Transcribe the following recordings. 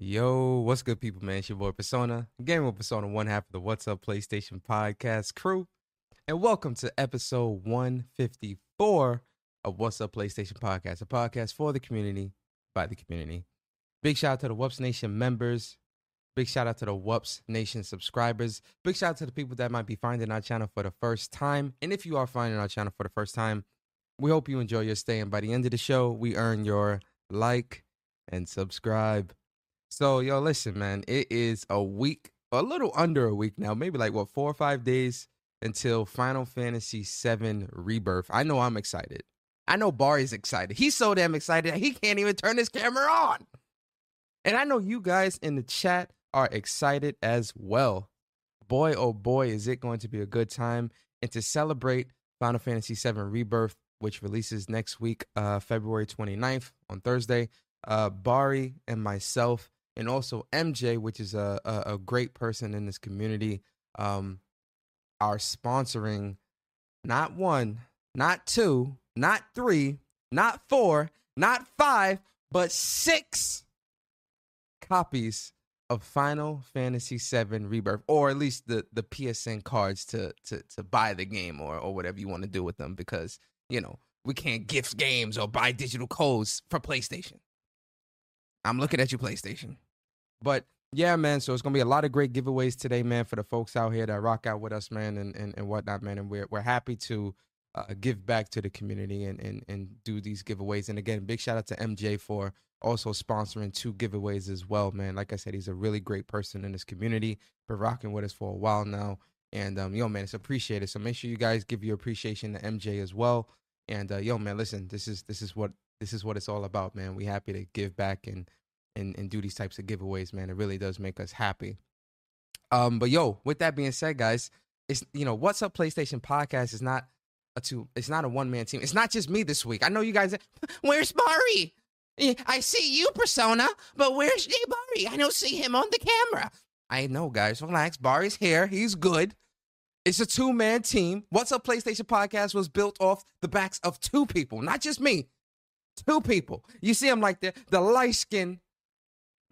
Yo, what's good, people, man? It's your boy Persona, Game of Persona, one half of the What's Up PlayStation podcast crew. And welcome to episode 154 of What's Up PlayStation podcast, a podcast for the community, by the community. Big shout out to the WUPS Nation members. Big shout out to the WUPS Nation subscribers. Big shout out to the people that might be finding our channel for the first time. And if you are finding our channel for the first time, we hope you enjoy your stay. And by the end of the show, we earn your like and subscribe. So, yo, listen, man, it is a week, a little under a week now, maybe like what, four or five days until Final Fantasy VII Rebirth. I know I'm excited. I know Bari's excited. He's so damn excited he can't even turn his camera on. And I know you guys in the chat are excited as well. Boy, oh boy, is it going to be a good time. And to celebrate Final Fantasy VII Rebirth, which releases next week, uh, February 29th on Thursday, uh, Bari and myself and also MJ, which is a, a, a great person in this community, um, are sponsoring not one, not two, not three, not four, not five, but six copies of Final Fantasy VII Rebirth, or at least the the PSN cards to to to buy the game or or whatever you want to do with them, because you know we can't gift games or buy digital codes for PlayStation. I'm looking at you, PlayStation. But yeah, man. So it's gonna be a lot of great giveaways today, man, for the folks out here that rock out with us, man, and and, and whatnot, man. And we're we're happy to uh, give back to the community and, and and do these giveaways. And again, big shout out to MJ for also sponsoring two giveaways as well, man. Like I said, he's a really great person in this community. Been rocking with us for a while now. And um, yo, man, it's appreciated. So make sure you guys give your appreciation to MJ as well. And uh, yo, man, listen, this is this is what this is what it's all about, man. We happy to give back and and, and do these types of giveaways, man. It really does make us happy. Um, but yo, with that being said, guys, it's you know, what's up PlayStation podcast is not a two it's not a one man team. It's not just me this week. I know you guys where's Bari? I see you, Persona, but where's J Bari? I don't see him on the camera. I know, guys. Relax. Bari's here. He's good. It's a two man team. What's Up PlayStation podcast was built off the backs of two people, not just me. Two people. You see him like the, the light skin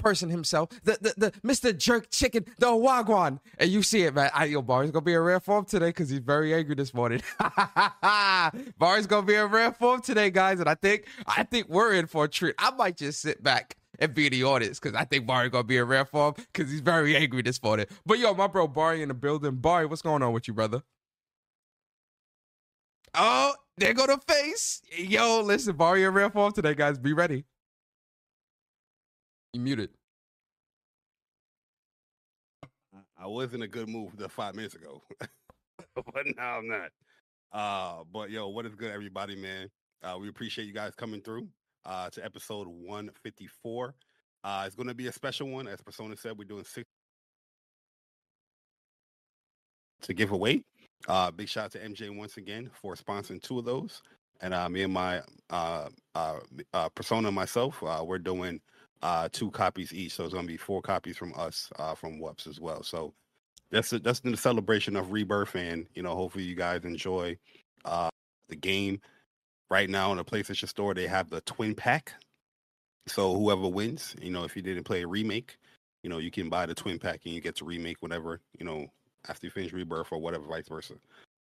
person himself, the, the, the Mr. Jerk Chicken, the Wagwan. And you see it, man. I, yo, Bari's gonna be in rare form today because he's very angry this morning. Bari's gonna be in rare form today, guys. And I think I think we're in for a treat. I might just sit back and be the audience because I think Bari gonna be in rare form because he's very angry this morning. But yo, my bro Bari in the building. Bari, what's going on with you, brother? Oh, there go the face. Yo, listen, Bari in rare form today, guys. Be ready. You muted. I was in a good mood the five minutes ago, but now I'm not. Uh, but yo, what is good, everybody, man? Uh, we appreciate you guys coming through uh, to episode 154. Uh, it's going to be a special one, as Persona said. We're doing six to give away. Uh, big shout out to MJ once again for sponsoring two of those. And uh, me and my uh, uh, uh, Persona myself, uh, we're doing uh, two copies each. So it's going to be four copies from us uh, from WUPS as well. So that's a, that's the celebration of Rebirth, and you know, hopefully you guys enjoy uh, the game. Right now in the PlayStation Store, they have the Twin Pack. So whoever wins, you know, if you didn't play a remake, you know, you can buy the Twin Pack and you get to remake whatever, you know, after you finish Rebirth or whatever, vice versa.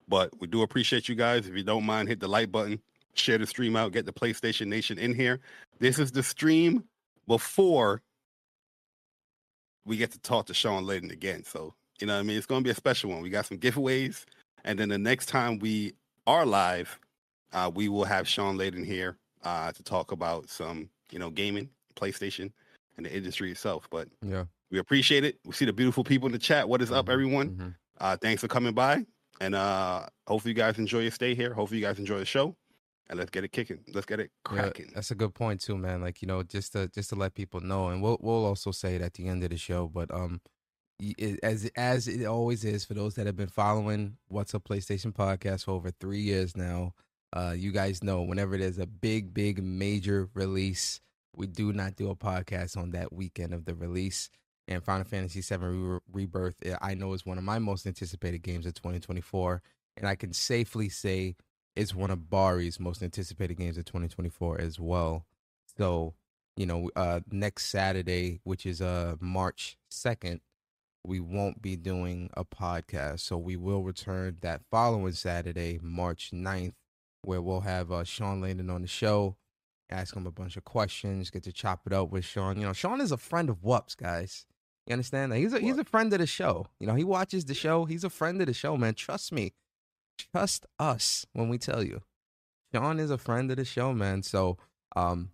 But we do appreciate you guys. If you don't mind, hit the like button, share the stream out, get the PlayStation Nation in here. This is the stream before we get to talk to Sean Layden again. So, you know what I mean? It's going to be a special one. We got some giveaways. And then the next time we are live, uh, we will have Sean Layden here uh, to talk about some, you know, gaming, PlayStation, and the industry itself. But yeah, we appreciate it. We see the beautiful people in the chat. What is mm-hmm. up, everyone? Mm-hmm. Uh, thanks for coming by. And uh, hopefully you guys enjoy your stay here. Hopefully you guys enjoy the show and let's get it kicking. Let's get it cracking. Yeah, that's a good point too, man. Like you know, just to just to let people know, and we'll we'll also say it at the end of the show. But um, it, as as it always is for those that have been following What's Up PlayStation podcast for over three years now, uh, you guys know whenever there's a big big major release, we do not do a podcast on that weekend of the release. And Final Fantasy VII Re- Rebirth, eh, I know is one of my most anticipated games of 2024, and I can safely say is one of Bari's most anticipated games of 2024 as well. So you know, uh, next Saturday, which is uh March second, we won't be doing a podcast. So we will return that following Saturday, March 9th, where we'll have uh, Sean Layden on the show, ask him a bunch of questions, get to chop it up with Sean. You know, Sean is a friend of WUPS, guys. You understand? Like, he's a he's a friend of the show. You know, he watches the show. He's a friend of the show, man. Trust me. Trust us when we tell you. Sean is a friend of the show, man. So um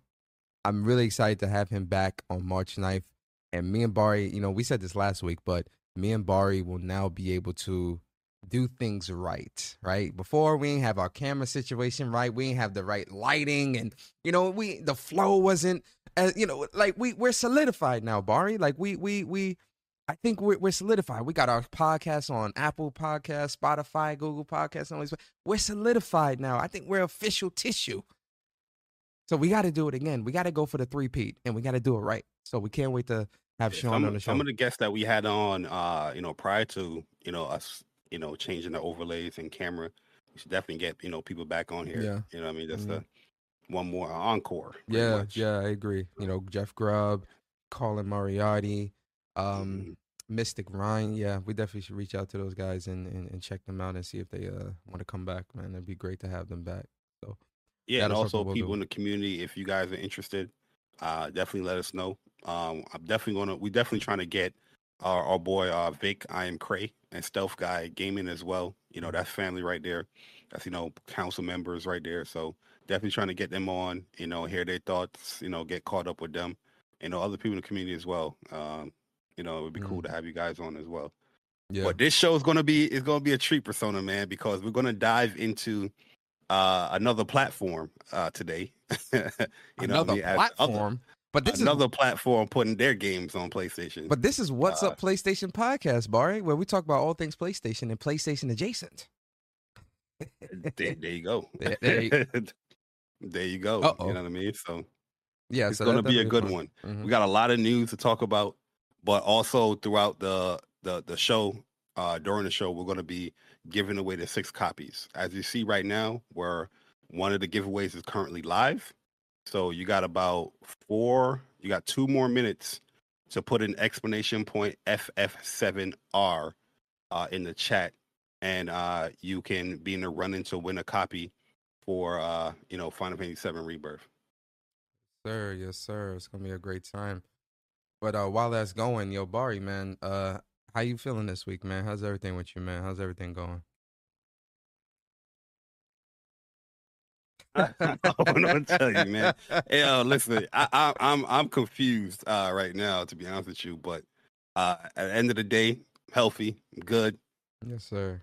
I'm really excited to have him back on March 9th. And me and Bari, you know, we said this last week, but me and Bari will now be able to do things right, right? Before we didn't have our camera situation right, we didn't have the right lighting, and you know, we the flow wasn't, as you know, like we we're solidified now, Bari. Like we we we, I think we're we're solidified. We got our podcast on Apple Podcast, Spotify, Google Podcasts, and all these. We're solidified now. I think we're official tissue. So we got to do it again. We got to go for the three peat, and we got to do it right. So we can't wait to have Sean some, on the show. Some of the guests that we had on, uh, you know, prior to you know us, you know, changing the overlays and camera, we should definitely get you know people back on here. Yeah. You know, what I mean, just Mhm. a one more encore. Yeah, much. yeah, I agree. You know, Jeff Grubb, Colin Moriarty, um, Mhm. Mystic Ryan. Yeah, we definitely should reach out to those guys and, and, and check them out and see if they uh want to come back, man. It'd be great to have them back. So yeah, and also we'll people do. in the community, if you guys are interested, uh, definitely let us know. Um, I'm definitely gonna, we're definitely trying to get our, our boy uh, Vic, I am Cray, and Stealth Guy Gaming as well. You know, that's family right there. That's you know council members right there. So definitely trying to get them on. You know, hear their thoughts. You know, get caught up with them. You know, other people in the community as well. Um, you know, it would be cool to have you guys on as well. Yeah. But this show is gonna be is gonna be a treat persona, man, because we're gonna dive into uh another platform uh today. you know, another mean, as other- platform. but this is another is platform putting their games on PlayStation. but this is what's uh, up PlayStation podcast, Bari, where we talk about all things PlayStation and PlayStation adjacent. there, there you go. There- there you- there you go. Uh-oh. You know what I mean? So Yeah, it's so gonna be a good fun. one. Mhm. We got a lot of news to talk about, but also throughout the the the show, uh, during the show, we're going to be giving away the six copies. As you see right now, where one of the giveaways is currently live, so you got about four, you got two more minutes to put an explanation point FF7R uh, in the chat, and uh, you can be in the running to win a copy for uh, you know Final Fantasy VII Rebirth. Sir, yes, sir. It's gonna be a great time. But uh while that's going, yo, Bari, man, uh how you feeling this week, man? How's everything with you, man? How's everything going? I want to tell you, man. Hey, uh, listen, I, I, I'm I'm confused uh, right now, to be honest with you. But uh, at the end of the day, healthy, good. Yes, sir.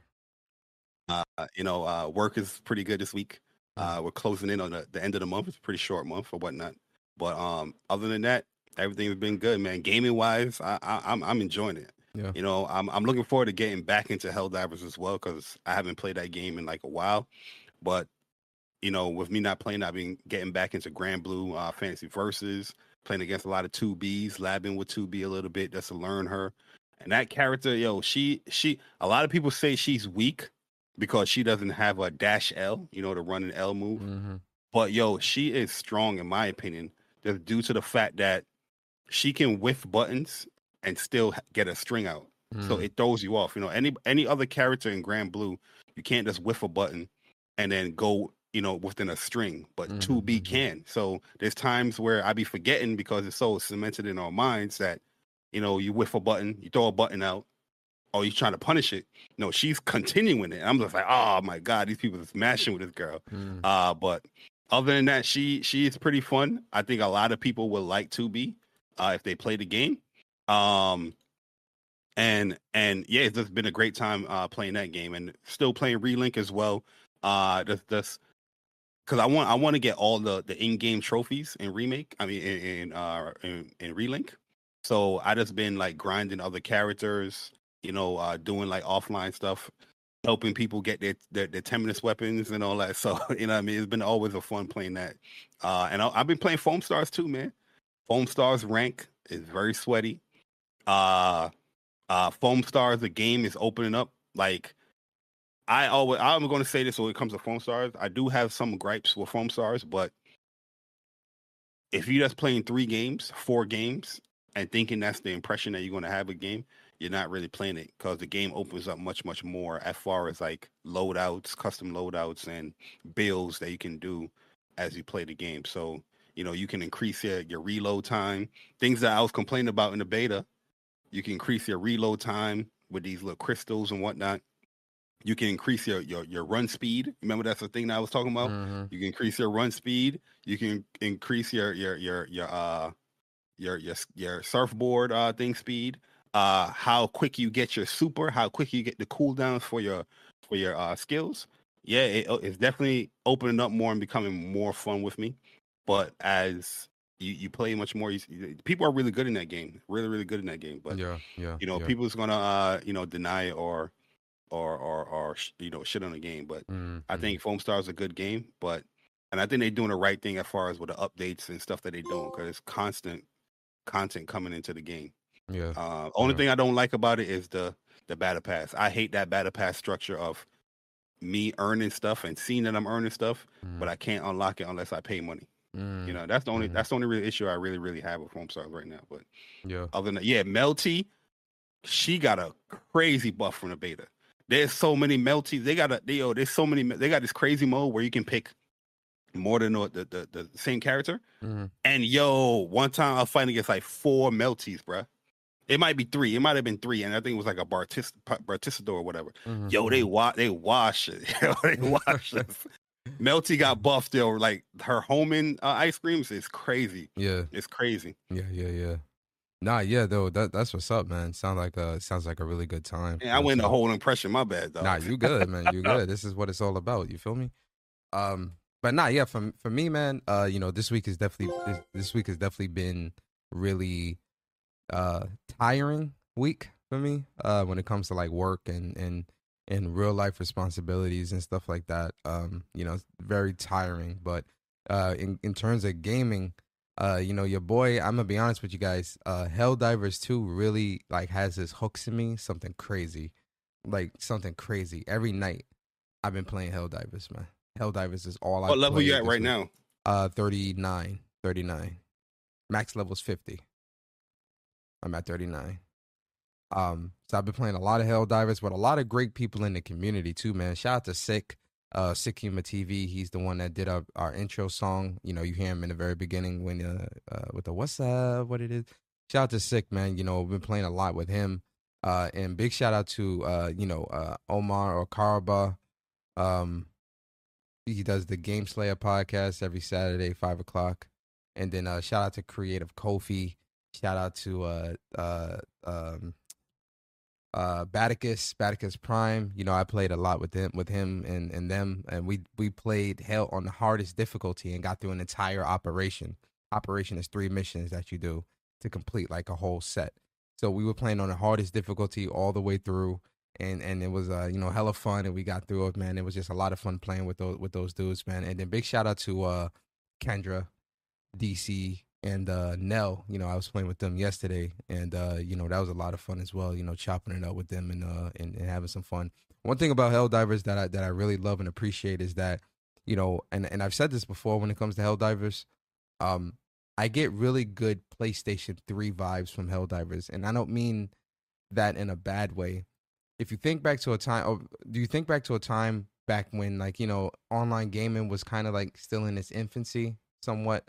Uh, you know, uh, work is pretty good this week. Uh, we're closing in on the, the end of the month. It's a pretty short month or whatnot. But um, other than that, everything's been good, man. Gaming wise, I, I, I'm I'm enjoying it. Yeah. You know, I'm I'm looking forward to getting back into Helldivers as well because I haven't played that game in like a while. But you know, with me not playing, I've been getting back into Granblue uh, Fantasy Versus, playing against a lot of 2Bs, labbing with 2B a little bit just to learn her. And that character, yo, she she a lot of people say she's weak because she doesn't have a dash L, you know, the run and L move. Mm-hmm. But yo, she is strong in my opinion, just due to the fact that she can whiff buttons and still get a string out. So Mm. it throws you off. You know, any any other character in Granblue, you can't just whiff a button and then go, you know, within a string. But Mhm, 2B mhm. can. So there's times where I be forgetting because it's so cemented in our minds that, you know, you whiff a button, you throw a button out, or you're trying to punish it. No, she's continuing it. I'm just like, oh my god, these people are smashing with this girl. Mm. Uh, but other than that, she she is pretty fun. I think a lot of people would like to be uh, if they play the game. Um, and and yeah, it's just been a great time uh, playing that game and still playing Relink as well. Uh, just just because I want I want to get all the the in game trophies in remake. I mean in in, uh, in in Relink. So I just been like grinding other characters, you know, uh, doing like offline stuff, helping people get their their, their Terminus weapons and all that. So you know, I mean, it's been always a fun playing that. Uh, and I, I've been playing Foamstars too, man. Foamstars rank is very sweaty. Uh, uh, Foamstars, the game is opening up. Like I always, I'm to say this when it comes to Foamstars. I do have some gripes with Foamstars, but if you're just playing three games, four games, and thinking that's the impression that you're to have a game, you're not really playing it because the game opens up much, much more as far as like loadouts, custom loadouts, and builds that you can do as you play the game. So, you know, you can increase your, your reload time. Things that I was complaining about in the beta, you can increase your reload time with these little crystals and whatnot. You can increase your, your, your run speed. Remember that's the thing that I was talking about? Mhm. You can increase your run speed. You can increase your your your your uh your your your surfboard uh thing speed. Uh how quick you get your super, how quick you get the cooldowns for your for your uh skills. Yeah, it, uh, it's definitely opening up more and becoming more fun with me. But as you, you play much more, you, people are really good in that game. Really, really good in that game. But yeah, yeah. you know, yeah. people's gonna uh you know deny or or or or you know shit on the game. But Mhm, I mhm. think Foam Star is a good game, but and I think they're doing the right thing as far as with the updates and stuff that they're doing because it's constant content coming into the game. yeah, Uh, only Yeah. thing I don't like about it is the the battle pass. I hate that battle pass structure of me earning stuff and seeing that I'm earning stuff, but I can't unlock it unless I pay money. Mm, You know, that's the only Mhm. that's the only real issue I really really have with Foamstars right now. But yeah, other than that, yeah, Melty, she got a crazy buff from the beta. There's so many Melty. They got a they, yo, there's so many. They got this crazy mode where you can pick more than the the, the, the same character. Mhm. And yo, one time I was fighting against like four Melties, bruh. It might be three. It might have been three, and I think it was like a Bartis Bartisador or whatever. Mhm, Yo, they wa- they wash it. Yo, they wash it. Melty got buffed. though. like her homing uh, ice creams is crazy. yeah, It's crazy. yeah, yeah, yeah. Nah, yeah, though that that's what's up, man. Sound like a sounds like a really good time. And I went the whole impression. My bad, though. Nah, you good, man. You good. This is what it's all about. You feel me? Um, but nah, yeah. For for me, man. Uh, you know, this week is definitely this, this week has definitely been really uh tiring week for me. Uh, when it comes to like work and and and real life responsibilities and stuff like that. Um, you know, it's very tiring. But uh, in in terms of gaming. Uh, you know, your boy, I'm gonna be honest with you guys, uh Helldivers 2 really like has this hooks in me, something crazy like something crazy. Every night I've been playing Helldivers, man. Helldivers is all I What level you at right week. now? Uh 39. 39. Max level's 50. I'm at 39. Um, so I've been playing a lot of Helldivers with a lot of great people in the community too, man. Shout out to Sick, uh Sick TV. He's the one that did our, our intro song. You know, you hear him in the very beginning when uh, uh with the what's up, what it is. Shout out to Sick, man. You know, I've been playing a lot with him. Uh, and big shout out to uh, you know, uh, Omar or Karaba. Um, he does the Game Slayer podcast every Saturday, five o'clock. And then uh, shout out to Creative Kofi. Shout out to uh, uh, um, uh, Baticus, Baticus Prime. You know, I played a lot with him, with him and and them, and we we played hell on the hardest difficulty and got through an entire operation. Operation is three missions that you do to complete like a whole set. So we were playing on the hardest difficulty all the way through, and and it was uh you know hella fun, and we got through it, man. It was just a lot of fun playing with those with those dudes, man. And then big shout out to uh Kendra, DC, and uh Nell. You know I was playing with them yesterday, and uh you know that was a lot of fun as well. You know chopping it up with them and uh and, and having some fun. One thing about Helldivers that I that I really love and appreciate is that you know, and and I've said this before when it comes to Helldivers, um, I get really good PlayStation 3 vibes from Helldivers, and I don't mean that in a bad way. If you think back to a time, or do you think back to a time back when, like, you know, online gaming was kind of like still in its infancy somewhat?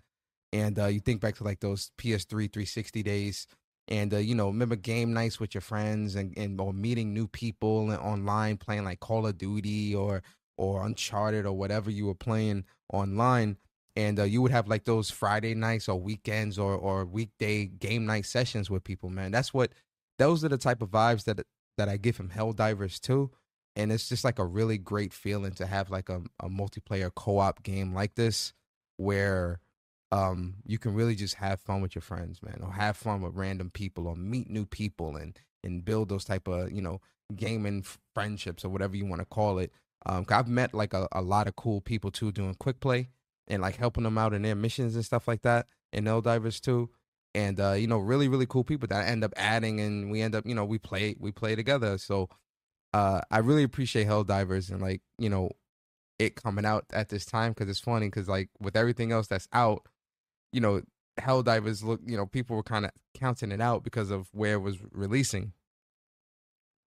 And uh, you think back to like those PS3 360 days, and uh, you know, remember game nights with your friends and, and or meeting new people and online playing like Call of Duty or or Uncharted or whatever you were playing online and uh, you would have like those Friday nights or weekends or or weekday game night sessions with people. Man, that's what those are the type of vibes that that I get from Helldivers too. And it's just like a really great feeling to have like a, a multiplayer co-op game like this, where um you can really just have fun with your friends, man, or have fun with random people, or meet new people, and and build those type of you know gaming friendships or whatever you want to call it. Um, I've met like a, a lot of cool people too doing quick play and like helping them out in their missions and stuff like that in Divers too. And uh, you know, really, really cool people that I end up adding and we end up, you know, we play we play together. So uh I really appreciate Helldivers and like, you know, it coming out at this time because it's funny because like with everything else that's out, you know, Helldivers look, you know, people were kind of counting it out because of where it was releasing.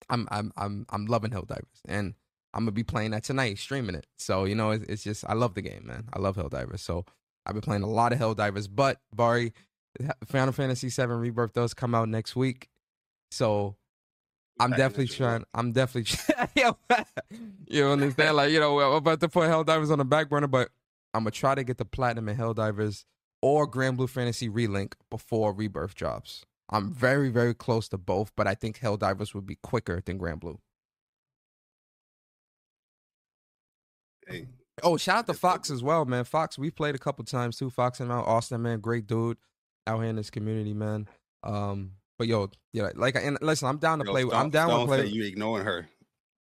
I'm I'm I'm I'm loving Helldivers, and I'm gonna be playing that tonight, streaming it. So you know, it's, it's just I love the game, man. I love Helldivers. So I've been playing a lot of Helldivers, but Bari, Final Fantasy VII Rebirth does come out next week, so I'm definitely trying. I'm definitely, you understand? Like you know, I'm about to put Helldivers on the back burner, but I'm gonna try to get the platinum in Helldivers or Granblue Fantasy Relink before Rebirth drops. I'm very, very close to both, but I think Helldivers would be quicker than Granblue. Hey, Oh, shout out to Fox as well, man. Fox, we played a couple times too. Fox and out Austin, man, great dude out here in this community, man. Um, but yo, yeah, like, and listen, I'm down to yo, play. Stone- I'm down to play. You ignoring her.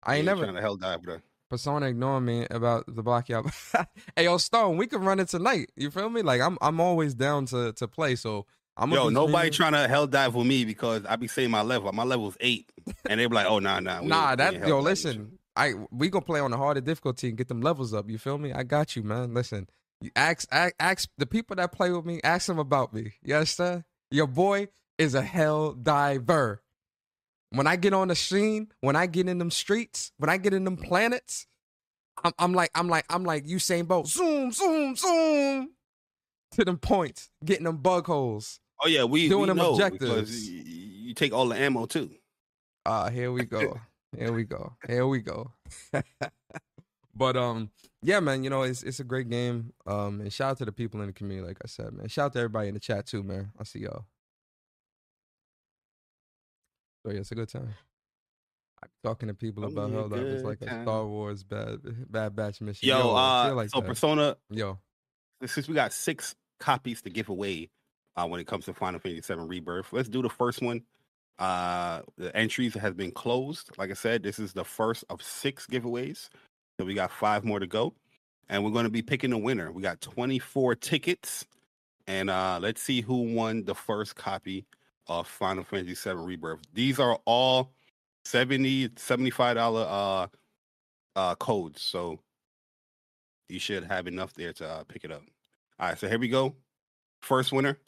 I ain't You never trying to hell dive with her. Persona ignoring me about the blackout. hey, yo, Stone, we can run it tonight. You feel me? Like I'm, I'm always down to to play. So I'm Yo, nobody trying to hell dive with me because I be saying my level. My level's eight, and they be like, "Oh, nah, nah, Nah, that yo, listen. you." I we gonna play on the harder difficulty and get them levels up. You feel me? I got you, man. Listen, you ask, ask, ask the people that play with me. Ask them about me. You understand? Your boy is a hell diver. When I get on the scene, when I get in them streets, when I get in them planets, I'm, I'm like, I'm like, I'm like Usain Bolt. Zoom, zoom, zoom to them points, getting them bug holes. Oh yeah, we Doing we them know objectives. you, take all the ammo too. Uh, here we go. Here we go. Here we go. but um, yeah, man, you know, it's it's a great game. Um, and shout out to the people in the community, like I said, man. Shout out to everybody in the chat too, man. I see y'all. So yeah, it's a good time. I'm talking to people Gonna about hell it's like a. Star Wars bad bad batch mission. Yo, I uh, like so that. Persona, Yo, since we got six copies to give away uh, when it comes to Final Fantasy VII Rebirth, let's do the first one. Uh, the entries has been closed. Like I said, this is the first of six giveaways. So we got five more to go, and we're going to be picking a winner. We got 24 tickets, and uh, let's see who won the first copy of Final Fantasy VII Rebirth. These are all 70 75 dollar uh uh codes so you should have enough there to uh, pick it up all right so here we go first winner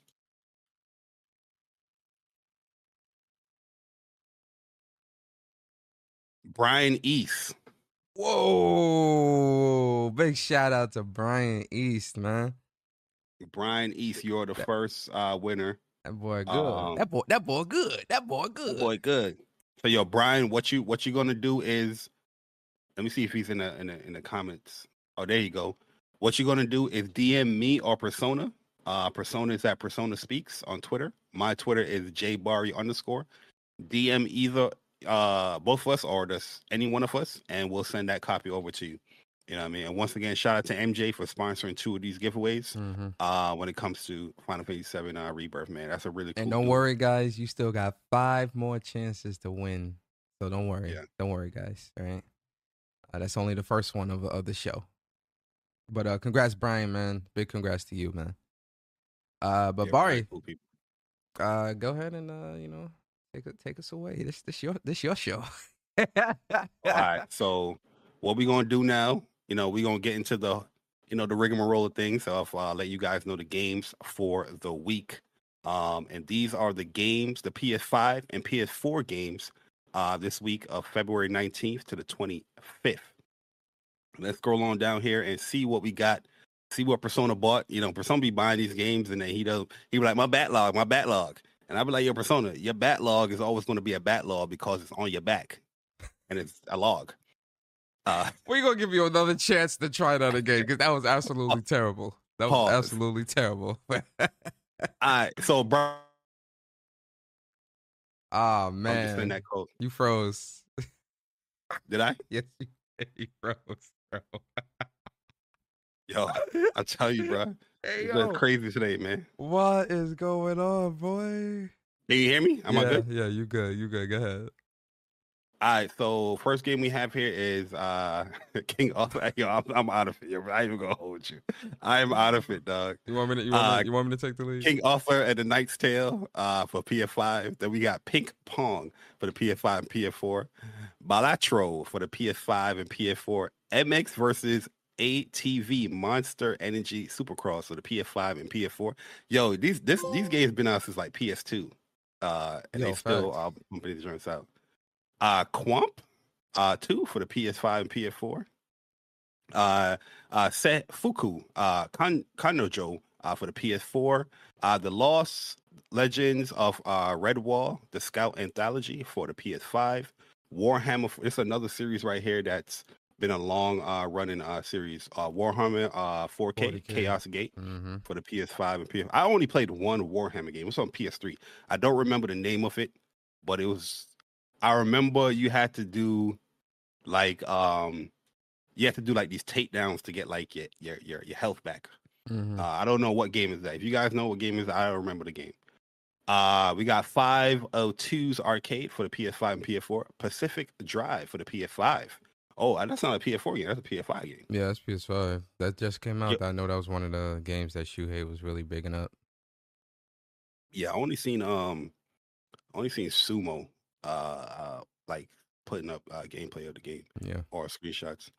brian east whoa! Big shout out to Brian East, man. brian east you're the first uh winner That boy good. Um, that boy, that boy good. That boy good. boy good. So yo brian what you what you gonna do is let me see if he's in the in the in the comments. Oh there you go. What you're gonna do is dm me or persona. Uh persona is at persona speaks on twitter. My twitter is jbari underscore. Dm either uh both of us or just any one of us and we'll send that copy over to you you know what i mean and once again shout out to mj for sponsoring two of these giveaways hmm uh when it comes to final fantasy 7 uh rebirth man that's a really cool And don't dude. worry, guys. You still got five more chances to win. So don't worry. Yeah. Don't worry, guys. All right. Uh, that's only the first one of of the show. But uh, congrats, Brian, man. Big congrats to you, man. Uh, but Yeah, Bari, cool uh, go ahead and uh, you know, take take us away. This this your this your show. All right. So what we gonna do now? You know, we're gonna get into the you know the rigmarole of things. So I'll uh, let you guys know the games for the week. Um, and these are the games, the PS5 and PS4 games uh, this week of February 19th to the 25th. Let's scroll on down here and see what we got. See what Persona bought. You know, Persona be buying these games and then he does. He be like, my backlog, my backlog. And I be like, "Your Persona, your backlog is always going to be a backlog because it's on your back and it's a log. Uh, We're gonna give you another chance to try that again because that was absolutely terrible. That was Pause. absolutely terrible. all right. So, bro, oh I'm just man, that code. you froze. Did I? Yes, you, you froze, bro. Yo, I tell you, bro. Hey, It's been crazy today, man. what is going on, boy? Can you hear me? Am yeah, I good? Yeah, you good. You good. Go ahead. All right. So, first game we have here is uh King Arthur. Yo, I'm, I'm out of it. Yo, I ain't even gonna hold you. I am out of it, dog. You want me to? You want, Uh, me, you want me to take the lead? King Arthur and the Knight's Tale uh, for PS5. Then we got Pink Pong for the PS5 and PS4. Balatro for the PS5 and PS4. MX versus ATV Monster Energy Supercross for the PS5 and PS4. Yo, these this these games been out since like PS2. Uh and Yo, they still facts. uh pumping these joints out. Uh Quamp uh 2 for the PS5 and PS4. Uh uh Set Fuku uh kan, Kanojo uh for the PS4. Uh The Lost Legends of uh Redwall, the Scout Anthology for the PS5. Warhammer it's another series right here that's been a long uh running uh series. Uh Warhammer uh 4K 40K. Chaos Gate Mm-hmm. for the PS5 and PS. I only played one Warhammer game. It was on PS3. I don't remember the name of it, but it was. I remember you had to do like um, you had to do like these takedowns to get like your your your, your health back. Mm-hmm. Uh, I don't know what game is that. If you guys know what game is, I don't remember the game. Uh, we got 502's arcade for the PS5 and PS4. Pacific Drive for the PS5. Oh, that's not a PS4 game. That's a PS5 game. Yeah, that's PS5. That just came out. Yep. I know that was one of the games that Shuhei was really bigging up. Yeah, I only seen um, only seen Sumo uh, uh like putting up uh, gameplay of the game Yeah. or screenshots.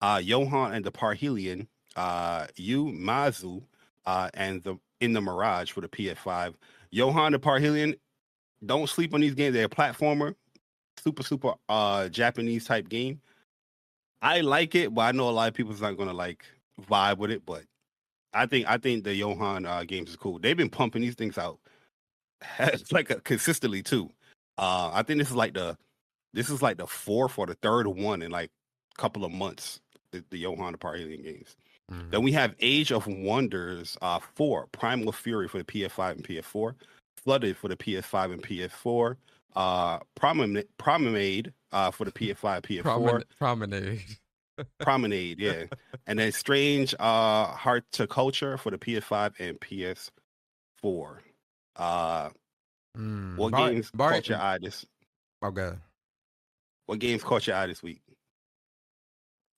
Uh, Yohane and the Parhelion, uh, you Mazu, uh, and the in the Mirage for the PS5. Yohane the Parhelion, don't sleep on these games. They're a platformer, super super uh Japanese type game. I like it, but I know a lot of people's not gonna like vibe with it. But I think I think the Yohane uh, games is cool. They've been pumping these things out like a, consistently too. Uh, I think this is like the this is like the fourth or the third one in like a couple of months. The, the Yohane the Parhelion games. Mhm. Then we have Age of Wonders uh, 4, Primal Fury for the PS5 and PS4, Flooded for the PS5 and PS4, uh, Promenade, Promenade uh, for the PS5, PS4, Promen- promenade. Promenade, yeah, and then Strange uh, Horticulture for the PS5 and PS4. Uh, Mm. what Bar- games Bar- caught your eye this? Okay. What games caught your eye this week?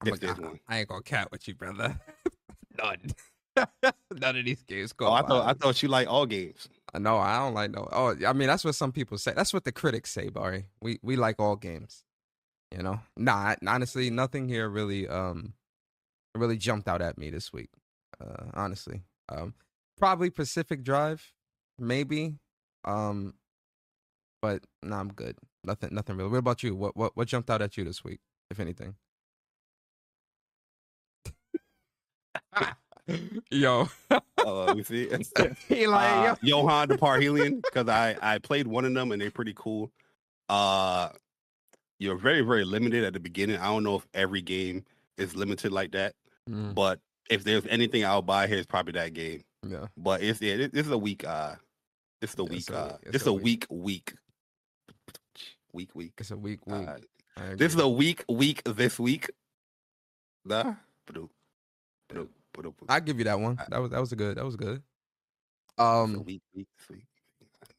If like, there's I, one. I ain't gonna cat with you, brother. None. None of these games go. Oh, I thought I thought you like all games. No, I don't like no. Oh, I mean that's what some people say. That's what the critics say, Bari. We we like all games. You know, nah. Honestly, nothing here really um really jumped out at me this week. Uh, honestly, um, probably Pacific Drive, maybe. Um, but no, I'm good. Nothing, nothing really. What about you? What what what jumped out at you this week, if anything? Yo, Uh, we see. he like uh, Yohane the Parhelion because I I played one of them and they're pretty cool. Uh, you're very very limited at the beginning. I don't know if every game is limited like that. Mm, but if there's anything I'll buy here, it's probably that game. yeah. But it's yeah, this, this is a week. Uh, this is the week. it's a Uh, week- it's this a a week. week. Week. Week. It's a week week. Uh, this is a week. Week. This week. Nah. I give you that one. That was that was a good. That was good. Um, week. Week. This week.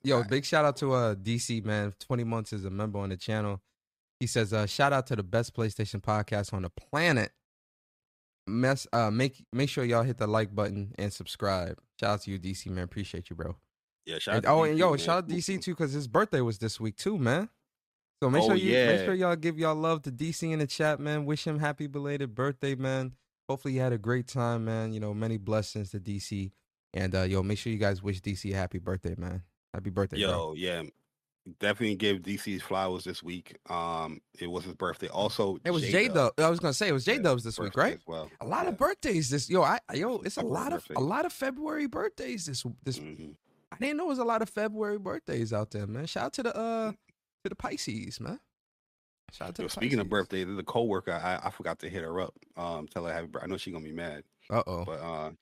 yo, big shout out to uh DC man. Twenty months as a member on the channel. He says, uh, shout out to the best PlayStation podcast on the planet. Mess, uh, make make sure y'all hit the like button and subscribe. Shout out to you, DC man. Appreciate you, bro. Yeah. Shout And, out to oh, and yo, man. shout out DC too because his birthday was this week too, man. So make Oh, sure you make sure y'all give y'all love to DC in the chat, man. Wish him happy belated birthday, man. Hopefully you had a great time, man. You know, many blessings to DC. And uh yo, make sure you guys wish DC a happy birthday, man. Happy birthday, Yo, bro. yeah. Definitely give DC's flowers this week. Um, it was his birthday. Also, It was J Dub. I was gonna say it was J Yeah, Dubs this week, right? Well. A lot of birthdays this yo, I yo, it's a lot of a lot of February birthdays this this Mhm. Didn't know it was a lot of February birthdays out there, man. Shout out to the uh to the Pisces, man. Shout out to Yo, the speaking of Pisces. birthdays, there's a coworker. I, I forgot to hit her up. Um, tell her happy birthday. I know she's gonna be mad, Uh oh. but uh, Uh-oh.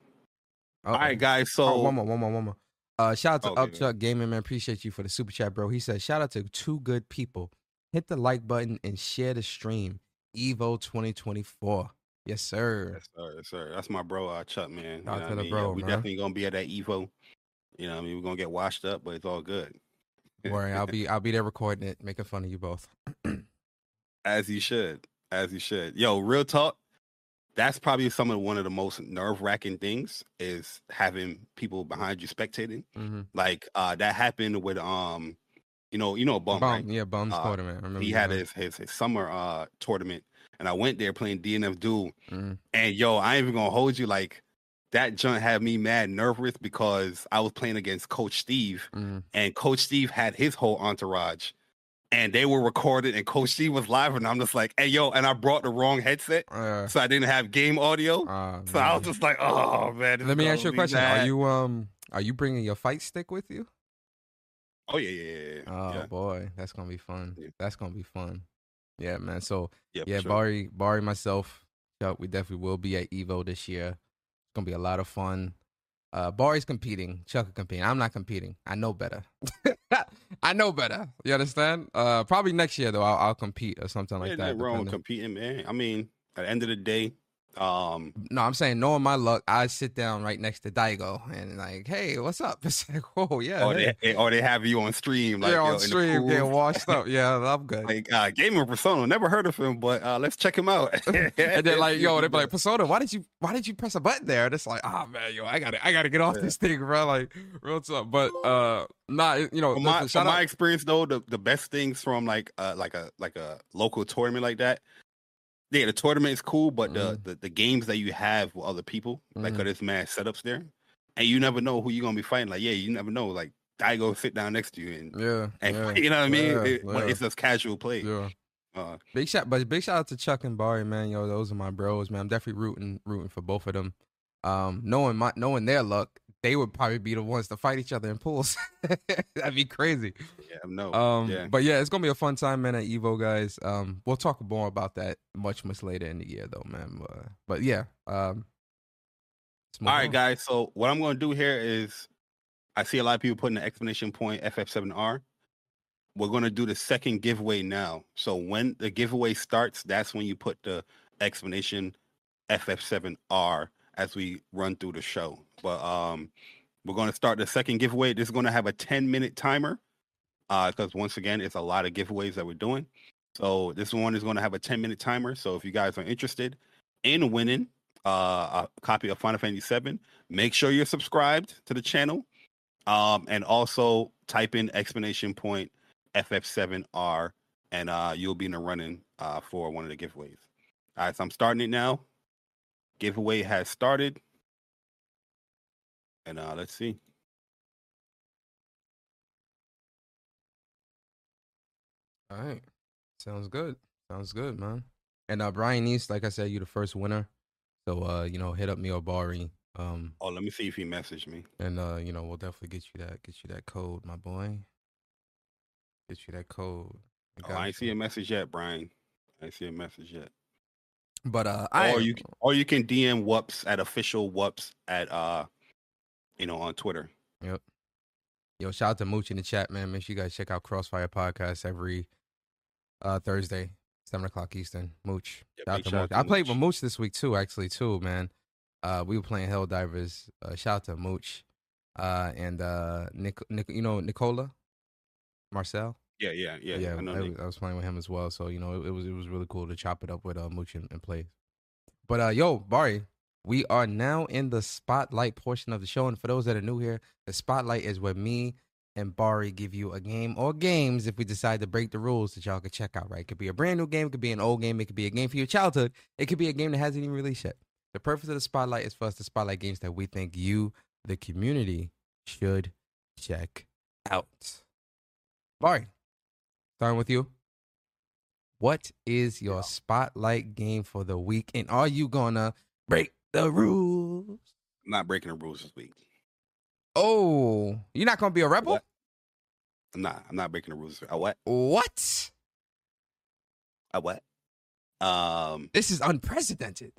all right, guys. So oh, one more, one more, one more. Uh, shout out to Okay, Upchuck Gaming, man. Appreciate you for the super chat, bro. He said, shout out to two good people. Hit the like button and share the stream. Evo 2024. Yes, sir. Yes, sir, yes, sir. That's my bro, uh, Chuck, man. You Shout out know to I the mean? bro, we man. definitely gonna be at that Evo. You know, what I mean, we're gonna get washed up, but it's all good. Don't worry, I'll be I'll be there recording it, making fun of you both. as you should, as you should. Yo, real talk. That's probably some of one of the most nerve wracking things is having people behind you spectating. mm-hmm. Like uh that happened with um, you know, you know, Bum, Bum, right? yeah, bums Uh, tournament. I remember he had his, his his summer uh tournament and I went there playing DNF Duel. Mm. And yo, I ain't even gonna hold you like that joint had me mad nervous because I was playing against Coach Steve, Mm. and Coach Steve had his whole entourage, and they were recorded, and Coach Steve was live, and I'm just like, hey yo, and I brought the wrong headset, Uh, so I didn't have game audio, ah, so I was just like, oh man. Let me ask you a question. Are you um are you bringing your fight stick with you? Oh yeah, yeah, yeah. Oh yeah. boy, that's gonna be fun. Yeah. That's gonna be fun. Yeah, man. So Yeah, yeah, sure. Bari, Bari, myself, we definitely will be at Evo this year. It's gonna be a lot of fun. Uh, Bari's competing, Chuck is competing. I'm not competing. I know better. I know better. You understand? Uh, probably next year though, I'll, I'll compete or something like yeah, that. wrong competing, man. I mean, at the end of the day, um, No, I'm saying knowing my luck, I sit down right next to Daigo and like, hey, what's up? It's like, oh yeah, or hey. they or they have you on stream, like yeah, yo, in on the stream getting washed up. Yeah, I'm good. like uh gamer persona never heard of him but uh let's check him out and then like, yo, they be like, Persona, why did you why did you press a button there? And it's like, oh man, yo, I gotta I gotta get off Yeah. this thing, bro. Like, real talk. But uh nah, it- you know, from my, listen, from my experience though the, the best things from like uh like a like a local tournament like that yeah the tournament is cool but the, Mhm. the the games that you have with other people like Mhm. 'cause there's mad setups there and you never know who you're gonna be fighting like yeah you never know like Daigo sit down next to you and, Yeah, and yeah, you know what I mean yeah, It- but yeah. it's just casual play yeah. uh Big shout but big shout out to Chuck and Bari, man. Yo, those are my bros, man. I'm definitely rooting rooting for both of them. Um, knowing my knowing their luck, they would probably be the ones to fight each other in pools. That'd be crazy. Yeah no Um, yeah but yeah, it's gonna be a fun time, man, at Evo, guys. Um, we'll talk more about that much, much later in the year, though, man. But, but yeah, um, All right, on. guys. So what I'm going to do here is, I see a lot of people putting the explanation point FF7R. We're going to do the second giveaway now. So when the giveaway starts, that's when you put the explanation FF7R as we run through the show. But um, we're going to start the second giveaway. This is going to have a 10 minute timer because once again, it's a lot of giveaways that we're doing. So this one is going to have a 10 minute timer. So if you guys are interested in winning uh, a copy of Final Fantasy VII, make sure you're subscribed to the channel. Um, and also type in explanation point FF7R and uh, you'll be in the running uh, for one of the giveaways. All right, so I'm starting it now. Giveaway has started. And uh, let's see. All right, sounds good. Sounds good, man. And uh, Brian East, like I said, you the first winner. So uh, you know, hit up me or Bari. Um, Oh, let me see if he messaged me. and uh, you know, we'll definitely get you that, get you that code, my boy. Get you that code. Oh, I ain't see a message yet, Brian. I ain't see a message yet. But uh, I or you or you can DM WUPS at official WUPS at uh you know on Twitter. Yep. Yo, shout out to Mooch in the chat, man. Make sure you guys check out Crossfire Podcast every uh Thursday, seven o'clock Eastern. Mooch. Yeah, shout out to Mooch. I played Mooch. with Mooch this week too, actually, too, man. Uh we were playing Helldivers. Uh shout out to Mooch. Uh and uh Nick, Nick you know Nicola Marcel. Yeah, yeah, yeah. yeah, I. I, was- I was playing with him as well. So, you know, it, it was it was really cool to chop it up with uh Mooch and, and play. But uh yo, Bari, we are now in the spotlight portion of the show. And for those that are new here, the spotlight is where me and Bari give you a game or games if we decide to break the rules that y'all can check out, right? It could be a brand new game, it could be an old game, it could be a game for your childhood, it could be a game that hasn't even released yet. The purpose of the spotlight is for us to spotlight games that we think you, the community, should check out. Bari, starting with you. What is your spotlight game for the week? And are you gonna break the rules? I'm not breaking the rules this week. Oh, you're not gonna be a rebel? What? I'm not. I'm not breaking the rules. I what? What? I what? Um, This is unprecedented.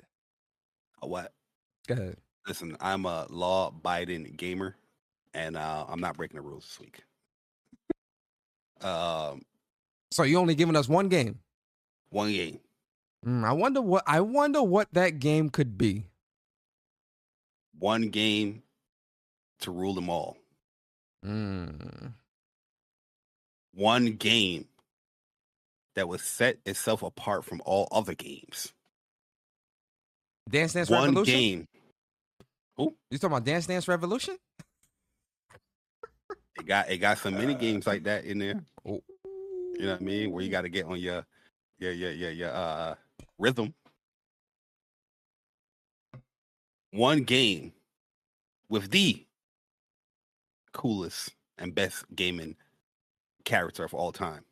I what? Go ahead. Listen, I'm a law-abiding gamer, and uh, I'm not breaking the rules this week. um, So you only giving us one game. one game. Mm, I wonder what I wonder what that game could be. one game to rule them all. Mm. One game that would set itself apart from all other games. Dance Dance one Revolution. game. You talking about Dance Dance Revolution? It got it got some mini games like that in there. Oh. You know what I mean? Where you got to get on your, yeah, yeah, yeah, yeah. Uh, rhythm. One game with the coolest and best gaming character of all time.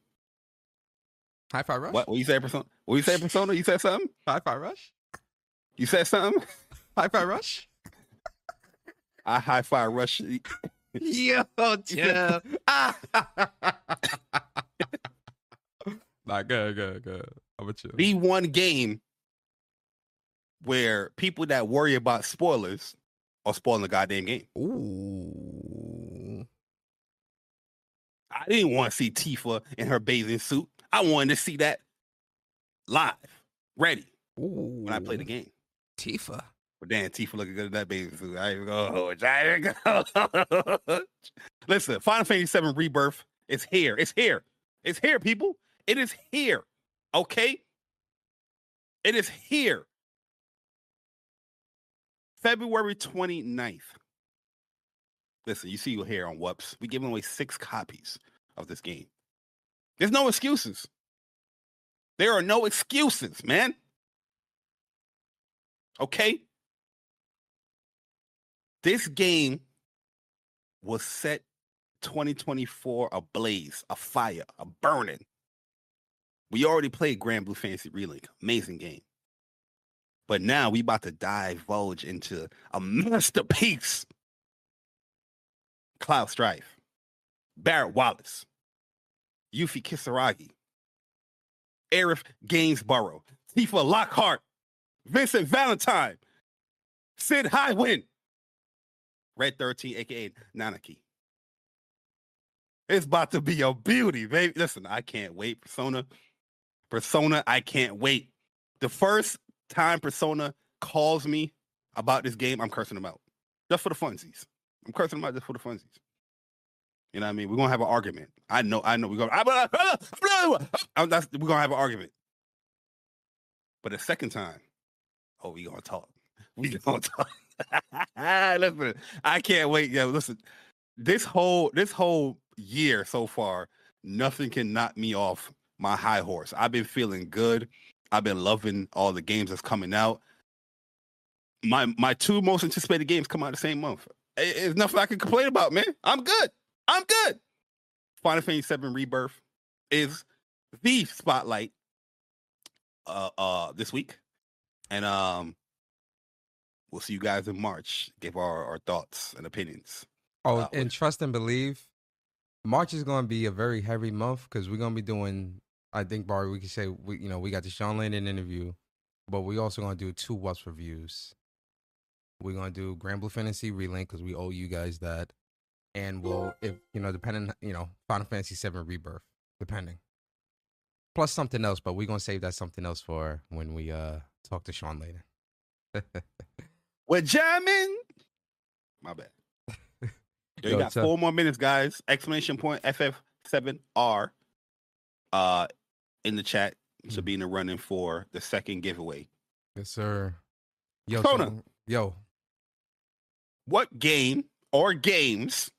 Hi Fi Rush. What? What you say, Persona? What you say, Persona? You said something? Hi Fi Rush. You said something? Hi Fi Rush. I high five rush. Yo, chill. nah, good, good, good. How about you? The one game where people that worry about spoilers are spoiling the goddamn game. Ooh. I didn't want to see Tifa in her bathing suit. I wanted to see that live, ready Ooh. when I play the game. Tifa. But damn, Tifa looking good in that bathing suit. I even go. I even go. Listen, Final Fantasy VII Rebirth is here. It's here. It's here, people. It is here. Okay? It is here. February 29th. Listen, you see you here on WUPS. we giving away six copies of this game. There's no excuses. There are no excuses, man. Okay? This game was set 2024 ablaze, a fire, a burning. We already played Granblue Fantasy Relink. Amazing game. But now we about to divulge into a masterpiece. Cloud Strife, Barret Wallace, Yuffie Kisaragi, Aerith Gainsborough, Tifa Lockhart, Vincent Valentine, Cid Highwind, Red 13, aka Nanaki. It's about to be a beauty, baby. Listen, I can't wait. Persona, Persona, I can't wait. The first time Persona calls me about this game, I'm cursing them out. Just for the funsies. I'm cursing them out just for the funsies. You know what I mean? We're gonna have an argument. I know, I know we're gonna I'm, that's, we're gonna have an argument. But the second time, oh, we gonna talk. We gonna talk. listen, I can't wait. Yeah, listen. This whole this whole year so far, nothing can knock me off my high horse. I've been feeling good. I've been loving all the games that's coming out. My my two most anticipated games come out the same month. It's nothing I can complain about, man. I'm good. I'm good. Final Fantasy VII Rebirth is the spotlight uh uh this week. And um we'll see you guys in March. Give our, our thoughts and opinions. Oh, and trust and believe, March is going to be a very heavy month because we're going to be doing. I think Bari, we can say we, you know, we got the Sean Layden interview, but we also going to do two What's reviews. We're going to do Granblue Fantasy Relink because we owe you guys that, and we'll, if you know, depending, you know, Final Fantasy Seven Rebirth, depending. Plus something else, but we're gonna save that something else for when we uh talk to Sean later. We're jamming. My bad. Yo, you got four more minutes, guys. Exclamation point FF7R uh in the chat to be in the running for the second giveaway. yes, sir. Yo, Kona. so- yo, What game or games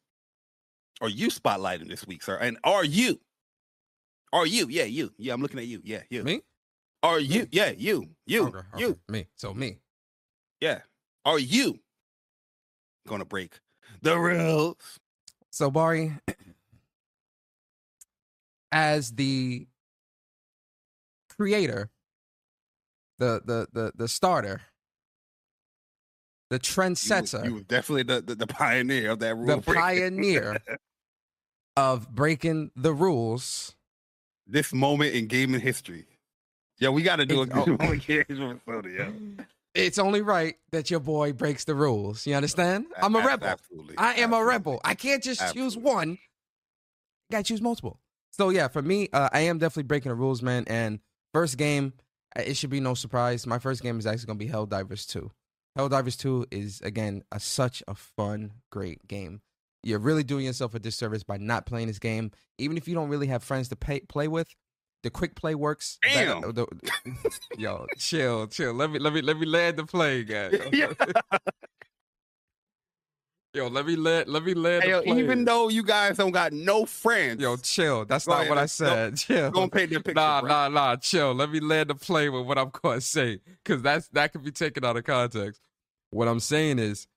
are you spotlighting this week, sir? And are you? Are you? Yeah, you. Yeah, I'm looking at you. Yeah, you. me? Are you? Yeah, you. You. Okay, okay, You. me. So me. Yeah. Are you gonna break the rules? So Bari, as the creator, the the the the starter, the You trendsetter, You, was definitely the, the, the pioneer of that rule. the pioneer of breaking the rules. this moment in gaming history. Yeah, we got to do a It's- good oh. moment in gaming episode, yeah. It's only right that your boy breaks the rules. You understand? I'm a rebel. Absolutely. I am a rebel. I can't just choose Absolutely. one. Got to choose multiple. So yeah, for me, uh, I am definitely breaking the rules, man. And first game, uh, it should be no surprise. My first game is actually going to be Helldivers 2. Helldivers 2 is again a, such a fun, great game. You're really doing yourself a disservice by not playing this game, even if you don't really have friends to pay, play with. The quick play works. Damn. the- yo, chill, chill. Let me let me let me land the plane, guys. Yeah. Yo, let me let let me let. Hey, yo, even though you guys don't got no friends, yo, chill. That's not ahead, what I said. Chill. don't paint the picture. Nah, bro. nah, nah. Chill. Let me land the plane with what I'm going to say, because that's that could be taken out of context. What I'm saying is,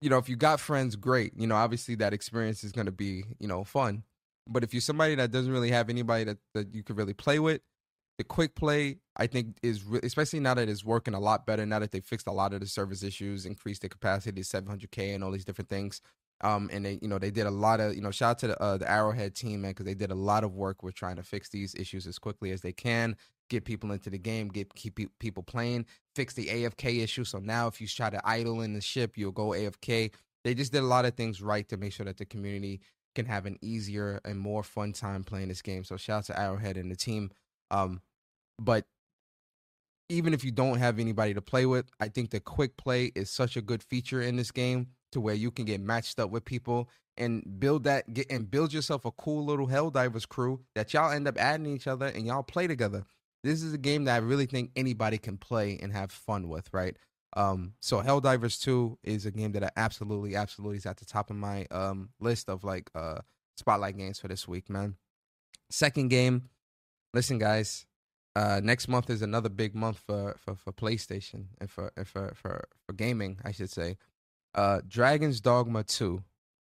you know, if you got friends, great. You know, obviously that experience is going to be, you know, fun. But if you're somebody that doesn't really have anybody that, that you could really play with, the quick play I think is re- especially now that it's working a lot better. Now that they fixed a lot of the service issues, increased the capacity to 700k and all these different things. Um, and they, you know, they did a lot of, you know, shout out to the, uh, the Arrowhead team, man, because they did a lot of work with trying to fix these issues as quickly as they can, get people into the game, get keep people playing, fix the AFK issue. So now, if you try to idle in the ship, you'll go AFK. They just did a lot of things right to make sure that the community can have an easier and more fun time playing this game. So shout out to Arrowhead and the team. Um, but even if you don't have anybody to play with, I think the quick play is such a good feature in this game to where you can get matched up with people and build that get and build yourself a cool little Helldivers crew that y'all end up adding each other and y'all play together. This is a game that I really think anybody can play and have fun with, right? Um, so Helldivers 2 is a game that I absolutely, absolutely is at the top of my um list of like uh spotlight games for this week, man. Second game, listen, guys, uh, next month is another big month for, for, for PlayStation and for, and for for for gaming, I should say. Uh, Dragon's Dogma Two,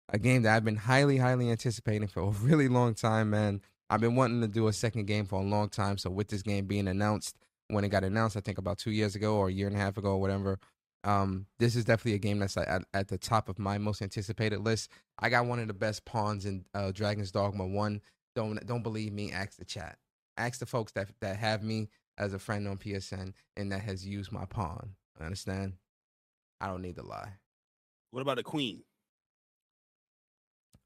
a game that I've been highly highly anticipating for a really long time, man. I've been wanting to do a second game for a long time. So with this game being announced, when it got announced, I think about two years ago or a year and a half ago or whatever. Um, this is definitely a game that's at, at the top of my most anticipated list. I got one of the best pawns in uh, Dragon's Dogma One. Don't don't believe me? Ask the chat ask the folks that that have me as a friend on PSN and that has used my pawn. Understand? I don't need to lie. What about the queen?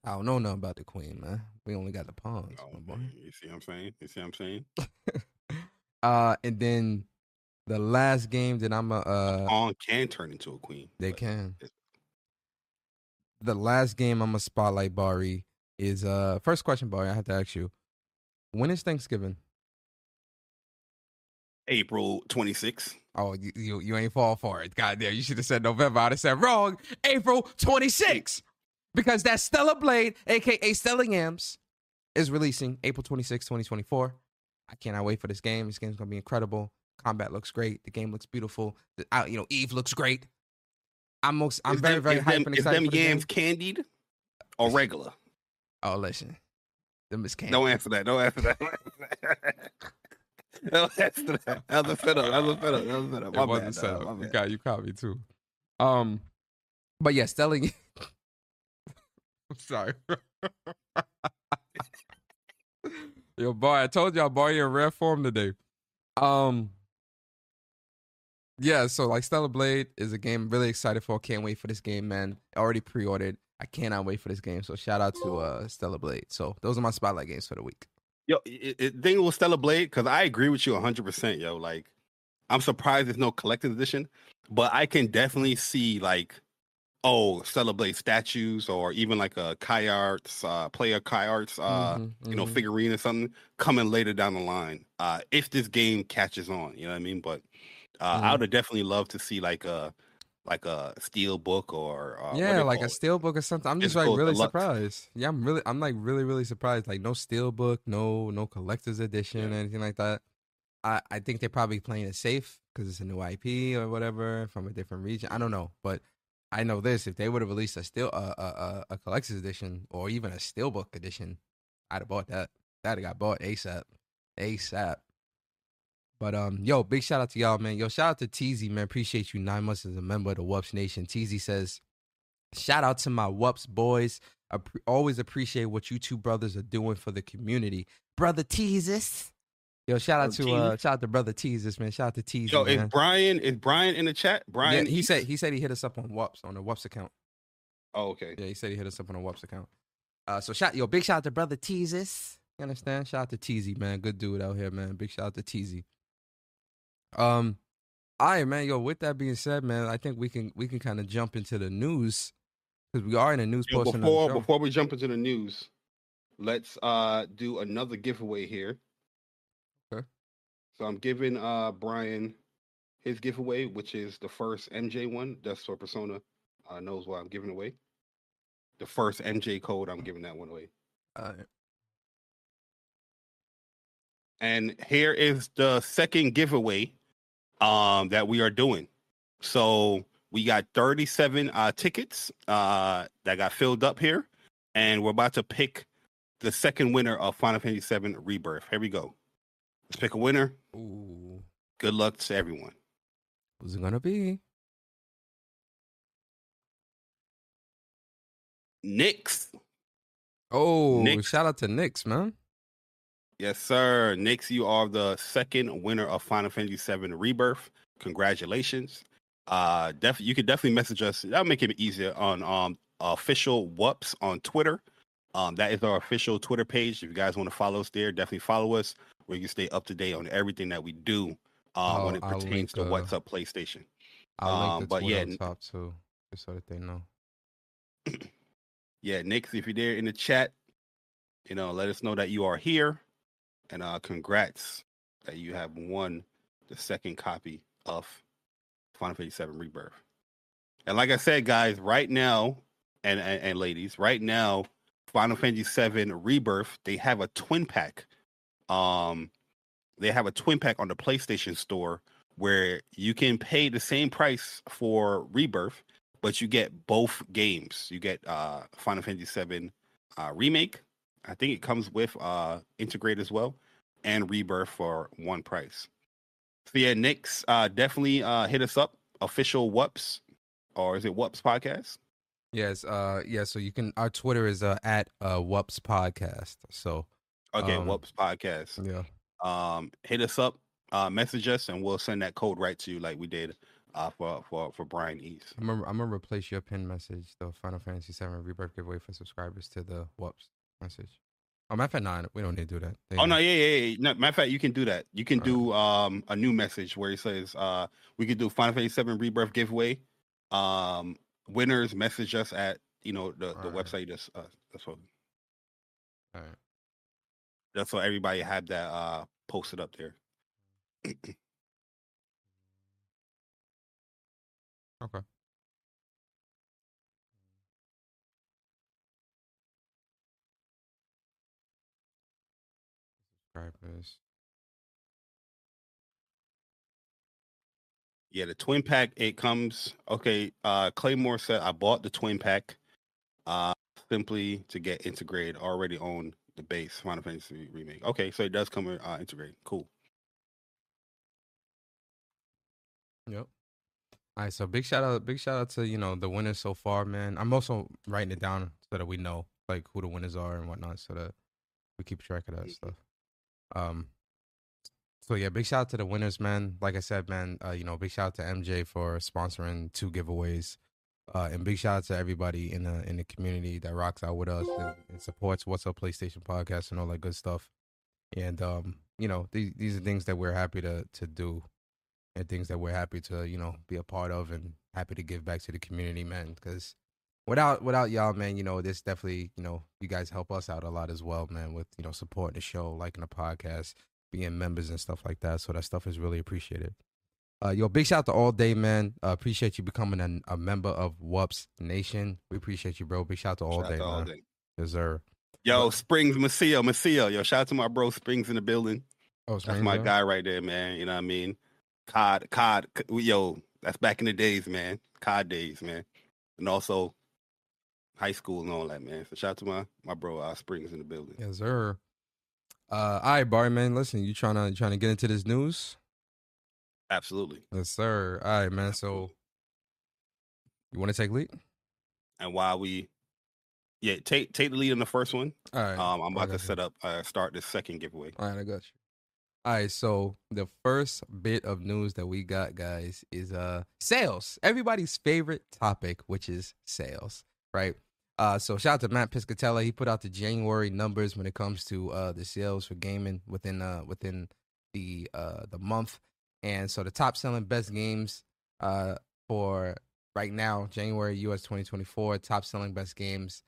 I don't know nothing about the queen, man. We only got the pawns. Oh, my boy. you see what I'm saying? You see what I'm saying? uh, and then the last game that I'm a uh, Pawn can turn into a queen. they can. The last game I'm a spotlight Bari is uh first question, Bari. I have to ask you, when is Thanksgiving? April 26th. Oh, you, you you ain't fall for it. God damn, you should have said November. I'd have said wrong. April 26th. Because that Stellar Blade, aka Stella Yams, is releasing April 26, 2024. I cannot wait for this game. This game's gonna be incredible. Combat looks great. The game looks beautiful. The, uh, you know, Eve looks great. I'm most I'm Is very, them- very hyped them, and is them for yams game. candied or regular? Oh, listen. Them is candy. Don't answer that. Don't answer that. Don't answer that. That was a setup. That was a setup. That was a setup. It My wasn't bad, set up. My You bad. got you caught me too. Um, but yeah, Stella. I'm sorry. Yo, boy, I told y'all, boy, you're in rare form today. Um, yeah, so like Stellar Blade is a game I'm really excited for. Can't wait for this game, man. Already pre-ordered. I cannot wait for this game. So shout out to uh Stellar Blade. So those are my spotlight games for the week. Yo, it, it, thing with Stellar Blade, because I agree with you 100%, yo. Like, I'm surprised there's no collector's edition, but I can definitely see, like, oh, celebrate statues or even like a Kai Arts, uh, player Kai Arts, uh, Mhm, you know, mhm. figurine or something coming later down the line. Uh, if this game catches on, you know what I mean? But uh, I Mhm. would have definitely love to see like a like a steel book or uh, yeah, like a steel book or something. I'm just like really deluxe. surprised. Yeah, I'm really, I'm like really, really surprised. Like no steel book, no, no collector's edition, Yeah. anything like that. I, I think they're probably playing it safe because it's a new IP or whatever from a different region. I don't know, but I know this: if they would have released a uh, a, a, a collector's edition or even a steelbook edition, I'd have bought that. That'd have got bought ASAP, ASAP. But um, yo, big shout out to y'all, man. Yo, shout out to Teasy, man. Appreciate you nine months as a member of the WUPS Nation. Teasy says, shout out to my WUPS boys. I pre- always appreciate what you two brothers are doing for the community. Brother Teasus. Yo, shout out to uh shout out to brother Teasus, man. Shout out to Teasy, Yo, is man. Brian is Brian in the chat? Brian, yeah, he said he said he hit us up on WUPS on the WUPS account. Oh, okay. Yeah, he said he hit us up on a WUPS account. Uh, so shout yo, big shout out to brother Teasus. You understand? Shout out to Teasy, man. Good dude out here, man. Big shout out to Teasy. Um, all right, man. Yo, with that being said, man, I think we can we can kind of jump into the news because we are in a news Yo, before the before we jump into the news, let's uh do another giveaway here. So I'm giving uh Brian his giveaway, which is the first MJ one. That's for Persona uh, knows what I'm giving away. The first MJ code, I'm giving that one away. Uh, And here is the second giveaway um, that we are doing. So we got 37 uh, tickets uh, that got filled up here, and we're about to pick the second winner of Final Fantasy VII Rebirth. Here we go. Let's pick a winner. Ooh, Good luck to everyone. who's it gonna be? Nix. Oh, Nick. shout out to Knicks, man. Yes, sir. Nix, you are the second winner of Final Fantasy VII Rebirth. Congratulations. Uh, def- you can definitely message us. That'll make it easier on um official WUPS on Twitter. Um, that is our official Twitter page. If you guys want to follow us there, definitely follow us where you can stay up to date on everything that we do um, when it I'll pertains link, to What's Up PlayStation. I'll Um, link the but yeah, on top too, just so that they know. Yeah, Nix, if you're there in the chat, you know, let us know that you are here. And uh congrats that you have won the second copy of Final Fantasy VII Rebirth. And like I said, guys, right now, and, and, and ladies, right now, Final Fantasy VII Rebirth, they have a twin pack. Um they have a twin pack on the PlayStation store where you can pay the same price for Rebirth, but you get both games. You get uh Final Fantasy VII uh, remake. I think it comes with uh Intergrade as well, and Rebirth for one price. So yeah, Nick's uh definitely uh hit us up. Official WUPS, or is it WUPS podcast? Yes, uh, yeah. So you can. Our Twitter is uh at uh WUPS Podcast. So Okay, Um, WUPS podcast. yeah, Um, hit us up, uh, message us, and we'll send that code right to you like we did uh for for for Brian East. I remember. I remember replace your pin message, the Final Fantasy VII Rebirth giveaway for subscribers to the WUPS message. Oh, matter of fact, nah, we don't need to do that. They Oh no, yeah, yeah, yeah. No, matter of fact, you can do that. You can Alright. do um a new message where it says uh we could do Final Fantasy VII Rebirth giveaway. Um winners message us at you know the, the Alright. website that's uh that's what All right. that's so everybody had that uh posted up there. Okay. Subscribers. Yeah, the twin pack it comes okay. Uh Claymore said I bought the twin pack uh simply to get Intergrade already on the base Final Fantasy remake. Okay, so it does come with uh Intergrade. Cool. Yep. All right, so big shout out, big shout out to you know the winners so far, man. I'm also writing it down so that we know like who the winners are and whatnot, so that we keep track of that Mhm. stuff. Um. So yeah, big shout out to the winners, man. Like I said, man, uh, you know, big shout out to MJ for sponsoring two giveaways, uh, and big shout out to everybody in the in the community that rocks out with us and, and supports What's Up PlayStation Podcast and all that good stuff. And um, you know, these these are things that we're happy to to do and things that we're happy to you know be a part of and happy to give back to the community man because without without y'all man you know this definitely you know you guys help us out a lot as well man with you know supporting the show liking the podcast being members and stuff like that so that stuff is really appreciated uh yo big shout out to all day man uh, appreciate you becoming a, a member of WUPS Nation we appreciate you bro big shout out to all Shout day to man all day. deserve Yo, Springs Macio, Macio. Yo, shout out to my bro Springs in the building. oh That's Springs, my yo? guy right there, man. You know what I mean? COD, COD, yo, that's back in the days, man. COD days, man. And also high school and all that, man. So shout out to my my bro uh, Springs in the building. yes sir uh all right Bari man listen you trying to trying to get into this news Absolutely. Yes, sir. All right, man. So you want to take lead? And while we yeah, take take the lead in the first one. All right. Um, I'm about to you. set up uh start the second giveaway. All right, I got you. All right, so the first bit of news that we got, guys, is uh sales. Everybody's favorite topic, which is sales, right? Uh, so shout out to Matt Piscatella. He put out the January numbers when it comes to uh the sales for gaming within uh within the uh the month, and so the top selling best games uh for right now January US 2024 top selling best games.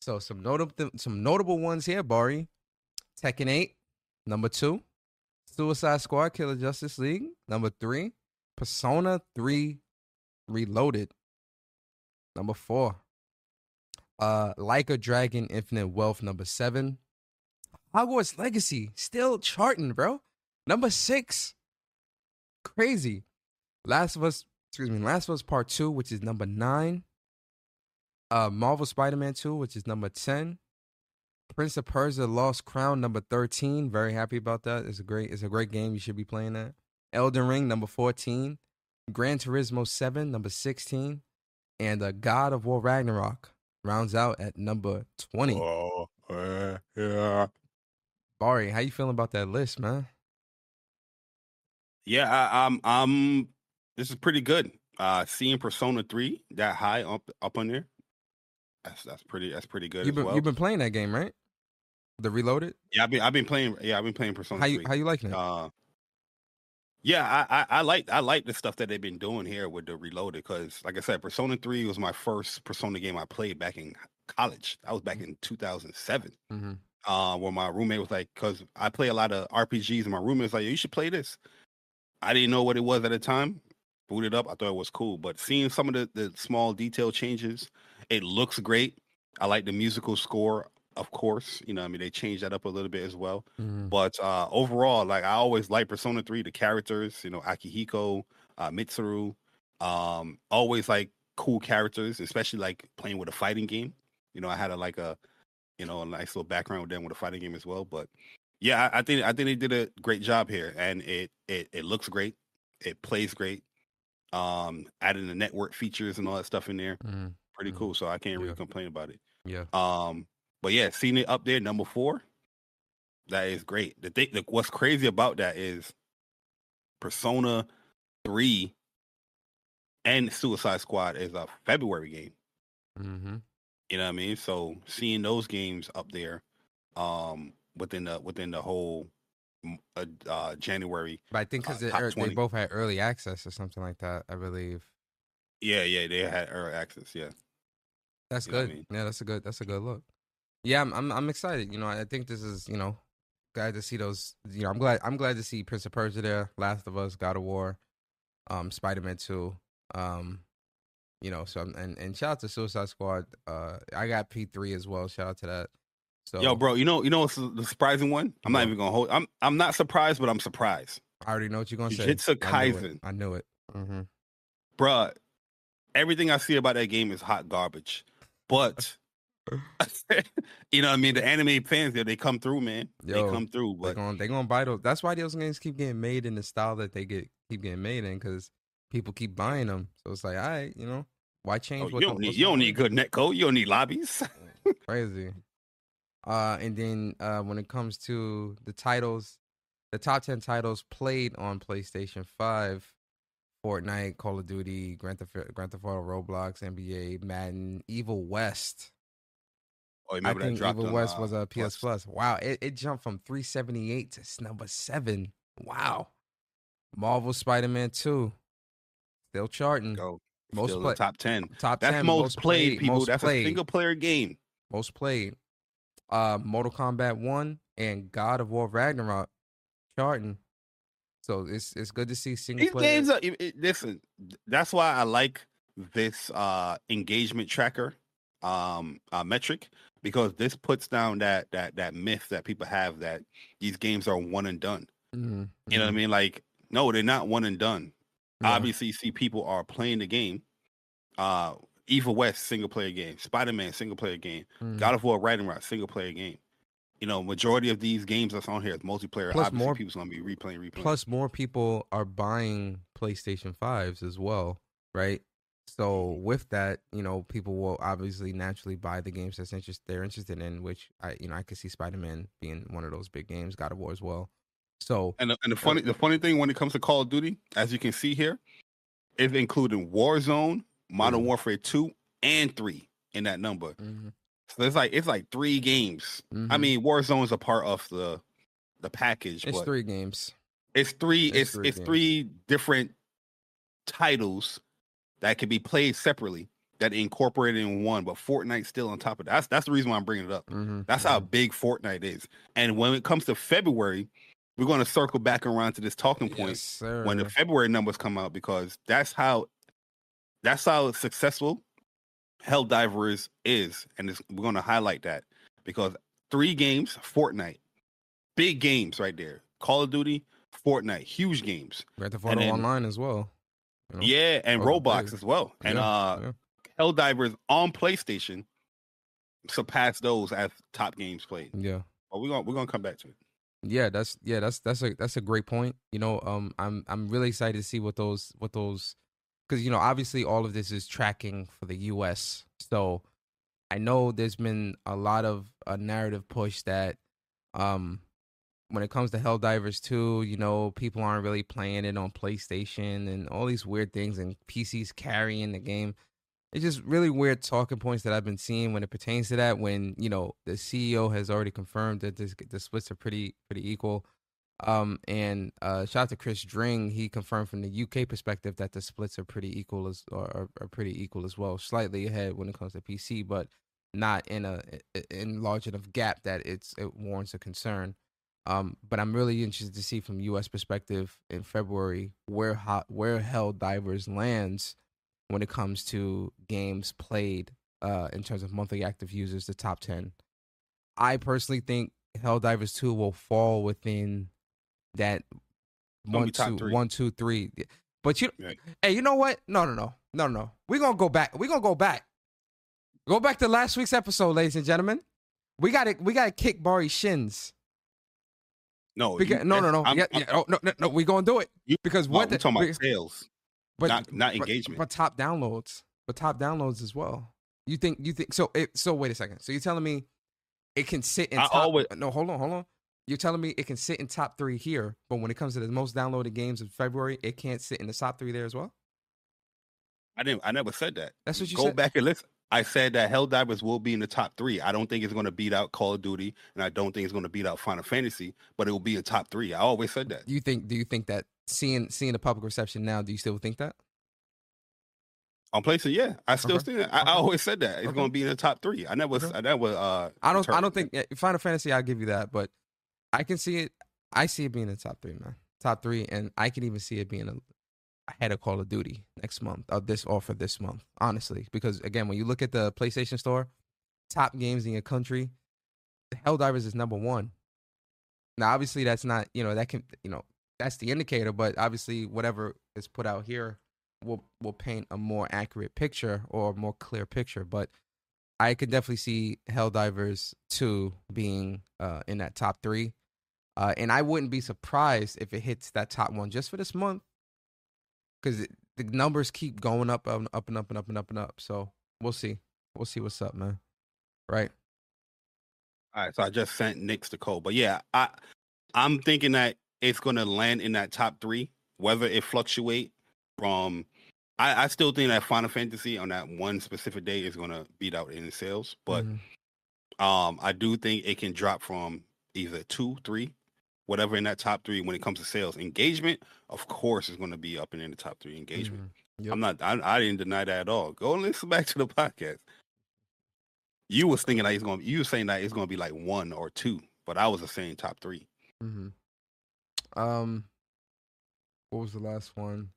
So some notable some notable ones here, Bari. Tekken 8, number two. Suicide Squad Killer Justice League, number three. Persona 3 Reloaded, number four. Uh, Like a Dragon, Infinite Wealth, number seven. Hogwarts Legacy, still charting, bro. Number six. Crazy. Last of Us, excuse me, Last of Us Part Two, which is number nine. Uh, Marvel Spider-Man Two, which is number ten. Prince of Persia: Lost Crown, number thirteen. Very happy about that. It's a great, it's a great game. You should be playing that. Elden Ring, number fourteen. Gran Turismo Seven, number sixteen, and uh, God of War Ragnarok rounds out at number twenty. Oh, uh, yeah. Bari, how you feeling about that list, man? Yeah, I, I'm. I'm. This is pretty good. Uh, seeing Persona Three that high up up on there, that's that's pretty. That's pretty good You've been well. you've been playing that game, right? The Reloaded. yeah, I've been. I've been playing. Yeah, I've been playing Persona How you 3. how you liking it? Uh, yeah, I, I I like I like the stuff that they've been doing here with the Reloaded because, like I said, Persona Three was my first Persona game I played back in college. That was back in 2007. hmm Uh, where my roommate was like, because I play a lot of RPGs, and my roommate was like, "You should play this." I didn't know what it was at the time. Booted up, I thought it was cool, but seeing some of the the small detail changes, it looks great. I like the musical score, of course. You know, I mean, they changed that up a little bit as well. hmm But uh, overall, like I always like Persona 3, the characters, you know, Akihiko, uh, Mitsuru, um, always like cool characters, especially like playing with a fighting game. You know, I had a like a, you know, a nice little background with them with a fighting game as well. But yeah, I, I think I think they did a great job here, and it it it looks great, it plays great. Um, adding the network features and all that stuff in there, hmm pretty Mhm. cool. So I can't really Yeah. complain about it. Yeah. Um, but yeah, seeing it up there, number four, that is great. The thing, the, what's crazy about that is Persona Three and Suicide Squad is a February game. hmm You know what I mean? So seeing those games up there, um, within the within the whole uh, uh January, But I think because Uh, they both had early access or something like that. I believe yeah, yeah, they had early access. Yeah, that's You what I good. mean? Yeah, that's a good. That's a good look. Yeah, I'm, I'm I'm excited. You know, I think this is you know glad to see those. You know, I'm glad I'm glad to see Prince of Persia there, Last of Us, God of War, um, Spider Man Two. Um, you know, so and and shout out to Suicide Squad. Uh, I got P three as well. Shout out to that. So yo, bro, you know, you know, what's the surprising one. I'm not even gonna hold. I'm I'm not surprised, but I'm surprised. I already know what you're gonna say. Jujutsu I knew it. Kaisen. I knew it. hmm bruh, everything I see about that game is hot garbage. But you know what I mean? The anime fans there, they come through, man. Yo, they come through. They're But gonna they're gonna buy those. That's why those games keep getting made in the style that they get keep getting made in because people keep buying them. So it's like, all right, you know, why change? oh, what you don't need you don't need good netcode. You don't need lobbies. crazy. Uh, and then uh, when it comes to the titles, the top ten titles played on PlayStation Five, Fortnite, Call of Duty, Grand Theft, Grand Theft Auto, Roblox, NBA, Madden, Evil West. Oh, I that think dropped Evil on, West uh, was a PS Plus. Wow, it, it jumped from 378 to number seven. Wow. Marvel Spider Man 2. Still charting. Go. Most Still play- top ten. Top That's 10. most, played, people. most That's played, a single player game. Most played. Uh, Mortal Kombat 1 and God of War Ragnarok charting. So it's it's good to see single These player. games are it- it- listen. That's why I like this uh engagement tracker um uh, metric because this puts down that that that myth that people have that these games are one and done. Mhm, You know what I mhm. mean? Like, no, they're not one and done. Yeah. Obviously, you see people are playing the game. Uh Evil West single player game, Spider Man single player game, Mhm. God of War Ragnarok single player game. You know, majority of these games that's on here is multiplayer. Plus Obviously, more- people's gonna be replaying, replaying. Plus, more people are buying PlayStation 5s as well, right? So with that, you know, people will obviously naturally buy the games that's interest they're interested in, which I you know, I could see Spider Man being one of those big games, God of War as well. So And the, and the funny the funny thing when it comes to Call of Duty, as you can see here, it's including Warzone, Modern Mhm. Warfare two and three in that number. mhm, So it's like it's like three games. I mhm. mean, Warzone is a part of the the package, it's three games. it's three. it's It's three it's three different titles that can be played separately that incorporated in one. But Fortnite's still on top of that. That's that's the reason why I'm bringing it up. hmm That's how big Fortnite is. And when it comes to February, we're going to circle back around to this talking point yes, when the February numbers come out because that's how that's how successful Helldivers is, and it's, we're going to highlight that because three games, Fortnite, big games right there. Call of Duty, Fortnite, huge games. Grand Theft And Auto Online as well. You know? Yeah, and Oh, Roblox big. as well. And Yeah, uh yeah. Helldivers on PlayStation surpassed those as top games played. yeah. But we're gonna we're gonna come back to it. Yeah, that's yeah, that's that's a that's a great point. You know, um, I'm I'm really excited to see what those what those because you know obviously all of this is tracking for the U.S. So I know there's been a lot of a narrative push that um when it comes to Helldivers 2, you know, people aren't really playing it on PlayStation and all these weird things and PCs carrying the game. It's just really weird talking points that I've been seeing when it pertains to that. When you know the CEO has already confirmed that this, the splits are pretty pretty equal. Um, and uh, shout out to Chris Dring. He confirmed from the UK perspective that the splits are pretty equal as are, are pretty equal as well, slightly ahead when it comes to PC, but not in a in large enough gap that it's it warrants a concern. Um, but I'm really interested to see from U.S. perspective in February where where Helldivers lands when it comes to games played uh, in terms of monthly active users, the top ten. I personally think Helldivers 2 will fall within that one, two, three. one, two, three. But you, Right. hey, you know what? No, no, no, no, no. We're gonna go back. We're gonna go back. Go back to last week's episode, ladies and gentlemen. We gotta, we gotta kick Bari shins. No, Because, you- no, no, no. I'm- yeah, I'm- yeah. Oh, no, no, no. We gonna do it You- because what we're the, talking about sales. but not- not engagement. but top downloads, but top downloads as well. You think you think so? It, so wait a second. So you're telling me it can sit in I top? always- no, hold on, hold on. You're telling me it can sit in top three here, but when it comes to the most downloaded games of February, it can't sit in the top three there as well. I didn't. I never said that. That's what you said. Go said. back and listen. I said that Helldivers will be in the top three. I don't think it's going to beat out Call of Duty, and I don't think it's going to beat out Final Fantasy, but it will be in top three. I always said that. Do you think? Do you think that seeing seeing the public reception now? Do you still think that? On PlayStation, yeah, I still Okay. see that. I, Okay. I always said that it's Okay. going to be in the top three. I never. Okay. I never. Uh, I don't. I don't think Final Fantasy. I'll give you that, but I can see it. I see it being in the top three, man. Top three, and I can even see it being a, ahead of Call of Duty next month. Or this offer this month, honestly, because again, when you look at the PlayStation Store, top games in your country, Helldivers is number one. Now, obviously, that's not you know that can you know that's the indicator, but obviously, whatever is put out here will will paint a more accurate picture or a more clear picture. But I could definitely see Helldivers 2 being uh, in that top three. Uh, and I wouldn't be surprised if it hits that top one just for this month. Because the numbers keep going up, um, up and up and up and up and up. So we'll see. We'll see what's up, man. Right? All right, so I just sent Nick's to code, but yeah, I I'm thinking that it's going to land in that top three, whether it fluctuate from. I, I still think that Final Fantasy on that one specific day is going to beat out in sales, but Mhm. um, I do think it can drop from either two, three, whatever in that top three when it comes to sales. Engagement, of course, is going to be up and in the top three. Engagement. Mhm. Yep. I'm not. I, I didn't deny that at all. Go listen back to the podcast. You was thinking that it's going. to You were saying that it's going to be like one or two, but I was saying top three. mm-hmm. Um, what was the last one?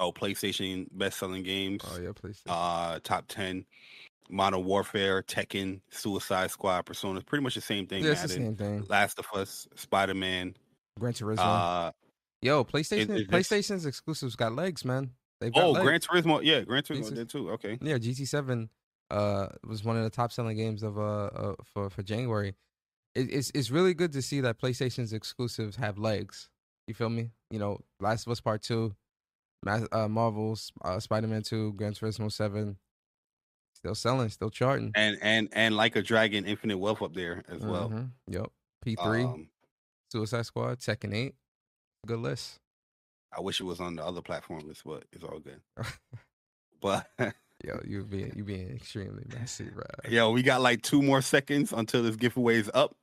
Oh, PlayStation best selling games. Oh yeah, PlayStation. Uh, top ten. Modern Warfare, Tekken, Suicide Squad, Persona. Pretty much the same thing. yeah, the same thing. Last of Us, Spider Man. Gran Turismo. Uh, Yo, PlayStation. it- it's- PlayStation's exclusives got legs, man. They've got oh, legs. Gran Turismo. Yeah, Gran Turismo did too. Okay. Yeah, GT Seven uh was one of the top selling games of uh, uh for for January. It, it's it's really good to see that PlayStation's exclusives have legs. You feel me? You know, Last of Us Part Two, uh, Marvel's uh, Spider Man Two, Gran Turismo Seven, still selling, still charting And and and like a Dragon, Infinite Wealth up there as well. Mhm. Yep. P 3 Um, Suicide Squad, Tekken Eight, good list. I wish it was on the other platform but it's all good. But Yo, you being you being extremely messy, bro. yo, we got like two more seconds until this giveaway is up.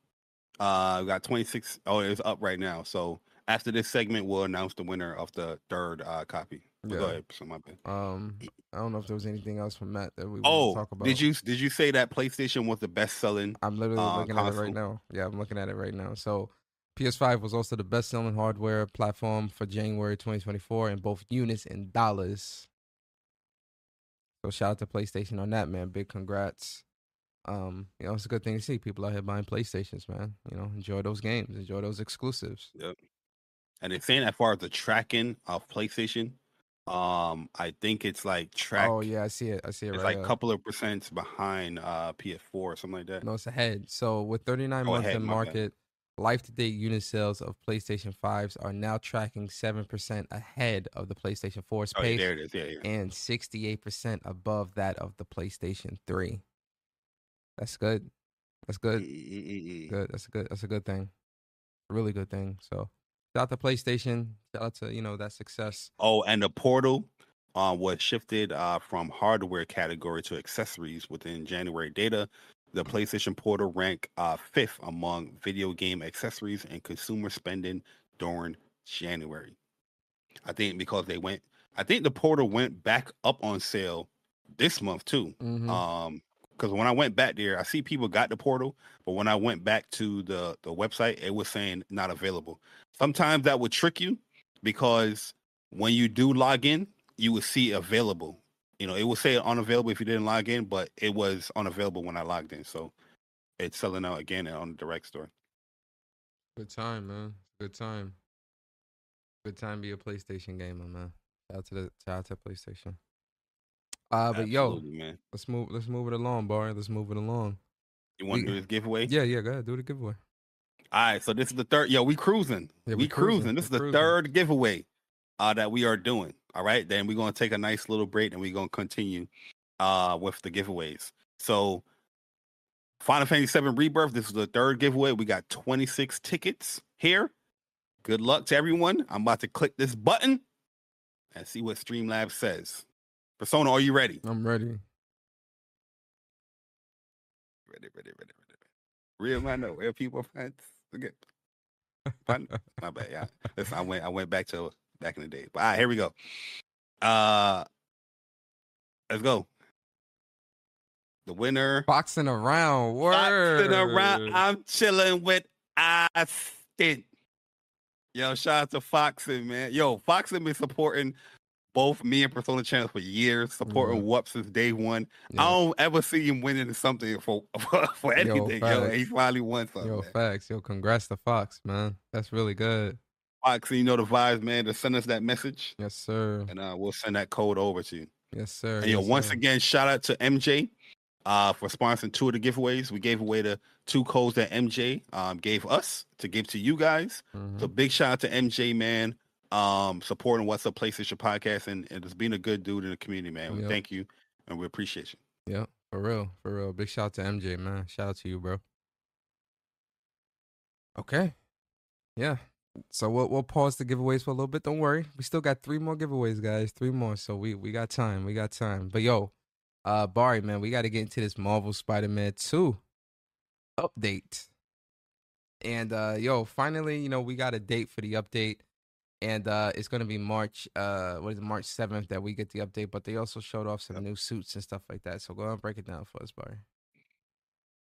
Uh, we got 26. Oh, it's up right now. So after this segment, we'll announce the winner of the third uh, copy. But Go Yeah. ahead. So my bad. Um, I don't know if there was anything else from Matt that we Oh, to talk about. did you did you say that PlayStation was the best selling? I'm literally uh, looking at it right now. Yeah, I'm looking at it right now. So, PS5 was also the best-selling hardware platform for January 2024 in both units and dollars. So shout out to PlayStation on that, man. Big congrats. Um, you know, it's a good thing to see people out here buying PlayStations, man. You know, enjoy those games, enjoy those exclusives. Yep. And they're saying as far as the tracking of PlayStation, um, I think it's like track. Oh yeah, I see it. I see it. It's right like a couple of percents behind uh PS4 or something like that. No, it's ahead. So with 39 Oh, months ahead, in market, life to date unit sales of PlayStation 5s are now tracking 7% ahead of the PlayStation 4's Oh, yeah, pace there it is. Yeah, yeah. and 68% above that of the PlayStation 3. That's good. That's good. Good. That's a good that's a good thing. A really good thing. So shout out to PlayStation. Shout out to, you know, that success. Oh, and the portal uh, was shifted uh, from hardware category to accessories within January data. The PlayStation Portal ranked uh, fifth among video game accessories and consumer spending during January. I think because they went, I think the portal went back up on sale this month too. Mhm. Um, because when I went back there, I see people got the portal, but when I went back to the the website, it was saying not available. Sometimes that would trick you because when you do log in, you would see available. You know, it would say unavailable if you didn't log in, but it was unavailable when I logged in. So it's selling out again on the direct store. Good time, man. Good time. Good time to be a PlayStation gamer, man. Shout out to the shout out to PlayStation. Uh but yo, man. let's move let's move it along, Bari. Let's move it along. You want to do this giveaway? Yeah, yeah, go ahead. Do the giveaway. All right, so this is the third. Yo, we cruising. Yeah, we, we cruising. cruising. This We is the third giveaway uh, that we are doing. All right, then we're gonna take a nice little break and we're gonna continue uh, with the giveaways. So, Final Fantasy VII Rebirth. This is the third giveaway. We got 26 tickets here. Good luck to everyone. I'm about to click this button and see what Streamlabs says. Persona, are you ready? I'm ready. Ready, ready, ready, ready. Real man, no. Where people okay. Pardon? My bad. Yeah. Listen, I went I went back to back in the day. But all right, here we go. Uh let's go. The winner. Boxing around. Word. Boxing around. I'm chilling with Austin. Yo, shout out to Foxen, man. Yo, Foxen been supporting both me and Persona channel for years, supporting Mhm. Whoop since day one. Yeah. I don't ever see him winning something for for, for anything. Yo, facts. he finally won something. Yo, man. facts. Yo, congrats to Fox, man. That's really good. Fox, you know the vibes, man. To send us that message, Yes, sir. and uh, we'll send that code over to you. Yes, sir. And yo, Yes, once sir. again, shout out to MJ uh, for sponsoring two of the giveaways. We gave away the two codes that MJ um, gave us to give to you guys. Mhm. So big shout out to MJ, man, um, supporting What's Up PlayStation podcast and, and just being a good dude in the community, man. We Yep. thank you and we appreciate you. Yeah, for real, for real. Big shout out to MJ, man. Shout out to you, bro. Okay. Yeah. So we'll we'll pause the giveaways for a little bit. Don't worry. We still got three more giveaways, guys. Three more. So we we got time. We got time. But yo, uh Bari, man, we gotta get into this Marvel Spider-Man 2 update. And uh yo, finally, you know, we got a date for the update. And uh it's gonna be March uh what is it, March 7th that we get the update, but they also showed off some Yep. new suits and stuff like that. So go ahead and break it down for us, Bari.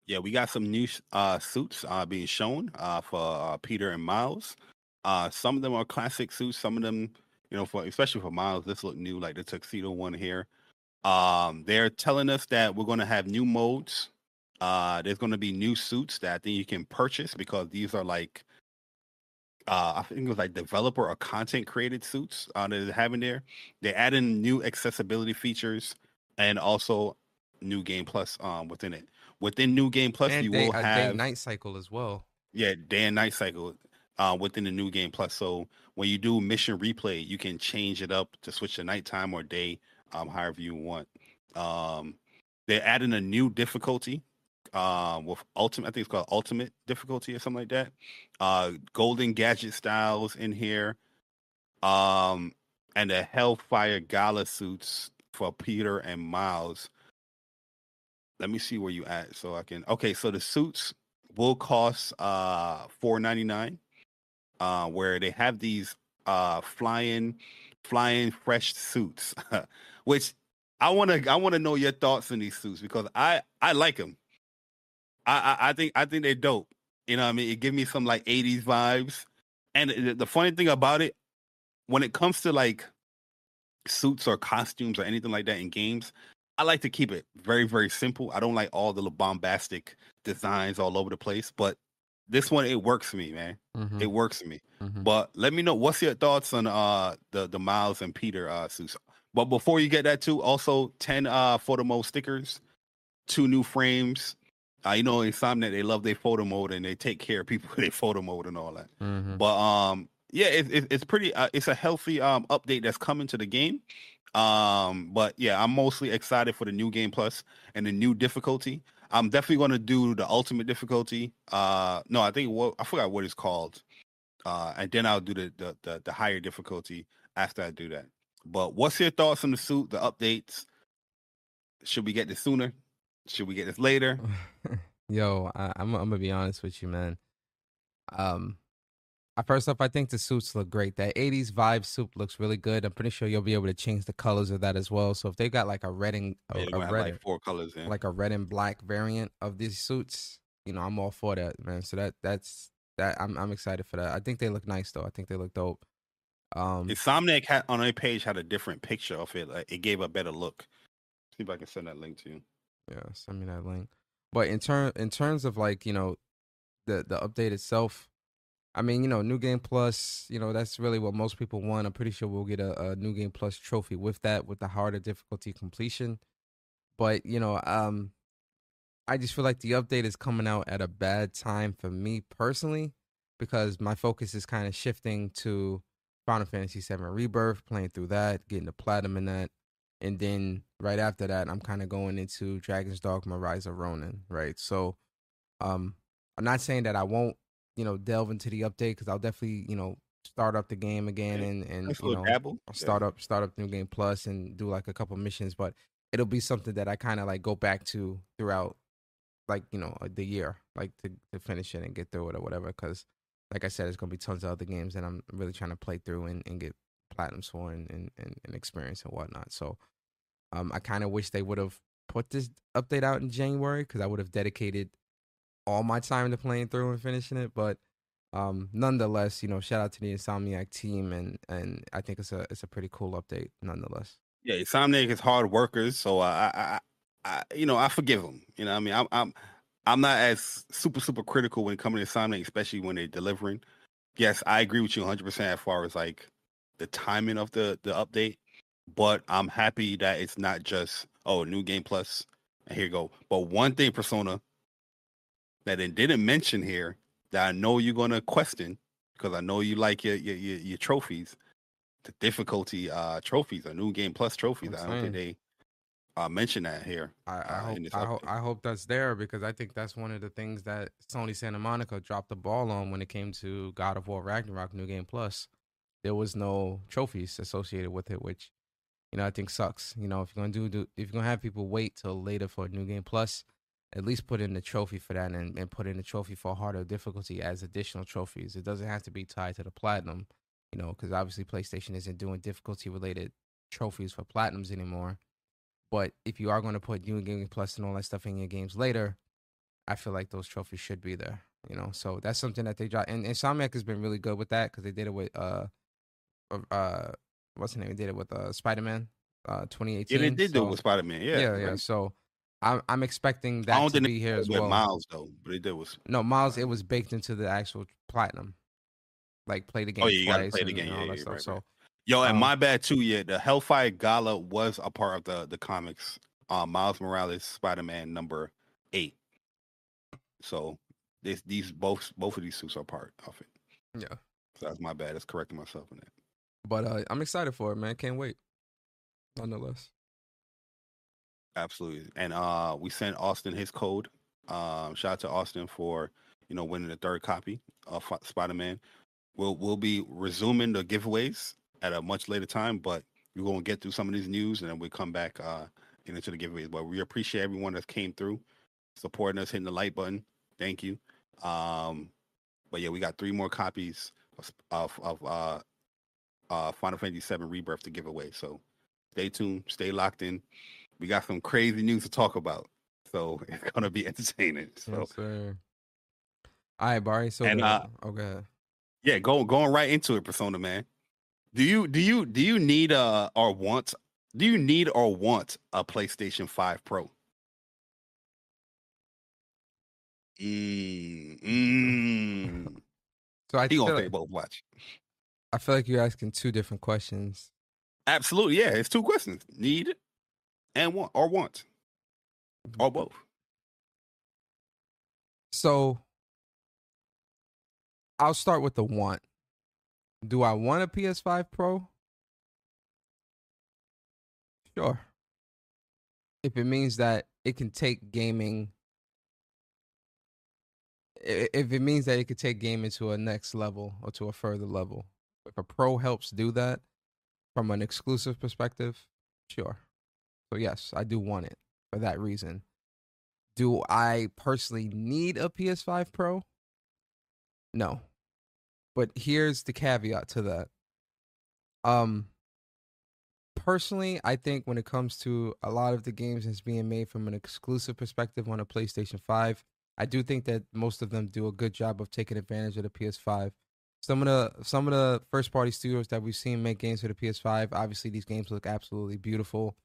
Yeah, we got some new uh, suits uh, being shown uh, for uh, Peter and Miles. Uh, some of them are classic suits. Some of them, you know, for especially for Miles, this look new, like the tuxedo one here. Um, they're telling us that we're going to have new modes. Uh, there's going to be new suits that I think you can purchase because these are like, uh, I think it was like developer or content created suits uh, that they're having there. They're adding new accessibility features and also new game plus um, within it. Within New Game Plus, and you day, will a day have night cycle as well. yeah day and night cycle uh, within the New Game Plus. So when you do mission replay, you can change it up to switch to nighttime or day, um, however you want. Um, they're adding a new difficulty um, with ultimate. I think it's called ultimate difficulty or something like that. Uh, golden gadget styles in here, um, and the Hellfire Gala suits for Peter and Miles let me see where you at so I can okay, so the suits will cost uh four ninety nine. Uh where they have these uh flying flying fresh suits. which I wanna I wanna know your thoughts on these suits because I I like them. I, I I think I think they're dope. You know what I mean? It give me some like 80s vibes. And the, the funny thing about it, when it comes to like suits or costumes or anything like that in games, I like to keep it very, very simple. I don't like all the bombastic designs all over the place, but this one it works for me, man. Mhm, It works for me. mhm. But let me know what's your thoughts on uh the the Miles and Peter uh suits. But before you get that too, also ten uh photo mode stickers, two new frames. You know, Insomniac they love their photo mode and they take care of people with their photo mode and all that. Mhm. But um, yeah, it, it, it's pretty. Uh, it's a healthy um update that's coming to the game. Um, but yeah, I'm mostly excited for the new game plus and the new difficulty. I'm definitely going to do the ultimate difficulty. Uh, no, I think what I forgot what it's called. Uh, and then I'll do the, the the the higher difficulty after I do that. But what's your thoughts on the suit, the updates? Should we get this sooner? Should we get this later? Yo, I, I'm I'm gonna be honest with you, man. Um, I first off, I think the suits look great. That '80s vibe suit looks really good. I'm pretty sure you'll be able to change the colors of that as well. So if they got like a red and a, Yeah, a they're gonna have, red, like four colors in. like a red and black variant of these suits, you know, I'm all for that, man. So that that's that. I'm I'm excited for that. I think they look nice though. I think they look dope. Um, Insomniac had on their page had a different picture of it. Like, it gave a better look. See if I can send that link to you. Yeah, send me that link. But in turn, in terms of like you know, the the update itself, I mean you know, new game plus, you know that's really what most people want. I'm pretty sure we'll get a, a new game plus trophy with that, with the harder difficulty completion. But you know, um, I just feel like the update is coming out at a bad time for me personally, because my focus is kind of shifting to Final Fantasy VII Rebirth, playing through that, getting the platinum in that, and then right after that, I'm kind of going into Dragon's Dogma: Rise of Ronin, right? So, um, I'm not saying that I won't, you know, delve into the update because I'll definitely, you know, start up the game again Yeah, and and Nice you know dabble. Yeah. start up start up new game plus and do like a couple missions, but it'll be something that I kind of like go back to throughout, like you know, uh, the year, like to to finish it and get through it or whatever. Because, like I said, there's gonna be tons of other games that I'm really trying to play through and, and get platinums for and, and, and, experience and whatnot. So, um, I kind of wish they would have put this update out in January because I would have dedicated all my time to playing through and finishing it. But um, nonetheless, you know, shout out to the Insomniac team, and and I think it's a it's a pretty cool update, nonetheless. Yeah, Insomniac is hard workers, so I, I, I, you know, I forgive them. You know, I mean, I'm, I'm, I'm not as super, super critical when it comes to Insomniac, especially when they're delivering. Yes, I agree with you 100 percent as far as like the timing of the the update, but I'm happy that it's not just oh, new game plus, and here you go. But one thing, Persona, that it didn't mention here that I know you're gonna question because I know you like your your your, your trophies the difficulty uh trophies, or new game plus trophies. I'm I don't think they uh mention that here. I, I uh, hope I, hope. I hope that's there because I think that's one of the things that Sony Santa Monica dropped the ball on when it came to God of War Ragnarok New Game Plus. There was no trophies associated with it, which you know I think sucks. You know if you're gonna do, do if you're gonna have people wait till later for a New Game Plus, at least put in the trophy for that and, and put in the trophy for harder difficulty as additional trophies. It doesn't have to be tied to the platinum, you know, because obviously PlayStation isn't doing difficulty related trophies for platinums anymore. But if you are going to put New Game Plus and all that stuff in your games later, I feel like those trophies should be there. You know, so that's something that they drop. And Insomniac has been really good with that because they did it with uh, uh, uh, what's the name? He did it with uh, Spider Man, uh, 2018. Yeah, they did do it with Spider Man. Yeah, yeah, yeah. right. So I'm I'm expecting I that don't to think be here as well. Miles though, but they did was No, Miles, it was baked into the actual platinum. Like play the game Oh, yeah, you gotta play the game. and all Yeah, that yeah, stuff. right, so right. Yo, and Um, my bad too. Yeah, the Hellfire Gala was a part of the the comics. Uh, Miles Morales Spider Man number eight. So this these both both of these suits are part of it. yeah. So that's my bad. That's correcting myself in that. But uh, I'm excited for it, man. Can't wait. Nonetheless. Absolutely. And uh we sent Austin his code. Um shout out to Austin for, you know, winning the third copy of Fi- Spider-Man. We'll we'll be resuming the giveaways at a much later time, but we're gonna get through some of these news and then we come back uh into the giveaways. But we appreciate everyone that came through, supporting us, hitting the like button. Thank you. Um but yeah, we got three more copies of of, of uh uh Final Fantasy VII Rebirth to give away. So stay tuned, stay locked in we got some crazy news to talk about. So it's gonna be entertaining. So Yes, sir. All right, Bari. So And, uh, oh, go ahead. yeah, go going right into it, Persona man. Do you do you do you need uh or want Do you need or want a PlayStation 5 Pro? Mm, mm. So I He gonna say both. Watch. I feel like you're asking two different questions. Absolutely, yeah. It's two questions: need and want, or want, mm-hmm. or both. So I'll start with the want. Do I want a PS5 Pro? Sure. If it means that it can take gaming if it means that it could take gaming to a next level or to a further level. If a pro helps do that from an exclusive perspective, sure. So yes, I do want it for that reason. Do I personally need a PS5 Pro? No. But here's the caveat to that. Um personally, I think when it comes to a lot of the games that's being made from an exclusive perspective on a PlayStation 5, I do think that most of them do a good job of taking advantage of the PS5. Some of the some of the first party studios that we've seen make games for the PS5, obviously these games look absolutely beautiful.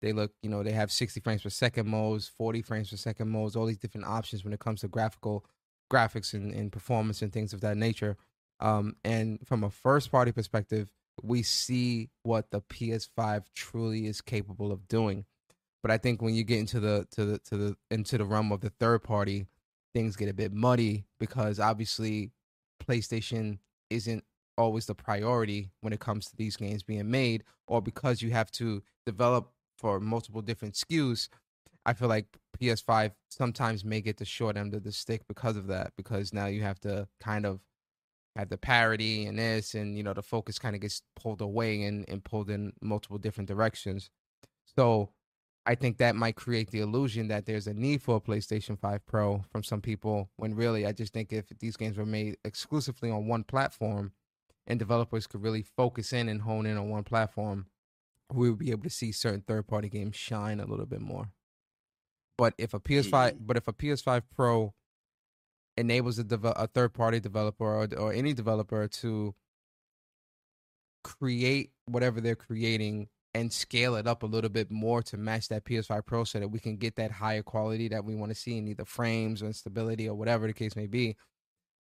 They look, you know, they have 60 frames per second modes, 40 frames per second modes, all these different options when it comes to graphical graphics and, and performance and things of that nature. Um, and from a first party perspective, we see what the PS5 truly is capable of doing. But I think when you get into the to the to the into the realm of the third party, things get a bit muddy because obviously PlayStation isn't always the priority when it comes to these games being made, or because you have to develop for multiple different SKUs. I feel like PS5 sometimes may get the short end of the stick because of that, because now you have to kind of have the parody and this, and you know the focus kind of gets pulled away and, and pulled in multiple different directions. So I think that might create the illusion that there's a need for a PlayStation 5 Pro from some people, when really I just think if these games were made exclusively on one platform and developers could really focus in and hone in on one platform, we would be able to see certain third party games shine a little bit more. But if a PS5, Mm. but if a PS5 Pro enables a, deve- a third party developer or, or any developer to create whatever they're creating and scale it up a little bit more to match that PS5 Pro so that we can get that higher quality that we want to see in either frames or stability or whatever the case may be,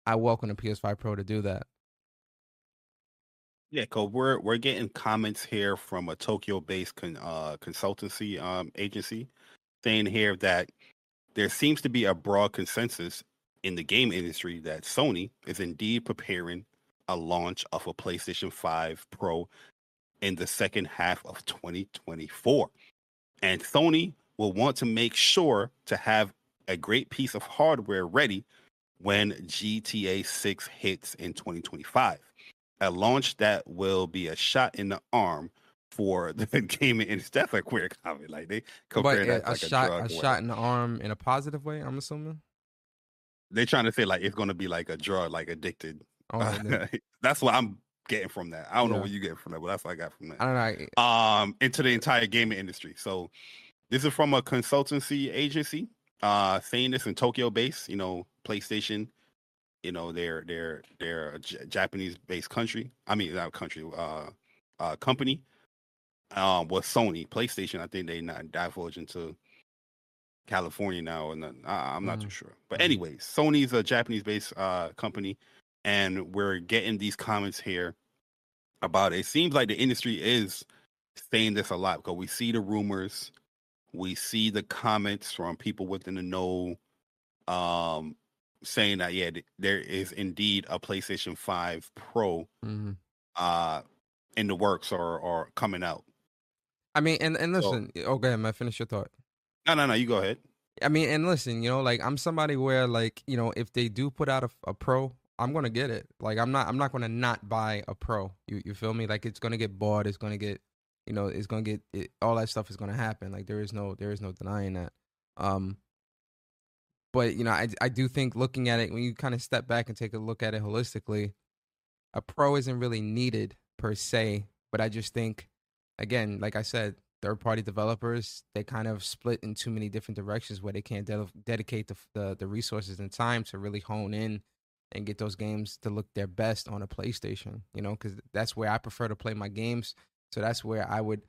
I welcome the PS5 Pro to do that. Yeah, cause we're we're getting comments here from a Tokyo-based con, uh, consultancy um, agency saying here that there seems to be a broad consensus in the game industry that Sony is indeed preparing a launch of a PlayStation 5 Pro in the second half of 2024. And Sony will want to make sure to have a great piece of hardware ready when GTA 6 hits in 2025 a launch that will be a shot in the arm for the gaming industry. That's like weird comment. Like they compare But that a, to like a, shot, drug. a shot in the arm in a positive way. I'm assuming. They're trying to say like it's gonna be like a drug, like addicted. Oh, then- that's what I'm getting from that. I don't know what you get from that, but that's what I got from that. I don't know. um into the entire gaming industry. So this is from a consultancy agency, uh saying this in Tokyo base, you know, PlayStation, you know, they're they're they're a J- Japanese based country. I mean not country, uh uh company. Um was Sony. PlayStation, I think they not divulge into California now and I, I'm not too Mhm. sure. But anyways, Sony's a Japanese based uh company and we're getting these comments here about it. It seems like the industry is saying this a lot because we see the rumors, we see the comments from people within the know, um, saying that yeah, there is indeed a PlayStation Five Pro Mhm. uh in the works or or coming out. I mean, and and So- listen. oh, go ahead, man. Finish your thought. No, no, no. You go ahead. I mean, and listen, you know, like I'm somebody where, like, you know, if they do put out a, a pro, I'm gonna get it. Like, I'm not, I'm not gonna not buy a pro. You, you feel me? Like, it's gonna get bought. It's gonna get, you know, it's gonna get it, all that stuff is gonna happen. Like, there is no, there is no denying that. Um, but you know, I, I do think looking at it when you kind of step back and take a look at it holistically, a pro isn't really needed per se. But I just think, again, like I said, third party developers they kind of split in too many different directions where they can't de- dedicate the, the the resources and time to really hone in and get those games to look their best on a PlayStation. You know, because that's where I prefer to play my games. So that's where I would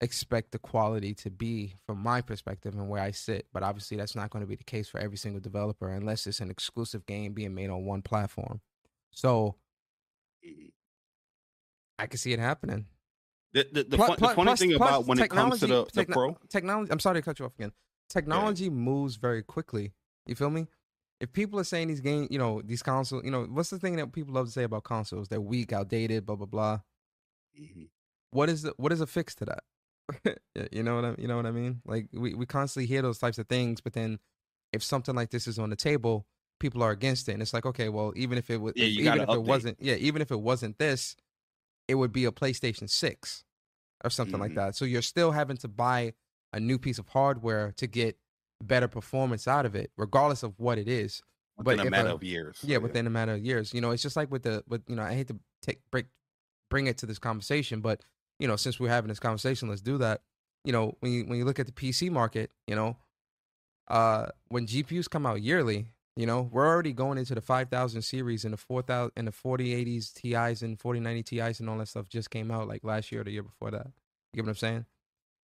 expect the quality to be from my perspective and where I sit. But obviously, that's not going to be the case for every single developer unless it's an exclusive game being made on one platform. So I can see it happening. The, the, the, fun, the funny plus, thing about when it comes to the, the pro technology, I'm sorry to cut you off again. Technology yeah. moves very quickly. You feel me? If people are saying these games, you know, these consoles, you know, what's the thing that people love to say about consoles? They're weak, outdated, blah blah blah. Mm-hmm. What is the, what is a fix to that? you know what I you know what I mean? Like we, we constantly hear those types of things, but then if something like this is on the table, people are against it, and it's like, okay, well, even if it was, yeah, even if update. it wasn't, yeah, even if it wasn't this, it would be a PlayStation Six or something mm-hmm. like that. So you're still having to buy a new piece of hardware to get better performance out of it, regardless of what it is. Within but a matter a, of years. Yeah, within a matter of years. You know, it's just like with the with you know, I hate to take break bring it to this conversation, but you know, since we're having this conversation, let's do that. You know, when you when you look at the PC market, you know, uh when GPUs come out yearly, you know, we're already going into the 5000 series and the 4000 and the 4080s TIs and 4090 TIs and all that stuff just came out like last year or the year before that. You get what I'm saying?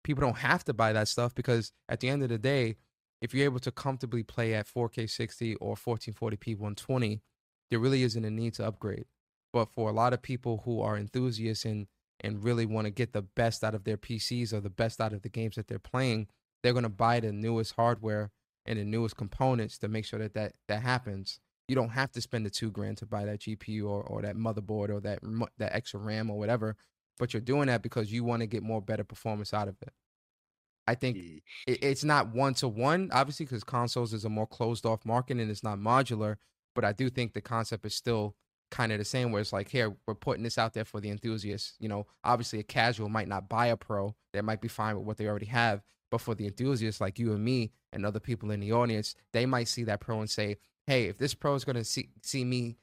People don't have to buy that stuff because at the end of the day, if you're able to comfortably play at 4K 60 or 1440p 120, there really isn't a need to upgrade. But for a lot of people who are enthusiasts and and really want to get the best out of their PCs or the best out of the games that they're playing, they're going to buy the newest hardware and the newest components to make sure that that, that happens. You don't have to spend the two grand to buy that GPU or, or that motherboard or that that extra RAM or whatever, but you're doing that because you want to get more better performance out of it. I think it, it's not one to one, obviously, because consoles is a more closed off market and it's not modular. But I do think the concept is still kind of the same, where it's like, here, we're putting this out there for the enthusiasts. You know, obviously, a casual might not buy a pro, they might be fine with what they already have. But for the enthusiasts like you and me and other people in the audience, they might see that pro and say, hey, if this pro is going to see, see me,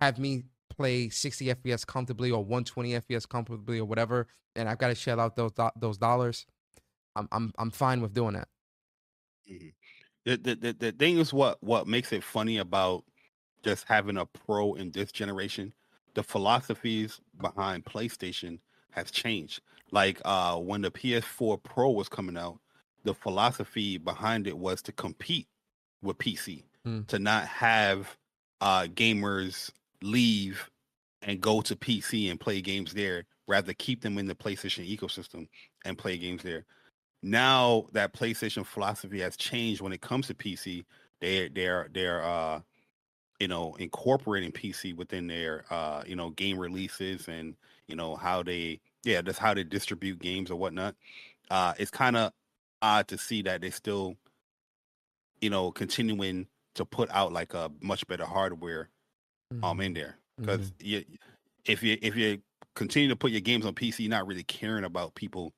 have me play 60 FPS comfortably or 120 FPS comfortably or whatever, and I've got to shell out those those dollars, I'm I'm I'm fine with doing that. Mm-hmm. The, the the the thing is what what makes it funny about just having a pro in this generation. The philosophies behind PlayStation has changed. Like uh when the PS4 Pro was coming out, the philosophy behind it was to compete with PC, mm. to not have uh gamers leave and go to PC and play games there, rather keep them in the PlayStation ecosystem and play games there now that PlayStation philosophy has changed when it comes to PC. They they're they're uh you know incorporating PC within their uh you know game releases and you know how they yeah that's how they distribute games or whatnot. Uh, it's kind of odd to see that they still you know continuing to put out like a much better hardware mm-hmm. um in there because mm-hmm. you if you if you continue to put your games on PC, you're not really caring about people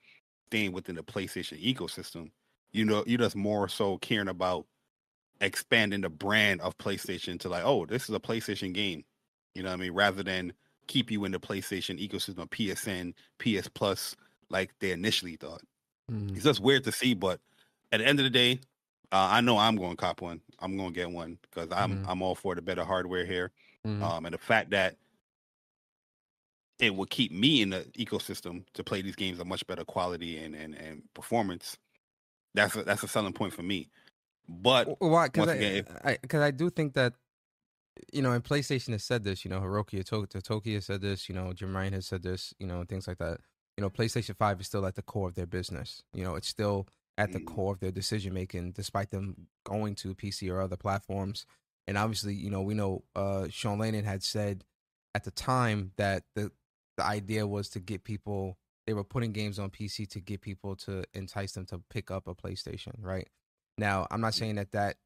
staying within the PlayStation ecosystem. You know, you're just more so caring about expanding the brand of PlayStation to like, oh, this is a PlayStation game. You know what I mean? Rather than keep you in the PlayStation ecosystem, PSN, PS Plus, like they initially thought. Mm. It's just weird to see, but at the end of the day, uh, I know I'm going to cop one. I'm going to get one because I'm mm. I'm all for the better hardware here. Mm. Um, and the fact that it would keep me in the ecosystem to play these games of much better quality and and, and performance. That's a, that's a selling point for me. But why? Because I, I, cause I do think that you know, and PlayStation has said this. You know, Hiroki Totoki has said this. You know, Jim Ryan has said this. You know, things like that. You know, PlayStation Five is still at the core of their business. You know, it's still at the mm. core of their decision making, despite them going to PC or other platforms. And obviously, you know, we know uh, Sean Layden had said at the time that the the idea was to get people they were putting games on PC to get people to entice them to pick up a PlayStation, right? Now, I'm not saying that that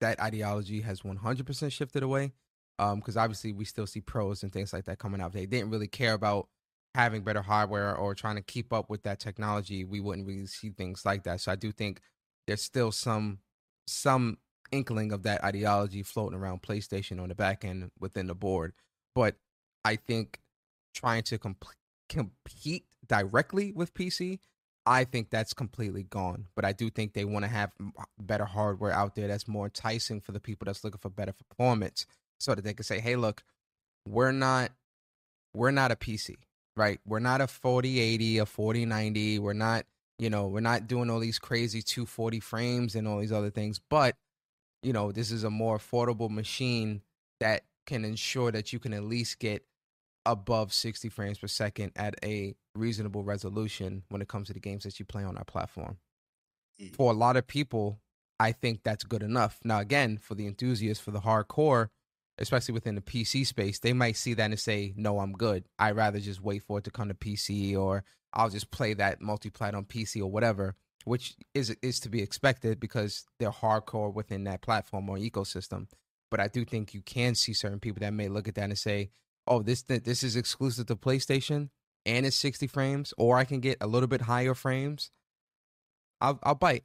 that ideology has 100% shifted away um because obviously we still see pros and things like that coming out. They didn't really care about having better hardware or trying to keep up with that technology. We wouldn't really see things like that. So I do think there's still some some inkling of that ideology floating around PlayStation on the back end within the board. But I think trying to comp- compete directly with PC, I think that's completely gone. But I do think they want to have better hardware out there that's more enticing for the people that's looking for better performance, so that they can say, "Hey, look, we're not, we're not a PC. right? We're not a 4080, a 4090. We're not, you know, we're not doing all these crazy 240 frames and all these other things. But, you know, this is a more affordable machine that can ensure that you can at least get above 60 frames per second at a reasonable resolution when it comes to the games that you play on our platform. For a lot of people, I think that's good enough. Now, again, for the enthusiasts, for the hardcore, especially within the PC space, they might see that and say, "No, I'm good. I'd rather just wait for it to come to PC, or I'll just play that multiplayer on PC or whatever." Which is is to be expected because they're hardcore within that platform or ecosystem. But I do think you can see certain people that may look at that and say, "Oh, this this is exclusive to PlayStation and it's 60 frames, or I can get a little bit higher frames." I'll I'll bite.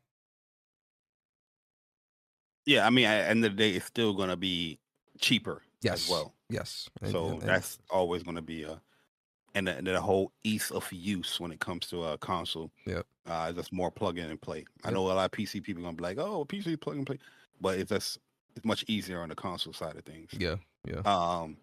Yeah, I mean, at the end of the day, it's still going to be cheaper Yes. as well. Yes. So and- and- that's always going to be a, and the, the whole ease of use when it comes to a console. Yep. Uh, just more plug in and play. I know a lot of PC people gonna be like, "Oh, PC plug and play," but it's just it's much easier on the console side of things. yeah. Yeah. Um,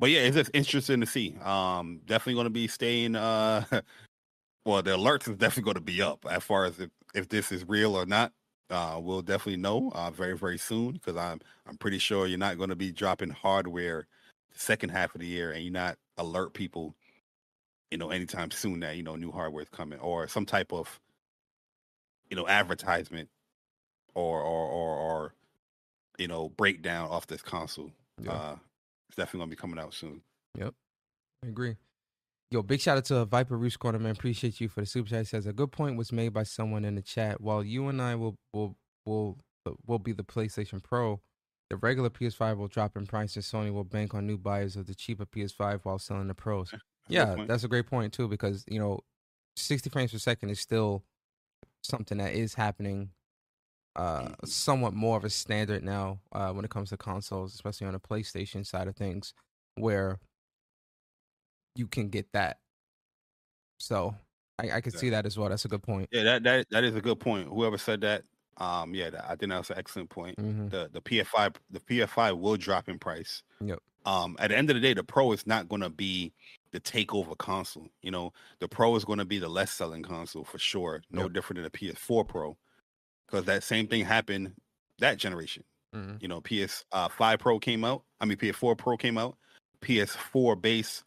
but yeah, it's just interesting to see. Um, definitely going to be staying. Uh, well, the alerts is definitely going to be up as far as if, if this is real or not. Uh, we'll definitely know uh, very very soon because I'm I'm pretty sure you're not going to be dropping hardware the second half of the year and you're not alert people, you know, anytime soon that you know new hardware is coming or some type of, you know, advertisement or or or, or you know breakdown off this console. Yeah. Uh, it's definitely gonna be coming out soon. Yep, I agree. Yo, big shout out to Viper Roost Corner, man. Appreciate you for the super chat. He says a good point was made by someone in the chat. While you and I will will will uh, will be the PlayStation Pro, the regular PS5 will drop in price, and Sony will bank on new buyers of the cheaper PS5 while selling the pros. That's Yeah, point. that's a great point too, because you know, 60 frames per second is still something that is happening. Uh, somewhat more of a standard now uh, when it comes to consoles, especially on the PlayStation side of things, where you can get that. So I, I could see that as well. That's a good point. yeah, that that that is a good point. Whoever said that, um, yeah, that, I think that's an excellent point. hmm The the PS5 the PS5 will drop in price. Yep. Um, at the end of the day, the Pro is not going to be the takeover console. You know, the Pro is going to be the less selling console for sure. No Yep. different than the PS4 Pro, because that same thing happened that generation. hmm You know, PS uh, 5 Pro came out. I mean, PS4 Pro came out. PS4 base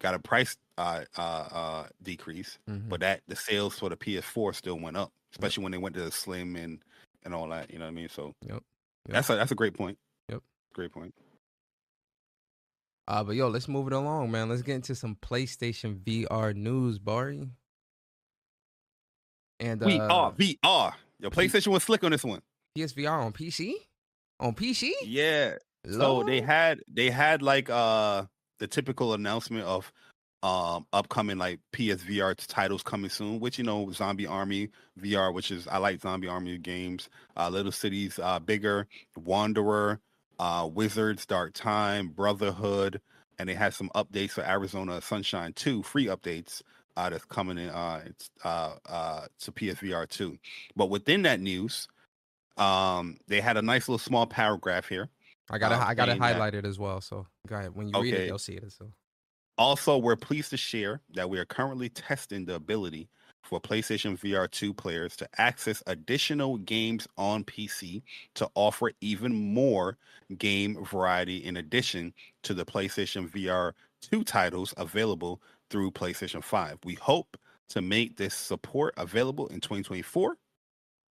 got a price uh, uh, uh, decrease, hmm but that the sales for the PS4 still went up, especially when they went to the slim and and all that. You know what I mean? So Yep. Yep. that's a that's a great point. Yep. great point. Uh, but yo, let's move it along, man. Let's get into some PlayStation VR news, Bari. And uh, we are VR. Your PlayStation was slick on this one. PSVR on PC. On PC. Yeah. So they had they had like uh the typical announcement of um upcoming like PSVR titles coming soon, which you know Zombie Army VR, which is I like Zombie Army games. Uh, Little Cities uh, Bigger, Wanderer, uh, Wizards, Dark Time, Brotherhood, and they had some updates for Arizona Sunshine 2, free updates uh, that's coming in uh, it's, uh, uh, to PSVR 2. But within that news, um, they had a nice little small paragraph here. I got it. uh, I got it saying that- highlighted as well. So go ahead. When you read it, you'll see it. So Also, we're pleased to share that we are currently testing the ability for PlayStation VR 2 players to access additional games on PC to offer even more game variety in addition to the PlayStation VR 2 titles available through PlayStation 5. We hope to make this support available in 2024.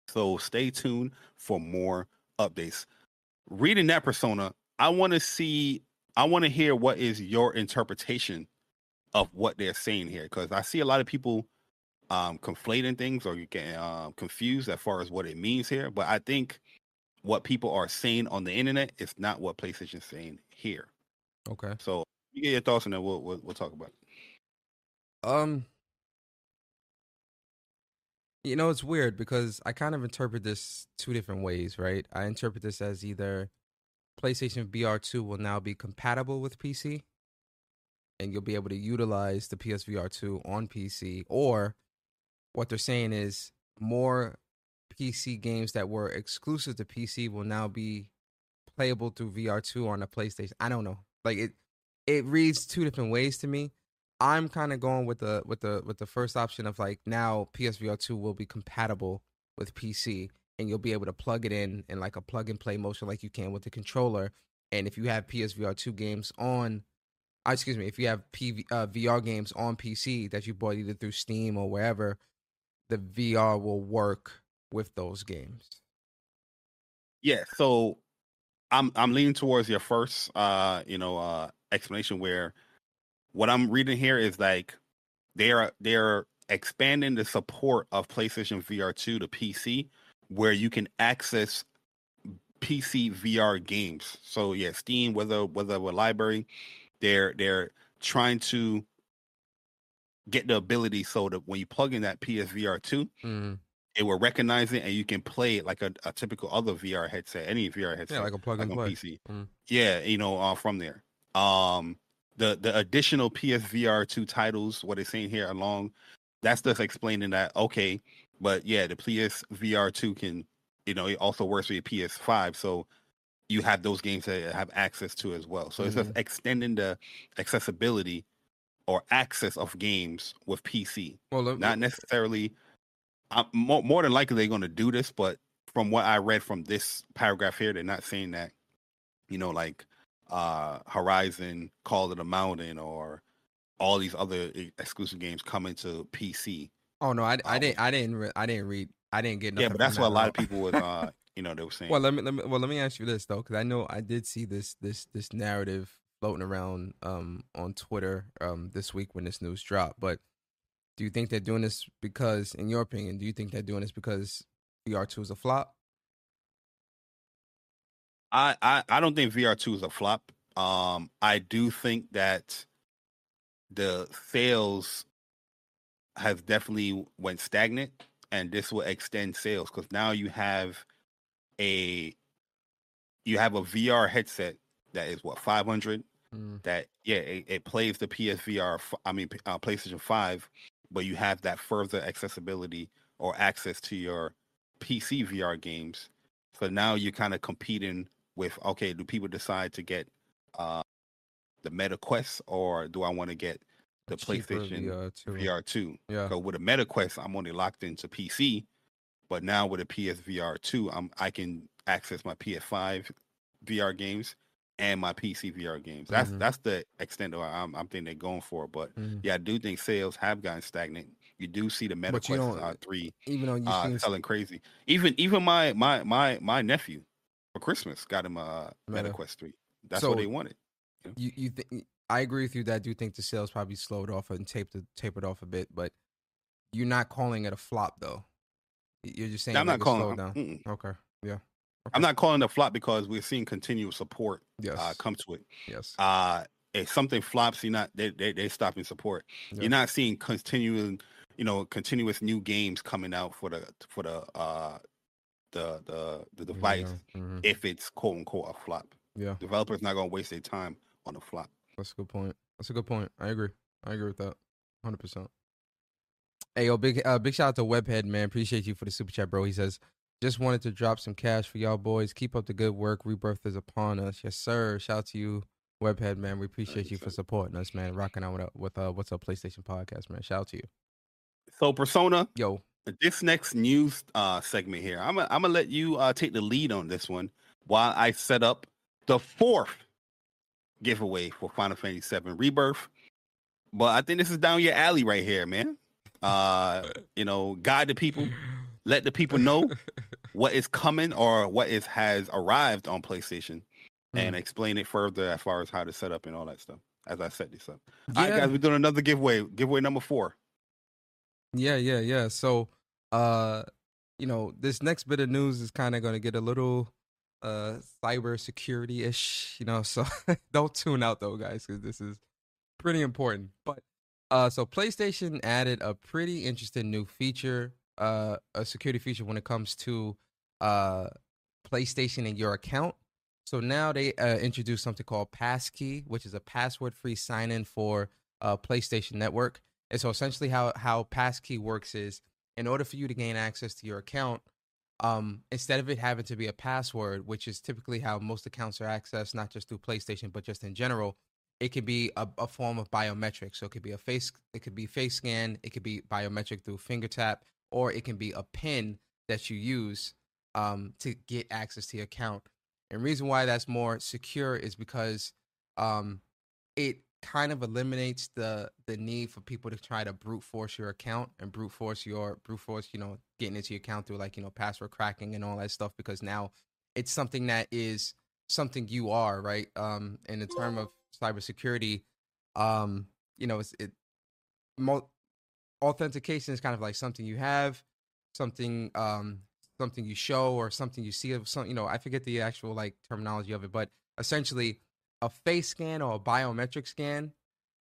So stay tuned for more updates. Reading that persona, I want to see I want to hear what is your interpretation of what they're saying here because I see a lot of people um, conflating things or you get uh, confused as far as what it means here. But I think what people are saying on the internet is not what PlayStation's saying here. okay. So you get your thoughts and then we'll we'll, we'll talk about it. Um, you know, it's weird because I kind of interpret this two different ways, right? I interpret this as either PlayStation VR 2 will now be compatible with PC and you'll be able to utilize the PSVR 2 on PC, or what they're saying is more PC games that were exclusive to PC will now be playable through VR2 on a PlayStation. I don't know. Like it it reads two different ways to me. I'm kind of going with the with the with the first option of like now PSVR two will be compatible with PC and you'll be able to plug it in in like a plug and play motion like you can with the controller. And if you have PSVR two games on, uh, excuse me, if you have PV, uh, VR games on PC that you bought either through Steam or wherever, the VR will work with those games. Yeah, so I'm I'm leaning towards your first uh you know uh explanation where what I'm reading here is like they're they're expanding the support of PlayStation VR 2 to PC where you can access PC VR games. So yeah, Steam, whether whether a library, they're they're trying to get the ability so that when you plug in that PSVR 2, Mm. it will recognize it and you can play it like a, a typical other VR headset, any VR headset. Yeah, like a plug and on play. PC. Mm. Yeah, you know, uh, from there. Um, the the additional PSVR two titles, what it's saying here along, that's just explaining that okay, but yeah, the PSVR two can, you know, it also works with your PS5, so you have those games that have access to as well. So it's just extending the accessibility or access of games with PC Well, not necessarily uh, more, more than likely they're going to do this but from what i read from this paragraph here they're not saying that you know like uh horizon call of the mountain or all these other exclusive games coming to pc oh no, I, I um, didn't I didn't re- I didn't read I didn't get nothing. yeah but that's what a lot of people was uh you know they were saying Well, let me, let me well let me ask you this though, because I know I did see this this this narrative floating around um on Twitter um this week when this news dropped. But do you think they're doing this because, in your opinion, do you think they're doing this because VR two is a flop? I, I I don't think VR2 is a flop. Um, I do think that the sales has definitely went stagnant, and this will extend sales because now you have a you have a VR headset that is what 500 Mm. that yeah it, it plays the PSVR I mean uh, PlayStation 5 but you have that further accessibility or access to your PC VR games so now you're kind of competing with okay do people decide to get uh the Meta Quest or do I want to get the Cheaper PlayStation VR two. Yeah. so with a Meta Quest I'm only locked into PC but now with a PSVR 2 I'm I can access my PS5 VR games and my PC VR games. That's Mhm. that's the extent of I'm I'm thinking they're going for. But Mhm. yeah, I do think sales have gotten stagnant. You do see the Meta Quest uh, three Even you uh, selling crazy. Even even my my my my nephew for Christmas got him a Meta Meta. Quest three. That's So- what they wanted. you you think I agree with you that I do think the sales probably slowed off and taped tapered off a bit, but you're not calling it a flop though. You're just saying I'm not it calling. slowed down. mm-mm. Okay. Yeah. I'm not calling it a flop because we're seeing continual support Yes. uh, come to it. yes. Uh, if something flops, you're not they they they stopping support. You're not seeing continuing, you know, continuous new games coming out for the for the uh the the the device Yeah. Mhm. if it's quote unquote a flop. yeah. Developers not gonna waste their time on a flop. That's a good point. That's a good point. I agree. I agree with that. Hundred percent. Hey yo, big uh, big shout out to Webhead man. Appreciate you for the super chat, bro. He says, just wanted to drop some cash for y'all boys. Keep up the good work. Rebirth is upon us. Yes, sir. Shout out to you, Webhead man. We appreciate you, for supporting us, man. Rocking out with uh, with uh, what's up PlayStation podcast, man. Shout out to you. So Persona, Yo, this next news uh segment here, I'm gonna I'm gonna let you uh take the lead on this one while I set up the fourth giveaway for Final Fantasy VII Rebirth. But I think this is down your alley right here, man. Uh, you know, guide the people, let the people know what is coming or what is has arrived on PlayStation, and Mm. explain it further as far as how to set up and all that stuff. As I set this up, all right, guys, we're doing another giveaway. Giveaway number four. Yeah, yeah, yeah. So, uh, you know, this next bit of news is kind of going to get a little uh cyber security ish, you know. So don't tune out though, guys, because this is pretty important. But uh, so PlayStation added a pretty interesting new feature, uh, a security feature when it comes to uh PlayStation and your account. So now they uh, introduced something called Passkey, which is a password-free sign-in for uh, PlayStation Network. And so essentially how how passkey works is in order for you to gain access to your account, um, instead of it having to be a password, which is typically how most accounts are accessed, not just through PlayStation, but just in general, it could be a, a form of biometric. So it could be a face, it could be face scan, it could be biometric through finger tap, or it can be a pin that you use um, to get access to your account. And reason why that's more secure is because um, it kind of eliminates the the need for people to try to brute force your account and brute force your brute force, you know, getting into your account through like you know password cracking and all that stuff. Because now it's something that is something you are right. Um, in the term of cybersecurity, um, you know, it's it. Mo- authentication is kind of like something you have, something um something you show or something you see of some you know i forget the actual like terminology of it but essentially a face scan or a biometric scan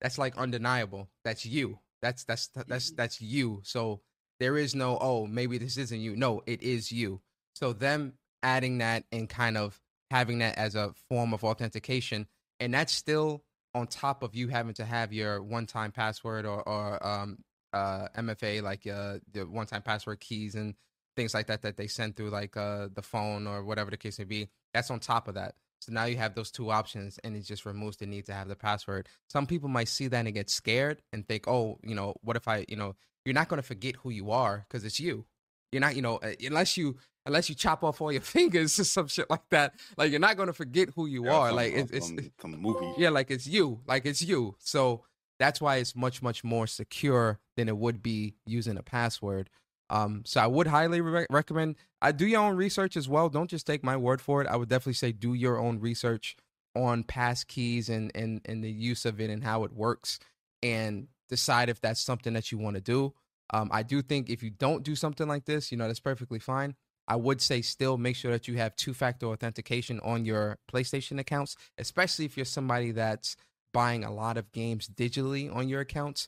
that's like undeniable. That's you. That's that's that's that's you. So there is no oh maybe this isn't you. No it is you. So them adding that and kind of having that as a form of authentication and that's still on top of you having to have your one-time password or, or um, uh, MFA, like uh, the one-time password keys and things like that that they send through like uh, the phone or whatever the case may be. That's on top of that. So now you have those two options, and it just removes the need to have the password. Some people might see that and get scared and think, oh, you know, what if I, you know, you're not going to forget who you are because it's you. You're not, you know, uh, unless you unless you chop off all your fingers or some shit like that. Like you're not going to forget who you Yeah, are. some- like some- it's some, some movie. yeah, like it's you. Like it's you. So that's why it's much, much more secure than it would be using a password. Um, so I would highly re- recommend. I do your own research as well. Don't just take my word for it. I would definitely say do your own research on pass keys and and and the use of it and how it works, and decide if that's something that you want to do. Um, I do think if you don't do something like this, you know that's perfectly fine. I would say still make sure that you have two factor authentication on your PlayStation accounts, especially if you're somebody that's buying a lot of games digitally on your accounts.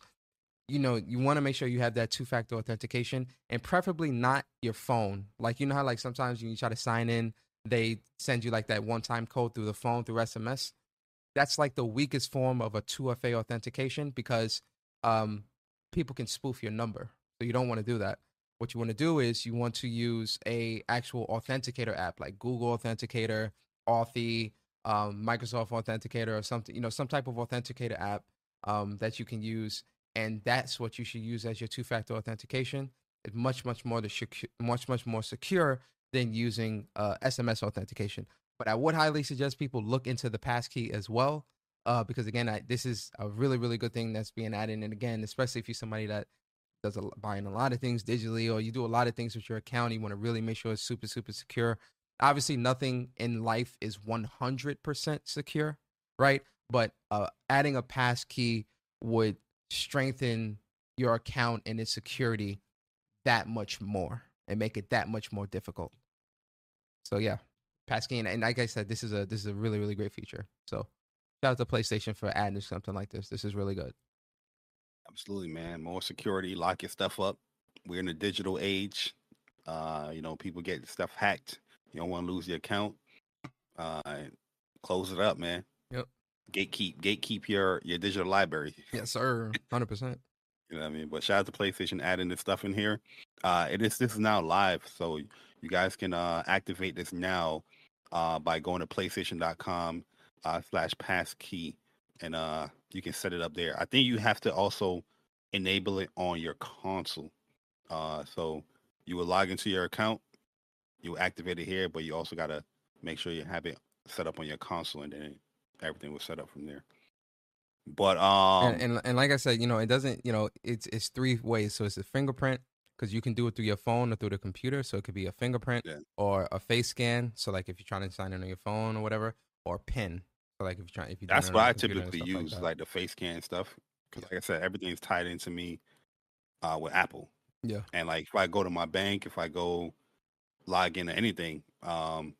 You know, you want to make sure you have that two factor authentication and preferably not your phone. Like, you know how, like, sometimes when you try to sign in, they send you like that one time code through the phone through SMS. That's like the weakest form of a 2FA authentication because um, people can spoof your number. So you don't want to do that what you want to do is you want to use a actual authenticator app like Google Authenticator, Authy, um, Microsoft Authenticator, or something. You know, some type of authenticator app um, that you can use, and that's what you should use as your two-factor authentication. It's much, much more secu- much, much more secure than using uh, SMS authentication. But I would highly suggest people look into the passkey as well, uh, because again, I, this is a really, really good thing that's being added. And again, especially if you're somebody that does a, buying a lot of things digitally or you do a lot of things with your account you want to really make sure it's super super secure obviously nothing in life is 100% secure right but uh, adding a pass key would strengthen your account and its security that much more and make it that much more difficult so yeah pass key and, and like i said this is a this is a really really great feature so shout out to playstation for adding something like this this is really good Absolutely, man. More security, lock your stuff up. We're in a digital age. Uh, you know, people get stuff hacked. You don't want to lose your account. Uh, close it up, man. Yep. Gatekeep, gatekeep your your digital library. yes sir 100% You know what I mean? But shout out to PlayStation adding this stuff in here. Uh, it is this is now live, so you guys can uh, activate this now uh, by going to PlayStation.com uh, slash passkey, and uh, you can set it up there. I think you have to also enable it on your console. Uh, so you will log into your account, you activate it here, but you also got to make sure you have it set up on your console, and then everything was set up from there. But um, and, and and like I said, you know, it doesn't, you know, it's it's three ways. So it's a fingerprint because you can do it through your phone or through the computer. So it could be a fingerprint Yeah. or a face scan. So like if you're trying to sign in on your phone or whatever, or PIN. So like if you're trying, if you're That's what I the computer and typically use, like, like, the face scan stuff. Because like I said, everything's tied into me uh, with Apple. Yeah. And like if I go to my bank, if I go log into anything, um,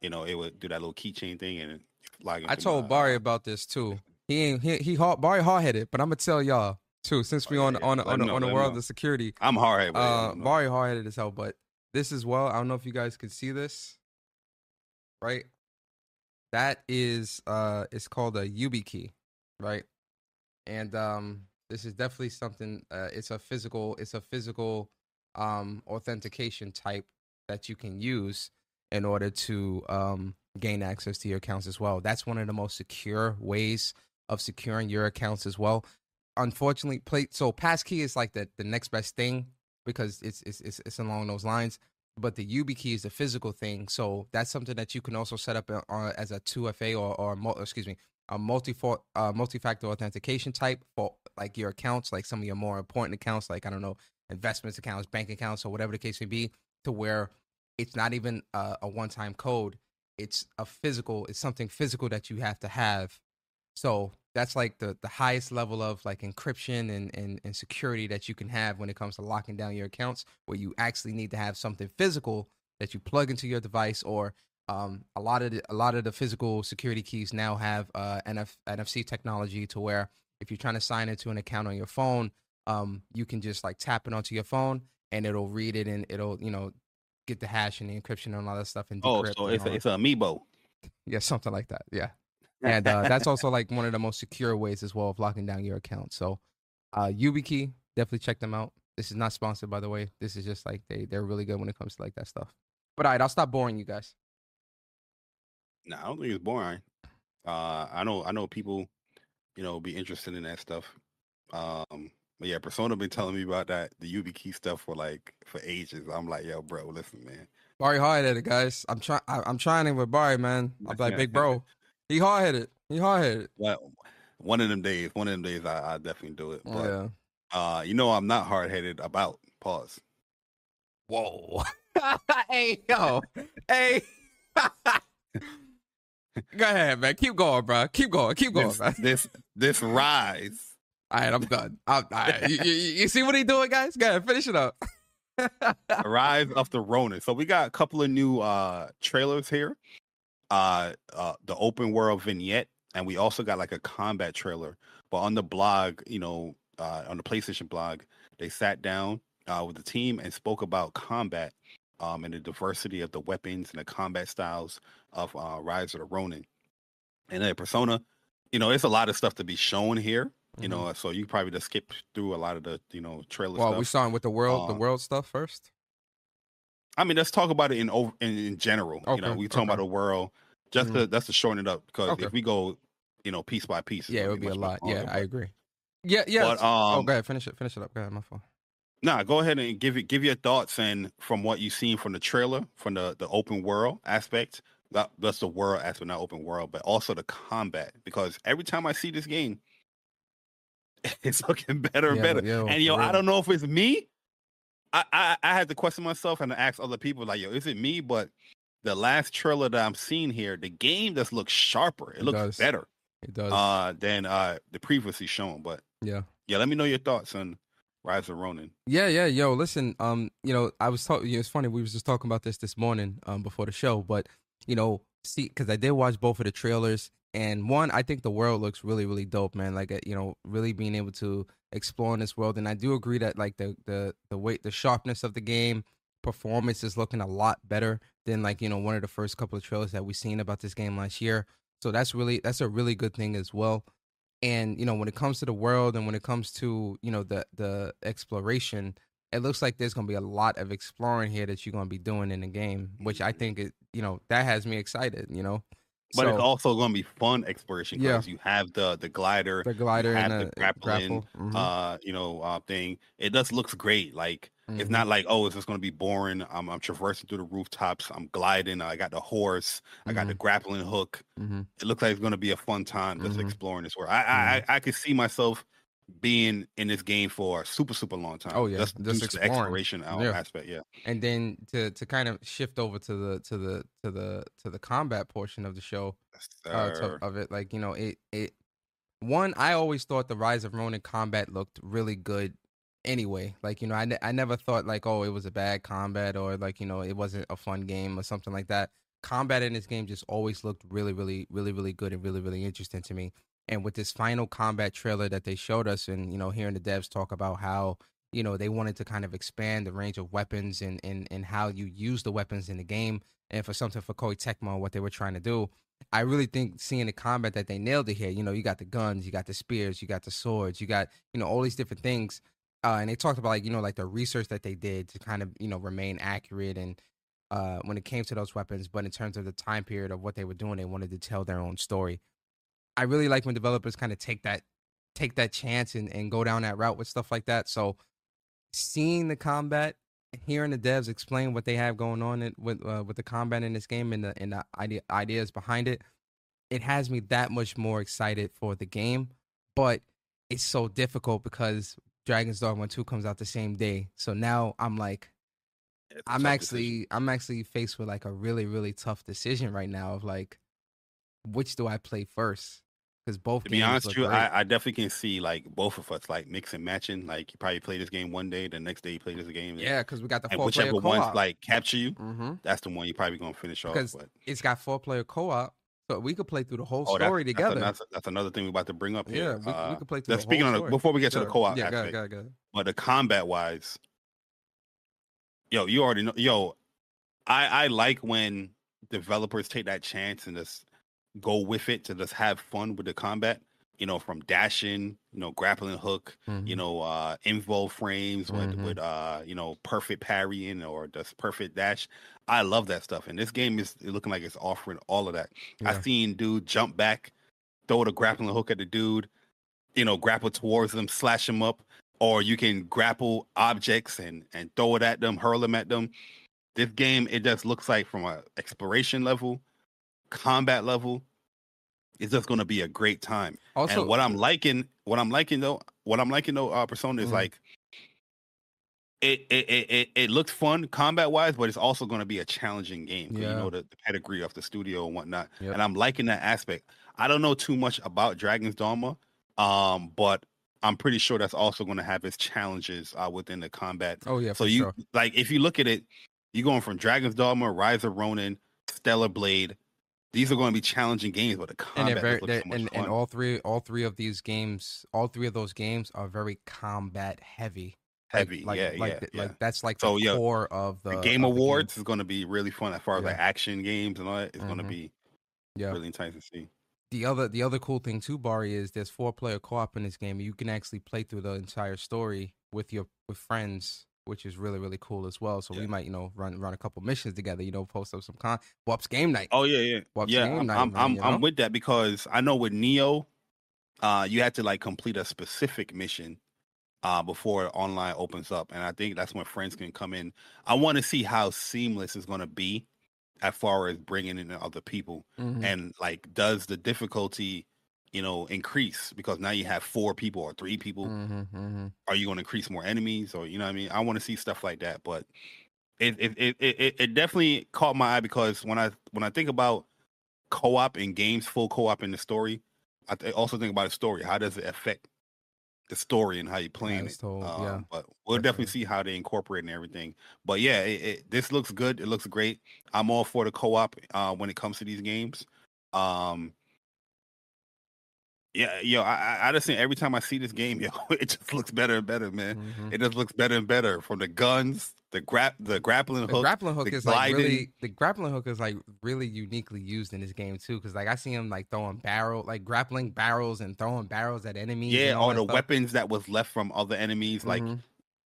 you know, it would do that little keychain thing and into I told Bari about this too. He ain't he he hard, Bari hard headed, but I'm gonna tell y'all too. Since we Oh, yeah, on yeah. on on the- know, on the world know. of security, I'm hard. uh, Bari hard headed as hell. But this as well. I don't know if you guys can see this, right? That is uh, it's called a YubiKey, right? And um, this is definitely something. Uh, it's a physical. It's a physical um authentication type that you can use in order to um gain access to your accounts as well. That's one of the most secure ways of securing your accounts as well. Unfortunately, play so passkey is like the the next best thing because it's it's it's, it's along those lines. But the YubiKey is the physical thing, so that's something that you can also set up uh, as a 2FA or or excuse me a multi uh, multi-factor authentication type for like your accounts, like some of your more important accounts, like I don't know investments accounts, bank accounts, or whatever the case may be, to where it's not even a, a one-time code. It's a physical. It's something physical that you have to have. So that's like the the highest level of like encryption and, and and security that you can have when it comes to locking down your accounts, where you actually need to have something physical that you plug into your device or um, a lot of the, a lot of the physical security keys now have uh, NF, NFC technology to where if you're trying to sign into an account on your phone, um, you can just like tap it onto your phone and it'll read it and it'll you know get the hash and the encryption and all that stuff. And decrypt. oh, so it's a, it's an amiibo. Yeah, something like that. Yeah, and uh, that's also like one of the most secure ways as well of locking down your account. So, uh, YubiKey, definitely check them out. This is not sponsored, by the way. This is just like they they're really good when it comes to like that stuff. But all right, I'll stop boring you guys. No, I don't think it's boring. Uh, I know, I know people, you know, be interested in that stuff. Um, but yeah, Persona been telling me about that the YubiKey stuff for like for ages. I'm like, yo, bro, listen, man. Bari hard headed, guys. I'm trying. I'm trying it with Bari, man. I'm like, big bro. He hard headed. He hard headed. Well, one of them days, one of them days, I, I definitely do it. Oh, but, yeah. Uh, you know, I'm not hard headed about pause. Whoa. hey yo. hey. Go ahead, man. Keep going, bro. Keep going. Keep going, this, man. This this rise. All right, I'm done. I'm, right. you, you, you, see what he doing, guys? Go ahead, finish it up. rise of the Ronin. So we got a couple of new uh trailers here. Uh, uh the open world vignette, and we also got like a combat trailer. But on the blog, you know, uh on the PlayStation blog, they sat down uh with the team and spoke about combat um, and the diversity of the weapons and the combat styles of uh, Rise of the Ronin. And then Persona, you know, it's a lot of stuff to be shown here. You mm-hmm. know, so you probably just skip through a lot of the you know trailer. Well, stuff. we starting with the world, the um world stuff first. I mean, let's talk about it in over in, in general. Okay. You know, we talking okay. about the world. Just mm-hmm. to that's to shorten it up because okay. if we go, you know, piece by piece, yeah, it would be, be a lot. Yeah, I agree. Yeah, yeah. But, oh, um, oh, go ahead, finish it. Finish it up. Go ahead, my phone. Nah, go ahead and give it give your thoughts and from what you've seen from the trailer, from the the open world aspect. That, that's the world aspect, not open world, but also the combat. Because every time I see this game, it's looking better and better. Yo, and yo, I don't know if it's me. I, I I had to question myself and ask other people like, yo, is it me? But the last trailer that I'm seeing here, the game just looks sharper. It, it looks does. better. It does. Uh, than uh the previously shown. But yeah, yeah. Let me know your thoughts on Rise of Ronin. Yeah, yeah, yo, listen, um, you know, I was talking. You know, it's funny. We was just talking about this this morning, um, before the show. But you know, see, because I did watch both of the trailers, and one, I think the world looks really, really dope, man. Like, uh, you know, really being able to explore in this world, and I do agree that like the the the weight, the sharpness of the game, performance is looking a lot better than like you know one of the first couple of trailers that we've seen about this game last year. So that's really that's a really good thing as well and you know when it comes to the world and when it comes to you know the the exploration it looks like there's going to be a lot of exploring here that you're going to be doing in the game which i think it you know that has me excited you know but so, it's also going to be fun exploration because yeah. you have the the glider, the glider, and the grappling, mm-hmm. uh, you know, uh, thing. It just looks great. Like mm-hmm. it's not like oh, it's just going to be boring. I'm, I'm traversing through the rooftops. I'm gliding. I got the horse. Mm-hmm. I got the mm-hmm. grappling hook. Mm-hmm. It looks like it's going to be a fun time just mm-hmm. exploring this world. I, I I I could see myself being in this game for a super super long time. Oh yeah, just, just the exploration yeah. aspect. Yeah, and then to to kind of shift over to the to the to the to the combat portion of the show uh, to, of it, like you know it it one I always thought the Rise of Ronin combat looked really good. Anyway, like you know, I, ne- I never thought like oh it was a bad combat or like you know it wasn't a fun game or something like that. Combat in this game just always looked really, really, really, really good and really, really interesting to me. And with this final combat trailer that they showed us, and you know, hearing the devs talk about how you know they wanted to kind of expand the range of weapons and and and how you use the weapons in the game, and for something for Koei Tecmo, what they were trying to do. I really think seeing the combat that they nailed it here. You know, you got the guns, you got the spears, you got the swords, you got you know all these different things. Uh, and they talked about like you know like the research that they did to kind of you know remain accurate and uh, when it came to those weapons. But in terms of the time period of what they were doing, they wanted to tell their own story. I really like when developers kind of take that take that chance and, and go down that route with stuff like that. So seeing the combat, hearing the devs explain what they have going on in, with uh, with the combat in this game and the and the idea, ideas behind it, it has me that much more excited for the game. But it's so difficult because Dragon's Dogma 2 comes out the same day. So now I'm like I'm actually decision. I'm actually faced with like a really really tough decision right now of like which do I play first? Because both to be honest with you, I, I, definitely can see like both of us like mix and matching. Like you probably play this game one day, the next day you play this game. Yeah, because we got the and four whichever player co-op. like capture you, mm-hmm. that's the one you probably gonna finish off. Because it's got four player co op, so we could play through the whole oh, story that's, together. That's, that's, another thing we're about to bring up here. Yeah, we, uh, we could play through. The speaking on the, before we get to the co op yeah, aspect, go go ahead. but the combat wise, yo, you already know, yo, I I like when developers take that chance and just go with it to just have fun with the combat. You know, from dashing, you know, grappling hook, mm-hmm. you know, uh invo frames with mm-hmm. with uh, you know, perfect parrying or just perfect dash. I love that stuff. And this game is looking like it's offering all of that. Yeah. I've seen dude jump back, throw the grappling hook at the dude, you know, grapple towards them, slash them up, or you can grapple objects and and throw it at them, hurl them at them. This game, it just looks like from an exploration level, combat level, it's just going to be a great time. Also, and what I'm liking, what I'm liking though, what I'm liking though, uh, Persona is mm-hmm. like, it, it it it looks fun combat wise, but it's also going to be a challenging game. Yeah. You know the, the, pedigree of the studio and whatnot, yep. and I'm liking that aspect. I don't know too much about Dragon's Dogma, um, but I'm pretty sure that's also going to have its challenges uh, within the combat. Oh yeah, so you sure. like if you look at it, you're going from Dragon's Dogma, Rise of Ronin, Stellar Blade. These are going to be challenging games, but the combat and, very, so and, and, all three, all three of these games, all three of those games are very combat heavy. Heavy, like, yeah, like, yeah, like, yeah. like that's like so, the yeah, core of the, the Game of Awards the is going to be really fun as far as yeah. like action games and all that. It's mm-hmm. going to be yeah really enticing to see. The other the other cool thing too, Bari, is there's four player co op in this game. You can actually play through the entire story with your with friends which is really really cool as well. So yeah. we might you know run run a couple missions together. You know, post up some con WUPS game night. Oh yeah, yeah, WUPS yeah. Game I'm night, I'm, man, I'm, you know? I'm, with that because I know with Nioh, uh, you had to like complete a specific mission. Uh, before online opens up, and I think that's when friends can come in. I want to see how seamless it's going to be, as far as bringing in other people, mm-hmm. and like, does the difficulty you know, increase because now you have four people or three people. Mm-hmm, mm-hmm. Are you going to increase more enemies or you know what I mean? I want to see stuff like that, but it it, it it it definitely caught my eye because when I when I think about co-op in games, full co-op in the story, I th- also think about the story. How does it affect the story and how you're playing yeah, it? Told, um, yeah, but we'll definitely. definitely see how they incorporate and everything. But yeah, it, it, this looks good. It looks great. I'm all for the co-op uh, when it comes to these games. Um, yeah, yo, I, I just think every time I see this game, yo, it just looks better and better, man. Mm-hmm. It just looks better and better from the guns, the grap, the grappling hook. the grappling hook is gliding. like really the grappling hook is like really uniquely used in this game too. Because like I see him like throwing barrel, like grappling barrels and throwing barrels at enemies. Yeah, all or the stuff. weapons that was left from other enemies, like mm-hmm.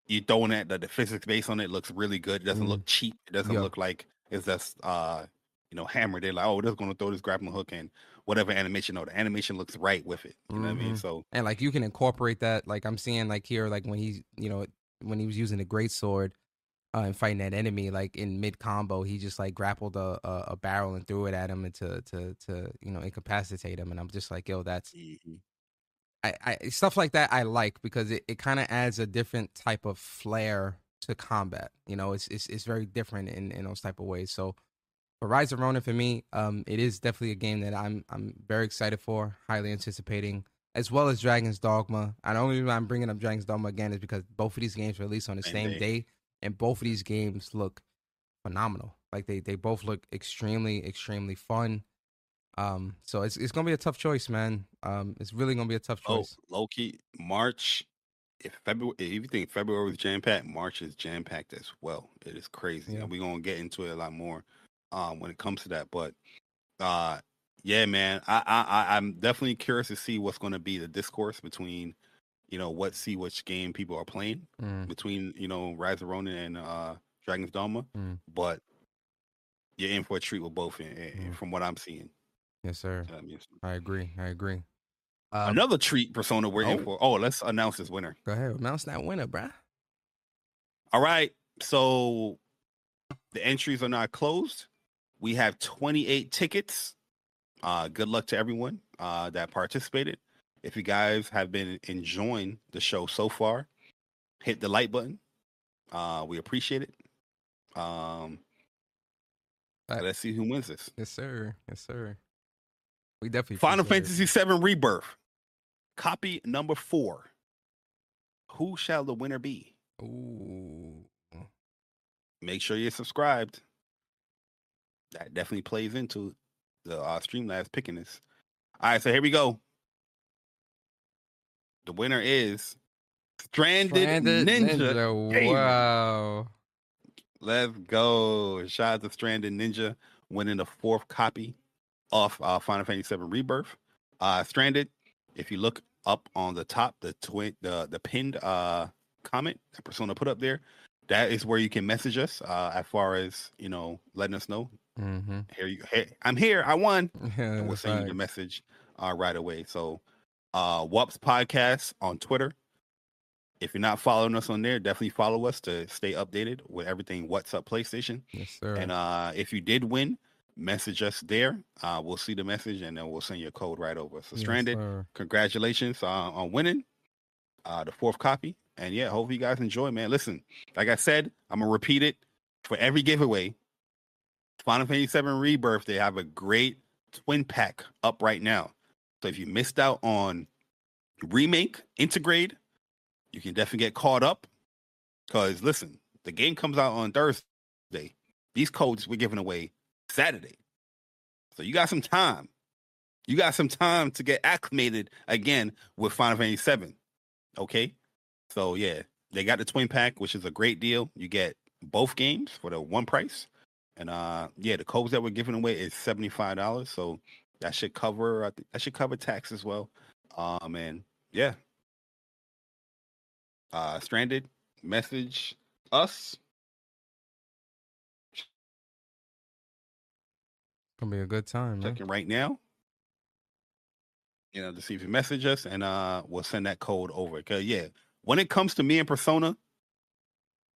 you throwing it. The, the physics based on it looks really good. It doesn't mm-hmm. look cheap. It doesn't yeah. look like it's just uh you know hammered. They're like, oh, we're just going to throw this grappling hook in whatever animation. or the animation looks right with it. You know what I mean? Mm-hmm. So and like you can incorporate that. Like I'm seeing like here, like when he's you know when he was using the great sword uh, and fighting that enemy, like in mid combo, he just like grappled a, a, a barrel and threw it at him and to to to you know incapacitate him. And I'm just like, yo, that's. Mm-hmm. I, I stuff like that I like because it, it kind of adds a different type of flair to combat. You know, it's it's it's very different in, in those type of ways. So for Rise of Ronin for me, um, it is definitely a game that I'm I'm very excited for, highly anticipating, as well as Dragon's Dogma. And the only reason I'm bringing up Dragon's Dogma again is because both of these games released on the same, day. day, and both of these games look phenomenal. Like they they both look extremely extremely fun. Um, so it's it's gonna be a tough choice, man. Um, it's really gonna be a tough oh, choice. low key March. If February, if you think February was jam packed, March is jam packed as well. It is crazy, Yeah. and we're gonna get into it a lot more um, when it comes to that. But uh, yeah, man, I, I I'm definitely curious to see what's going to be the discourse between, you know, what see which game people are playing Mm, between you know Rise of Ronin and uh, Dragon's Dogma. mm. But you're in for a treat with both, in, in- Mm. from what I'm seeing. Yes, sir. That means- I agree. I agree. Um, Another treat persona we're in oh. for. Oh, let's announce this winner. Go ahead, announce that winner, bruh. All right. So the entries are not closed. We have 28 tickets. Uh, good luck to everyone uh, that participated. If you guys have been enjoying the show so far, hit the like button. Uh, we appreciate it. Um, Right. let's see who wins this. Yes, sir. Yes, sir. We definitely Final. Fantasy VII Rebirth, copy number four. Who shall the winner be? Ooh. make sure you're subscribed. That definitely plays into the uh, Streamlabs picking this. All right, so here we go. The winner is Stranded, Stranded Ninja. Ninja. Wow. Let's go. Shout out to Stranded Ninja winning the fourth copy of uh, Final Fantasy VII Rebirth. Uh, Stranded, if you look up on the top, the twin, the the pinned uh, comment that Persona put up there, that is where you can message us uh, as far as you know, letting us know Mm-hmm. here you hey, I'm here, I won. Yeah, And we'll send you the message uh, right away. So uh WUPS podcast on Twitter. If you're not following us on there, definitely follow us to stay updated with everything What's Up PlayStation. Yes, sir. And uh if you did win, message us there. Uh we'll see the message and then we'll send you a code right over. So Yes, stranded, sir. congratulations uh, on winning uh the fourth copy. And yeah, hope you guys enjoy, man. Listen, like I said, I'm gonna repeat it for every giveaway. Final Fantasy VII Rebirth, they have a great twin pack up right now. So if you missed out on remake, Intergrade, you can definitely get caught up. Cause listen, the game comes out on Thursday. These codes we're giving away Saturday. So you got some time. You got some time to get acclimated again with Final Fantasy VII. Okay. So yeah, they got the twin pack, which is a great deal. You get both games for the one price. And uh yeah, the codes that we're giving away is $75. So that should cover I think that should cover tax as well. Um and yeah. Uh stranded, message us. Gonna be a good time, man. checking right now. You know, to see if you message us and uh we'll send that code over. Cause yeah, when it comes to me and Persona,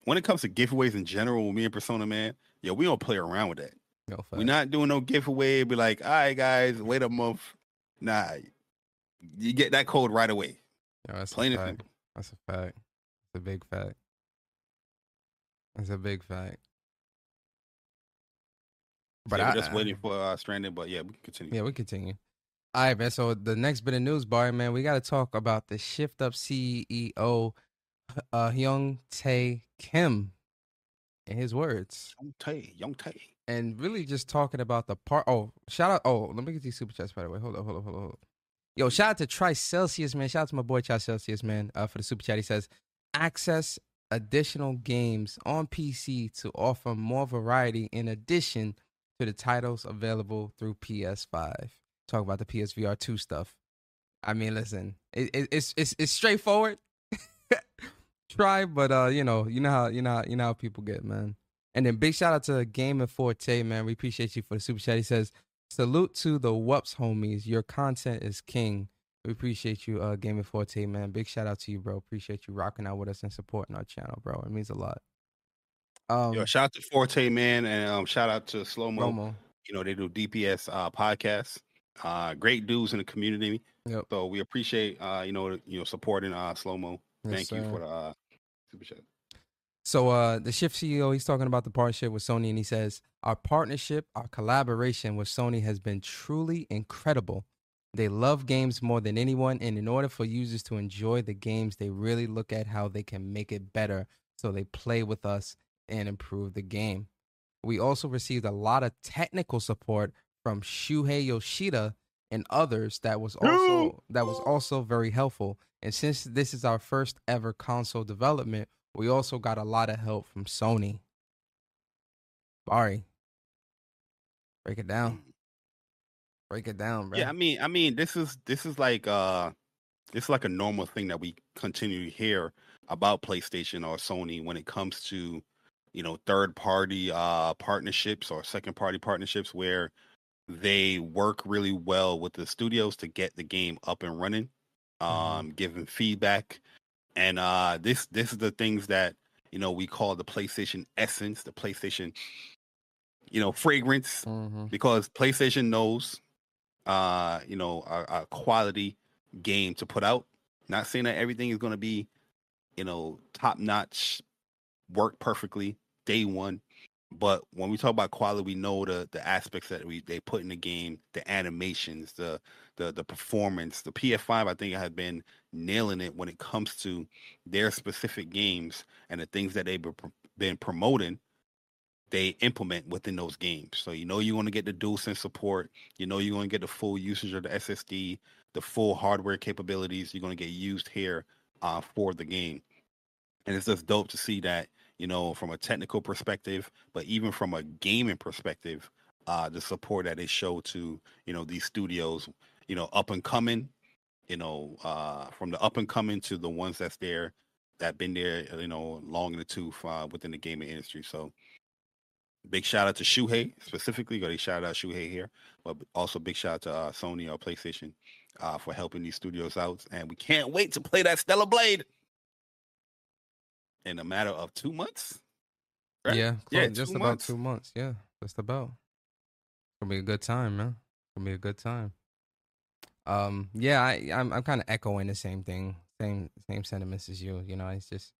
when it comes to giveaways in general with me and Persona, man, yeah, we don't play around with that. No, We're not doing no giveaway. Be like, all right, guys, wait a month. Nah, you get that code right away. Yo, that's Plain a fact. That's a fact. It's a big fact. That's a big fact. But yeah, I, we're just waiting for uh, Stranded. But yeah, we can continue. Yeah, we continue. All right, man. So the next bit of news, Bari, man, we got to talk about the Shift Up CEO, uh, Hyung Tae Kim, in his words, Young Tay, Young Tay. and really just talking about the part. Oh, shout out! Oh, let me get these super chats by the way. Hold up, hold up, hold up, hold up. Yo, shout out to Tri Celsius, man. Shout out to my boy Tri Celsius, man, uh, for the super chat. He says, access additional games on PC to offer more variety in addition to the titles available through PS5. Talk about the PSVR 2 stuff. I mean, listen, it, it, it's it's it's straightforward. Try, but uh, you know, you know how you know how, you know how people get, man. And then big shout out to Game and Forte, man. We appreciate you for the super chat. He says, "Salute to the WUPS homies. Your content is king." We appreciate you, uh, Game and Forte, man. Big shout out to you, bro. Appreciate you rocking out with us and supporting our channel, bro. It means a lot. Um, Yo, shout out to Forte, man, and um, shout out to Slow Mo. You know they do DPS uh, podcasts. Uh, great dudes in the community. Yep. So we appreciate uh, you know you know supporting uh, Slow Mo. Yes, Thank you for the uh, super chat. So uh the Shift CEO, he's talking about the partnership with Sony and he says, "Our partnership, our collaboration with Sony has been truly incredible. They love games more than anyone and in order for users to enjoy the games, they really look at how they can make it better so they play with us and improve the game. We also received a lot of technical support from Shuhei Yoshida and others that was also that was also very helpful. And since this is our first ever console development, we also got a lot of help from Sony. Bari, break it down. Break it down, bro. Yeah, I mean, I mean, this is this is like uh, this is like a normal thing that we continue to hear about PlayStation or Sony when it comes to you know third party uh partnerships or second party partnerships where they work really well with the studios to get the game up and running, um, mm-hmm. giving feedback, and uh, this this is the things that you know we call the PlayStation essence, the PlayStation, you know, fragrance, mm-hmm. because PlayStation knows, uh, you know, a, a quality game to put out. Not saying that everything is going to be, you know, top notch, work perfectly day one. But when we talk about quality, we know the the aspects that we they put in the game, the animations, the the the performance. The PS5, I think, has been nailing it when it comes to their specific games and the things that they've been promoting. They implement within those games. So you know you're going to get the DualSense support. You know you're going to get the full usage of the SSD, the full hardware capabilities. You're going to get used here uh, for the game, and it's just dope to see that you know, from a technical perspective, but even from a gaming perspective, uh, the support that they show to, you know, these studios, you know, up and coming, you know, uh, from the up and coming to the ones that's there, that been there, you know, long in the tooth uh, within the gaming industry. So big shout out to Shuhei specifically, got a shout out Shuhei here, but also big shout out to uh, Sony or PlayStation uh, for helping these studios out. And we can't wait to play that Stellar Blade in a matter of two months. Right? Yeah, yeah, just about months. two months. Yeah, just about. Gonna be a good time, man. Gonna be a good time. Um, yeah, I, I'm I'm kind of echoing the same thing, same same sentiments as you. You know, it's just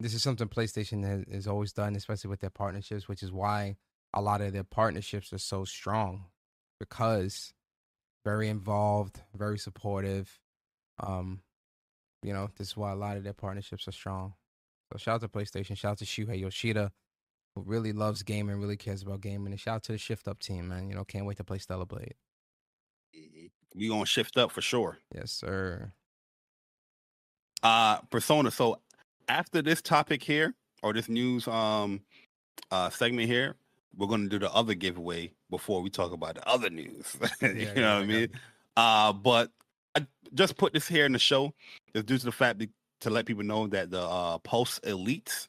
this is something PlayStation has, has always done, especially with their partnerships, which is why a lot of their partnerships are so strong because very involved, very supportive. Um, you know, this is why a lot of their partnerships are strong. So shout out to PlayStation. Shout out to Shuhei Yoshida, who really loves gaming, really cares about gaming. And shout out to the Shift Up team, man. You know, can't wait to play Stellar Blade. We gonna shift up for sure. Yes, sir. Uh Persona. So after this topic here, or this news um uh segment here, we're gonna do the other giveaway before we talk about the other news. you yeah, know yeah, what I mean? Uh but I just put this here in the show just due to the fact that to let people know that the uh, Pulse Elites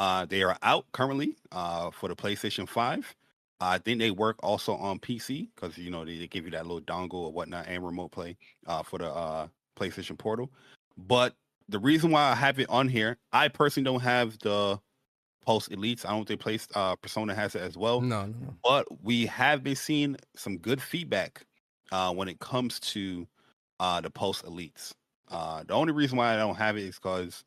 uh, they are out currently uh, for the PlayStation Five. I think they work also on PC because you know they, they, give you that little dongle or whatnot and remote play uh, for the uh, PlayStation Portal. But the reason why I have it on here, I personally don't have the Pulse Elites. I don't think Place uh, Persona has it as well. No, no. But we have been seeing some good feedback uh, when it comes to uh, the Pulse Elites. Uh, the only reason why I don't have it is because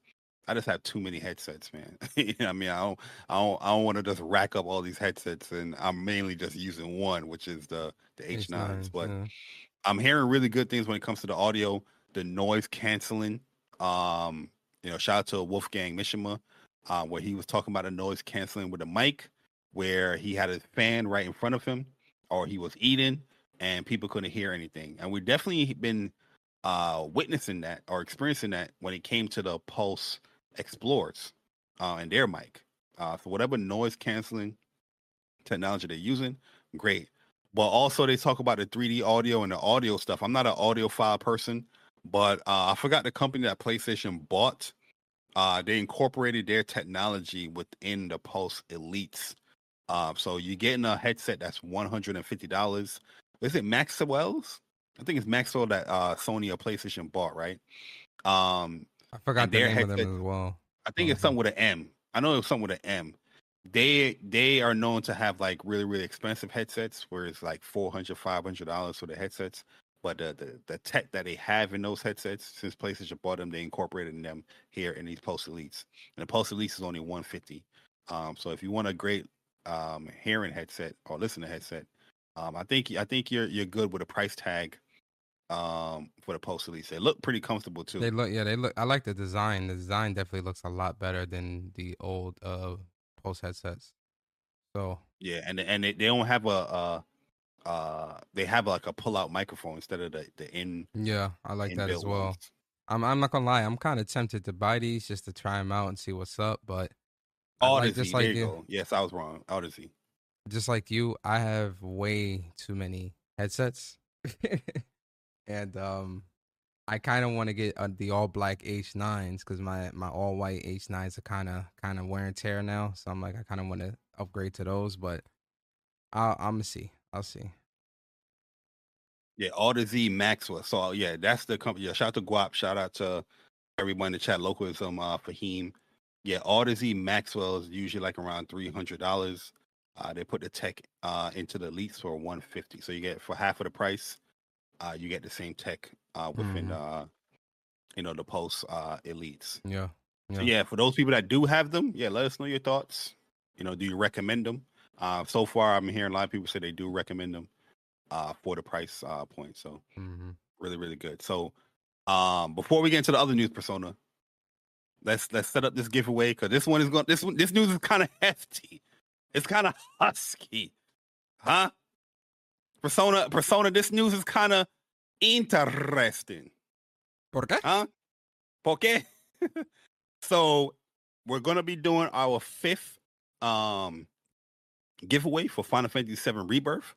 I just have too many headsets, man. you know I mean, I don't, I don't, I don't want to just rack up all these headsets, and I'm mainly just using one, which is the the H9s. H9s but yeah. I'm hearing really good things when it comes to the audio, the noise canceling. Um, you know, shout out to Wolfgang Mishima, uh, where he was talking about the noise canceling with a mic, where he had a fan right in front of him, or he was eating, and people couldn't hear anything. And we've definitely been uh, witnessing that or experiencing that when it came to the Pulse Explorers uh, and their mic. Uh, so whatever noise canceling technology they're using, great. But also they talk about the 3D audio and the audio stuff. I'm not an audiophile person, but uh, I forgot the company that PlayStation bought. Uh, they incorporated their technology within the Pulse Elites. Uh, so you're getting a headset that's $150. Is it Maxwell's? I think it's Maxwell that uh, Sony or PlayStation bought, right? Um, I forgot the name headset, of them as well. I think it's something with an M. I know it's something with an M. They they are known to have like really really expensive headsets, where it's like 400 500 dollars for the headsets. But the, the the tech that they have in those headsets, since PlayStation bought them, they incorporated in them here in these Pulse Elites. And the Pulse Elites is only 150. Um, so if you want a great um, hearing headset or listening headset, um, I think I think you're you're good with a price tag um for the Pulse Elites. They look pretty comfortable too. They look yeah, they look I like the design. The design definitely looks a lot better than the old uh Pulse headsets. So yeah, and and they, they don't have a uh uh they have like a pull out microphone instead of the the in Yeah, I like that as well. Ones. I'm I'm not gonna lie, I'm kind of tempted to buy these just to try them out and see what's up, but Odyssey, like, just like you, you yes, I was wrong. Odyssey. Just like you, I have way too many headsets. and um, I kind of want to get uh, the all black H9s because my my all white H9s are kind of kind of wear and tear now. So I'm like, I kind of want to upgrade to those, but I'll, I'm gonna see. I'll see. Yeah, Audeze Maxwell. So yeah, that's the company. Yeah, shout out to Guap. Shout out to everyone in the chat. Localism, uh, Fahim. Yeah, Audeze Maxwell is usually like around three hundred dollars. Uh, they put the tech uh into the elites for one fifty. So you get for half of the price, uh, you get the same tech uh within Mhm. uh you know the Pulse uh elites. Yeah. So Yeah. yeah, for those people that do have them, yeah, let us know your thoughts. You know, do you recommend them? Uh, so far, I'm hearing a lot of people say they do recommend them uh, for the price uh, point. So hmm really, really good. So um, before we get into the other news persona, let's let's set up this giveaway because this one is going. This one, this news is kind of hefty. It's kind of husky, huh? Persona, persona. This news is kind of interesting. ¿Por qué? Huh? ¿Por qué? so we're gonna be doing our fifth um giveaway for Final Fantasy VII Rebirth.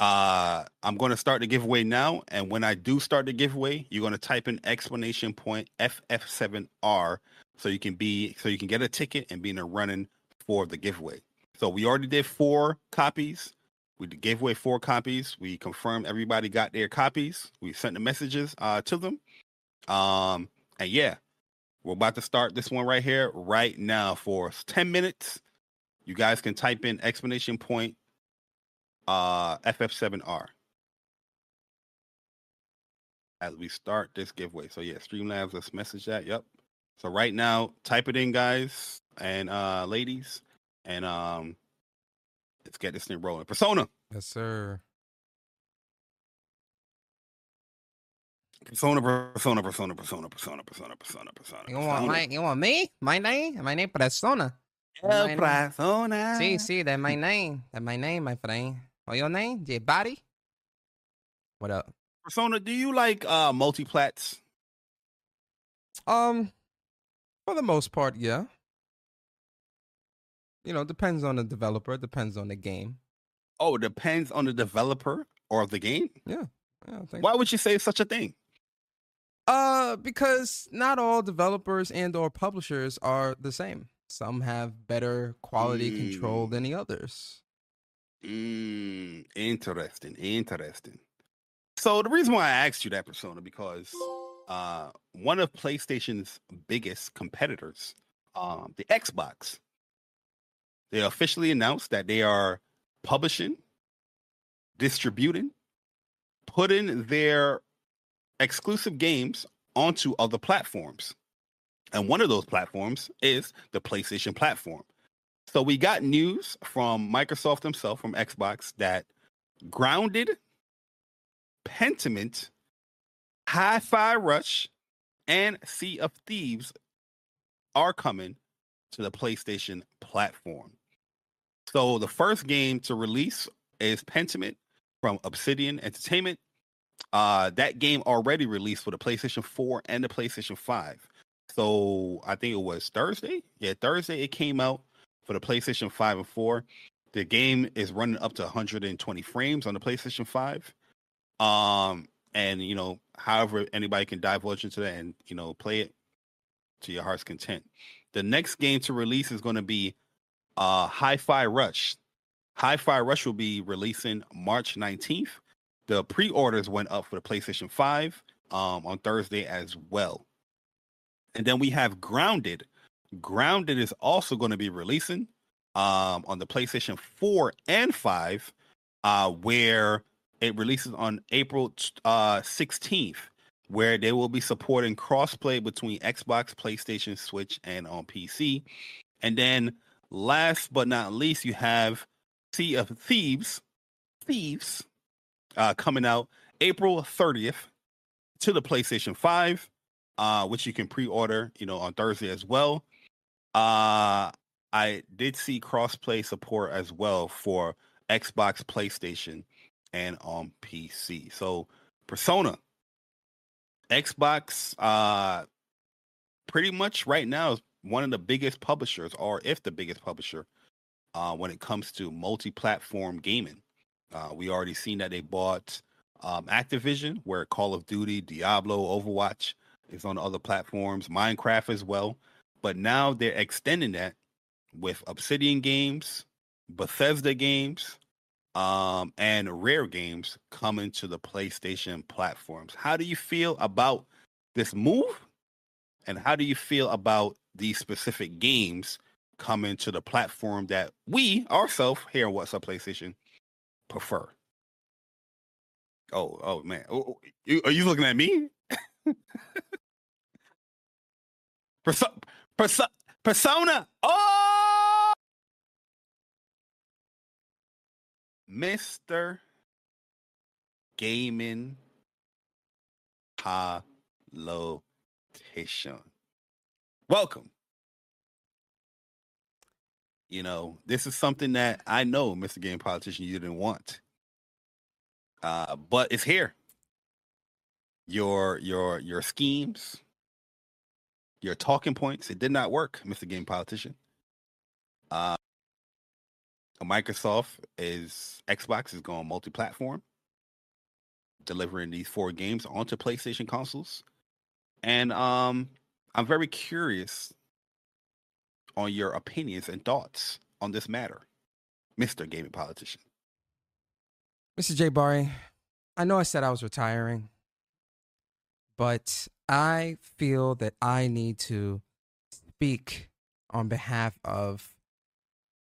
Uh I'm gonna start the giveaway now, and when I do start the giveaway, you're gonna type in explanation point FF7R so you can be so you can get a ticket and be in the running for the giveaway. So we already did four copies. We gave away four copies. We confirmed everybody got their copies. We sent the messages uh, to them. Um, and yeah, we're about to start this one right here, right now for 10 minutes. You guys can type in explanation point uh FF7R as we start this giveaway. So yeah, Streamlabs, let's message that. Yep. So right now, type it in, guys and uh ladies, and um let's get this thing rolling. Persona. Yes, sir. Persona, persona, persona, persona, persona, persona, persona, persona. You want my? You want me? My name? My name Persona. El my name? persona. Sí, sí, that's my name. That's my name, my friend. What your name? J Body. What up? Persona, do you like uh multiplats? Um, for the most part, yeah. You know, depends on the developer. Depends on the game. Oh, it depends on the developer or the game. Yeah, I think. Why would you say such a thing? Uh, because not all developers and or publishers are the same. Some have better quality control Mm. than the others. Mm, interesting, interesting. So the reason why I asked you that persona because uh one of PlayStation's biggest competitors, um, the Xbox, they officially announced that they are publishing, distributing, putting their exclusive games onto other platforms. And one of those platforms is the PlayStation platform. So we got news from Microsoft himself, from Xbox, that Grounded, Pentiment, Hi-Fi Rush, and Sea of Thieves are coming to the PlayStation platform. So the first game to release is Pentiment from Obsidian Entertainment. Uh, that game already released for the PlayStation 4 and the PlayStation 5. So I think it was Thursday. Yeah, Thursday it came out for the PlayStation 5 and 4. The game is running up to 120 frames on the PlayStation 5. Um, and you know, however anybody can divulge into that and you know play it to your heart's content. The next game to release is going to be uh Hi-Fi Rush. Hi-Fi Rush will be releasing March 19th. The pre-orders went up for the PlayStation 5 um on Thursday as well. And then we have Grounded. Grounded is also going to be releasing um on the PlayStation 4 and 5 uh where it releases on April uh 16th where they will be supporting crossplay between Xbox, PlayStation, Switch and on PC. And then last but not least you have Sea of Thieves Thieves uh coming out April 30th to the PlayStation 5 uh which you can pre-order, you know, on Thursday as well. Uh I did see crossplay support as well for Xbox, PlayStation, and on PC. So Persona, Xbox, uh, pretty much right now is one of the biggest publishers, or if the biggest publisher, uh, when it comes to multi-platform gaming. Uh, we already seen that they bought um, Activision, where Call of Duty, Diablo, Overwatch is on other platforms, Minecraft as well. But now they're extending that with Obsidian Games, Bethesda Games, um, and rare games coming to the PlayStation platforms. How do you feel about this move? And how do you feel about these specific games coming to the platform that we ourselves here on What's Up PlayStation prefer? Oh, oh man. Oh, you, are you looking at me? Perso- perso- persona. Oh, Mr. Gaming Politician. Welcome. You know, this is something that I know, Mr. Game Politician, you didn't want. Uh, but it's here. Your your your schemes, your talking points, it did not work, Mr. Game Politician. Uh, Microsoft is Xbox is going multi-platform, delivering these four games onto PlayStation consoles, and um, I'm very curious on your opinions and thoughts on this matter, Mr. Gaming Politician. Mr. J. Bari, I know I said I was retiring, but I feel that I need to speak on behalf of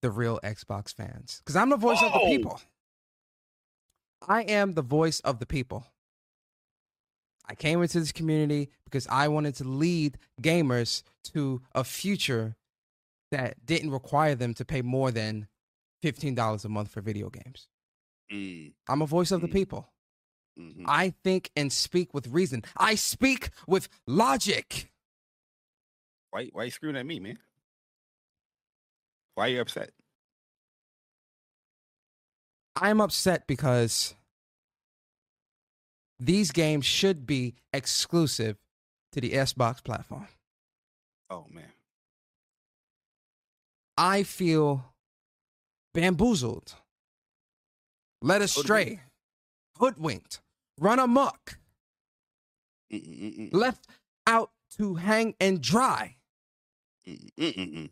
the real Xbox fans because I'm the voice oh. of the oh! people. I am the voice of the people. I came into this community because I wanted to lead gamers to a future that didn't require them to pay more than $15 a month for video games. Mm. I'm a voice of the mm. people. Mm-hmm. I think and speak with reason. I speak with logic. Why why are you screwing at me, man? Why are you upset? I'm upset because these games should be exclusive to the Xbox platform. Oh man. I feel bamboozled, led astray, hoodwinked, run amok, Mm-mm-mm. left out to hang and dry. Mm-mm-mm.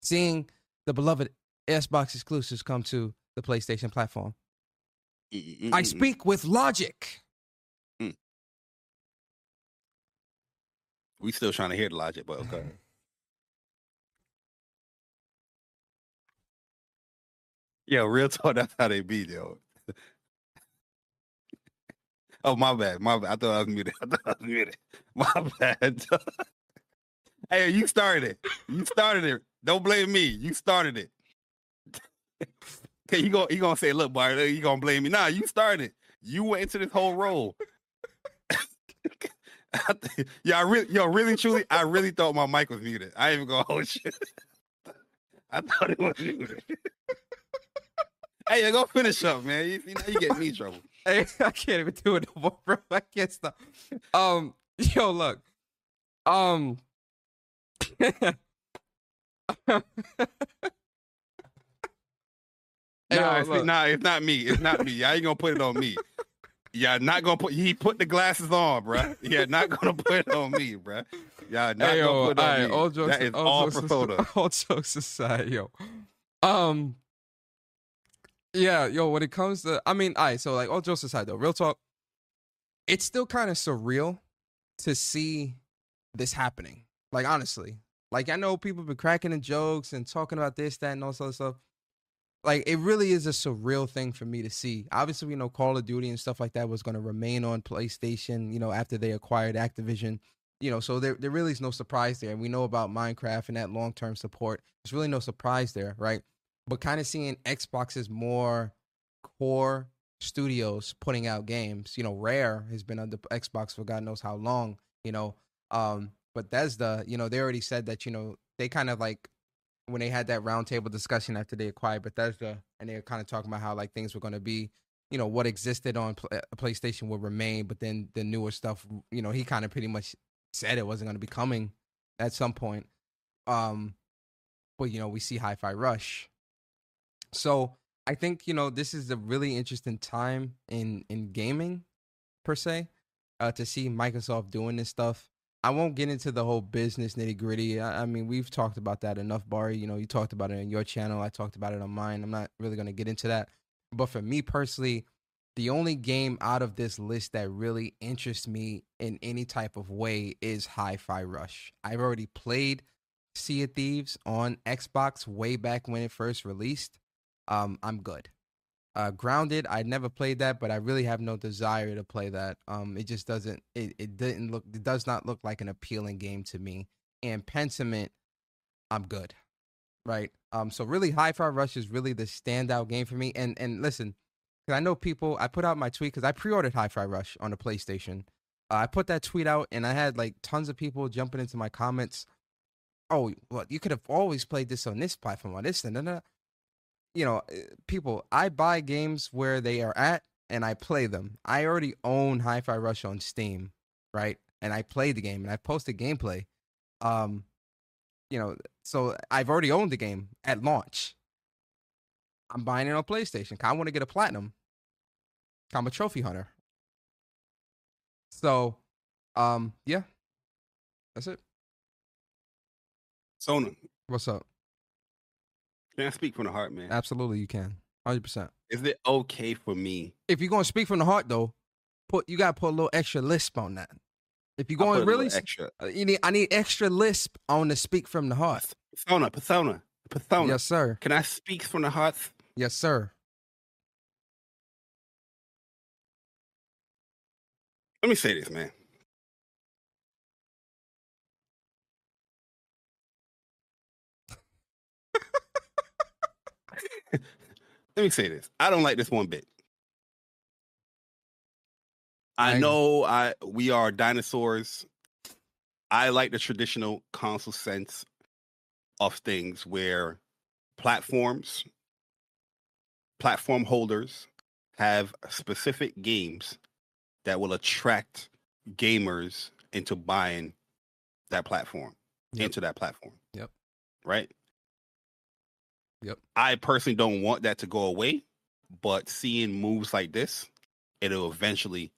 Seeing the beloved Xbox exclusives come to the PlayStation platform. Mm, mm, mm, I speak with logic. Mm. We still trying to hear the logic, but okay. Yo, real talk, that's how they be, yo. oh, my bad. My bad. I thought I was muted. I thought I was muted. My bad. hey, you started it. You started it. Don't blame me. You started it. Okay, you go. You gonna say, "Look, Bart, you gonna blame me?" Nah, you started. You went into this whole role. yeah, I really, yo, really, truly, I really thought my mic was muted. I ain't even gonna hold you. I thought it was muted. hey, go finish up, man. You, you know you get me trouble. Hey, I can't even do it no more, bro. I can't stop. Um, yo, look. Um. nah, it's, nah, it's not me. It's not me. I ain't gonna put it on me. Yeah, not gonna put. He put the glasses on, bro. Yeah, not gonna put it on me, bro. Yeah, not hey, gonna put it on right, me. All jokes, that is all, all jokes aside, all jokes aside, yo. Um. Yeah, yo. When it comes to, I mean, all right. So like, all jokes aside, though, real talk. It's still kind of surreal to see this happening. Like honestly, like I know people been cracking the jokes and talking about this, that, and all sort of stuff like it really is a surreal thing for me to see. Obviously, you know Call of Duty and stuff like that was going to remain on PlayStation, you know, after they acquired Activision. You know, so there there really is no surprise there. And we know about Minecraft and that long term support. There's really no surprise there, right? But kind of seeing Xbox's more core studios putting out games. You know, Rare has been under Xbox for God knows how long. You know, um, Bethesda, you know, they already said that you know they kind of like when they had that roundtable discussion after they acquired Bethesda, and they were kind of talking about how like things were going to be, you know, what existed on uh, PlayStation would remain, but then the newer stuff, you know, he kind of pretty much said it wasn't going to be coming at some point. Um, but you know, we see Hi-Fi Rush, so I think you know this is a really interesting time in in gaming, per se, uh, to see Microsoft doing this stuff. I won't get into the whole business nitty gritty. I, I, mean, we've talked about that enough, Bari. You know, you talked about it on your channel. I talked about it on mine. I'm not really going to get into that. But for me personally, the only game out of this list that really interests me in any type of way is Hi-Fi Rush. I've already played Sea of Thieves on Xbox way back when it first released. Um, I'm good. Uh, Grounded, I never played that, but I really have no desire to play that. Um, it just doesn't. It, it didn't look. It does not look like an appealing game to me. And Pentiment, I'm good. Right. Um. So really, Hi-Fi Rush is really the standout game for me. And and listen, because I know people. I put out my tweet because I pre-ordered Hi-Fi Rush on the PlayStation. Uh, I put that tweet out, and I had like tons of people jumping into my comments. Oh, well, you could have always played this on this platform, on this, and you know, eh, people, I buy games where they are at and I play them. I already own Hi-Fi Rush on Steam, right? And I play the game and I posted gameplay. Um, you know, so I've already owned the game at launch. I'm buying it on PlayStation. I want to get a platinum. I'm a trophy hunter. So, um, yeah, that's it. Sona, What's up? Can I speak from the heart, man? Absolutely, you can. Hundred percent. Is it okay for me? If you're gonna speak from the heart, though, put you gotta put a little extra lisp on that. If you're going really, extra you need I need extra lisp on the speak from the heart. persona, persona, persona. Yes, sir. Can I speak from the heart? Yes, sir. Let me say this, man. Let me say this. I don't like this one bit. I I- know I we are dinosaurs. I like the traditional console sense of things where platforms, platform holders have specific games that will attract gamers into buying that platform, Yep. into that platform. Yep. Right? Yep. I personally don't want that to go away, but seeing moves like this, it'll eventually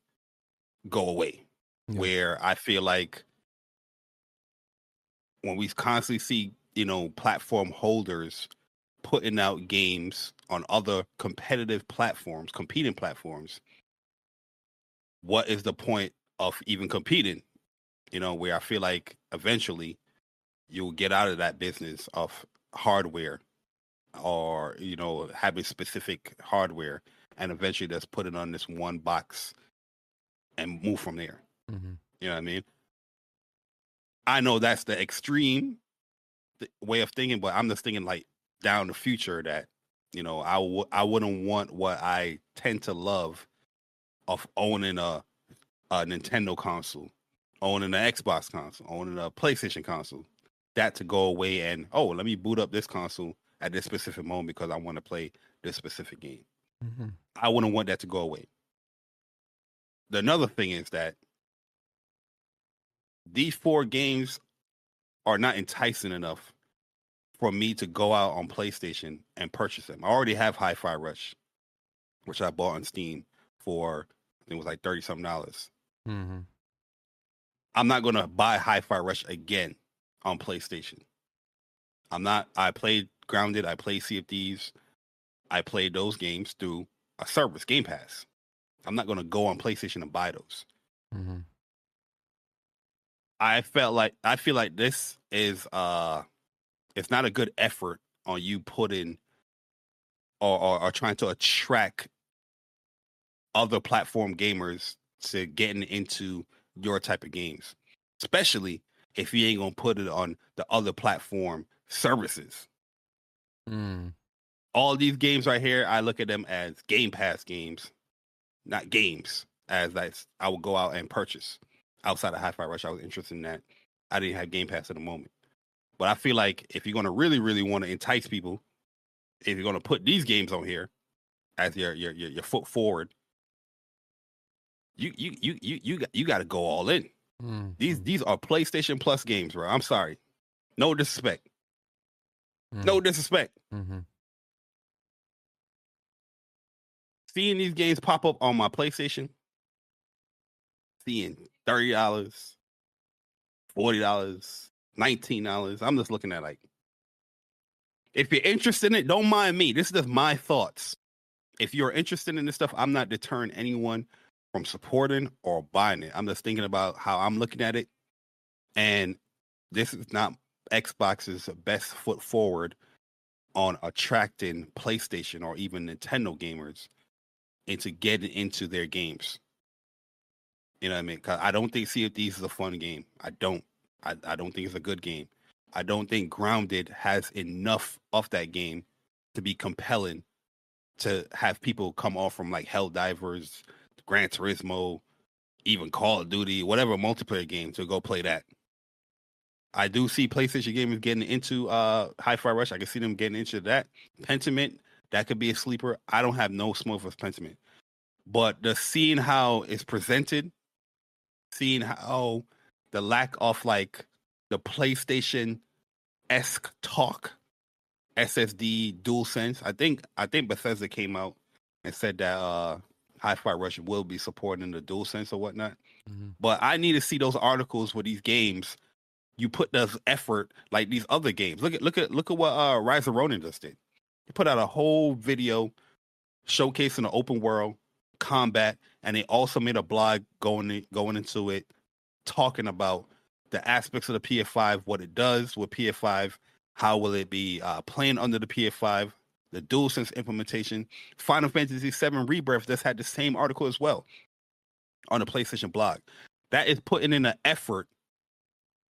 go away. Yeah. Where I feel like when we constantly see, you know, platform holders putting out games on other competitive platforms, competing platforms, what is the point of even competing? You know, where I feel like eventually you'll get out of that business of hardware or, you know, having specific hardware and eventually just put it on this one box and move from there. Mm-hmm. You know what I mean? I know that's the extreme th- way of thinking, but I'm just thinking like down the future that you know I w- I wouldn't want what I tend to love of owning a a Nintendo console, owning an Xbox console, owning a PlayStation console, that to go away and oh let me boot up this console at this specific moment because I want to play this specific game. Mm-hmm. I wouldn't want that to go away. The another thing is that these four games are not enticing enough for me to go out on PlayStation and purchase them. I already have Hi-Fi Rush, which I bought on Steam for I think it was like thirty something dollars. Mm-hmm. I'm not gonna buy Hi-Fi Rush again on PlayStation. I'm not. I played Grounded. I play Sea of Thieves. I played those games through a service, Game Pass. I'm not gonna go on PlayStation and buy those. Mm-hmm. I felt like I feel like this is uh it's not a good effort on you putting or, or, or trying to attract other platform gamers to getting into your type of games. Especially if you ain't gonna put it on the other platform services. Mm. All these games right here, I look at them as Game Pass games, not games. As I, I would go out and purchase outside of Hi-Fi Rush. I was interested in that. I didn't have Game Pass at the moment, but I feel like if you're gonna really, really want to entice people, if you're gonna put these games on here as your your your, your foot forward, you you you you you got, you got to go all in. Mm. These these are PlayStation Plus games, bro. I'm sorry, no disrespect, no disrespect. Mm-hmm. seeing these games pop up on my PlayStation, seeing thirty dollars, forty dollars, nineteen dollars. I'm just looking at like, if you're interested in it, don't mind me. This is just my thoughts. if you're interested in this stuff, I'm not deterring anyone from supporting or buying it. I'm just thinking about how I'm looking at it, and this is not Xbox's best foot forward on attracting PlayStation or even Nintendo gamers into getting into their games. You know what I mean? Cause I don't think Sea of Thieves is a fun game. I don't. I, I don't think it's a good game. I don't think Grounded has enough of that game to be compelling to have people come off from like Helldivers, Gran Turismo, even Call of Duty, whatever multiplayer game to go play that. I do see PlayStation gamers getting into uh Hi-Fi Rush. I can see them getting into that. Pentiment, that could be a sleeper. I don't have no smoke for Pentiment. But the seeing how it's presented, seeing how the lack of like the PlayStation esque talk, SSD DualSense. I think I think Bethesda came out and said that uh Hi-Fi Rush will be supporting the DualSense or whatnot. Mm-hmm. But I need to see those articles with these games you put this effort like these other games. Look at look at look at what uh Rise of Ronin just did. He put out a whole video showcasing the open world combat, and they also made a blog going going into it, talking about the aspects of the PS5, what it does with PS5, how will it be uh, playing under the PS5, the DualSense implementation. Final Fantasy VII Rebirth just had the same article as well on the PlayStation blog. That is putting in an effort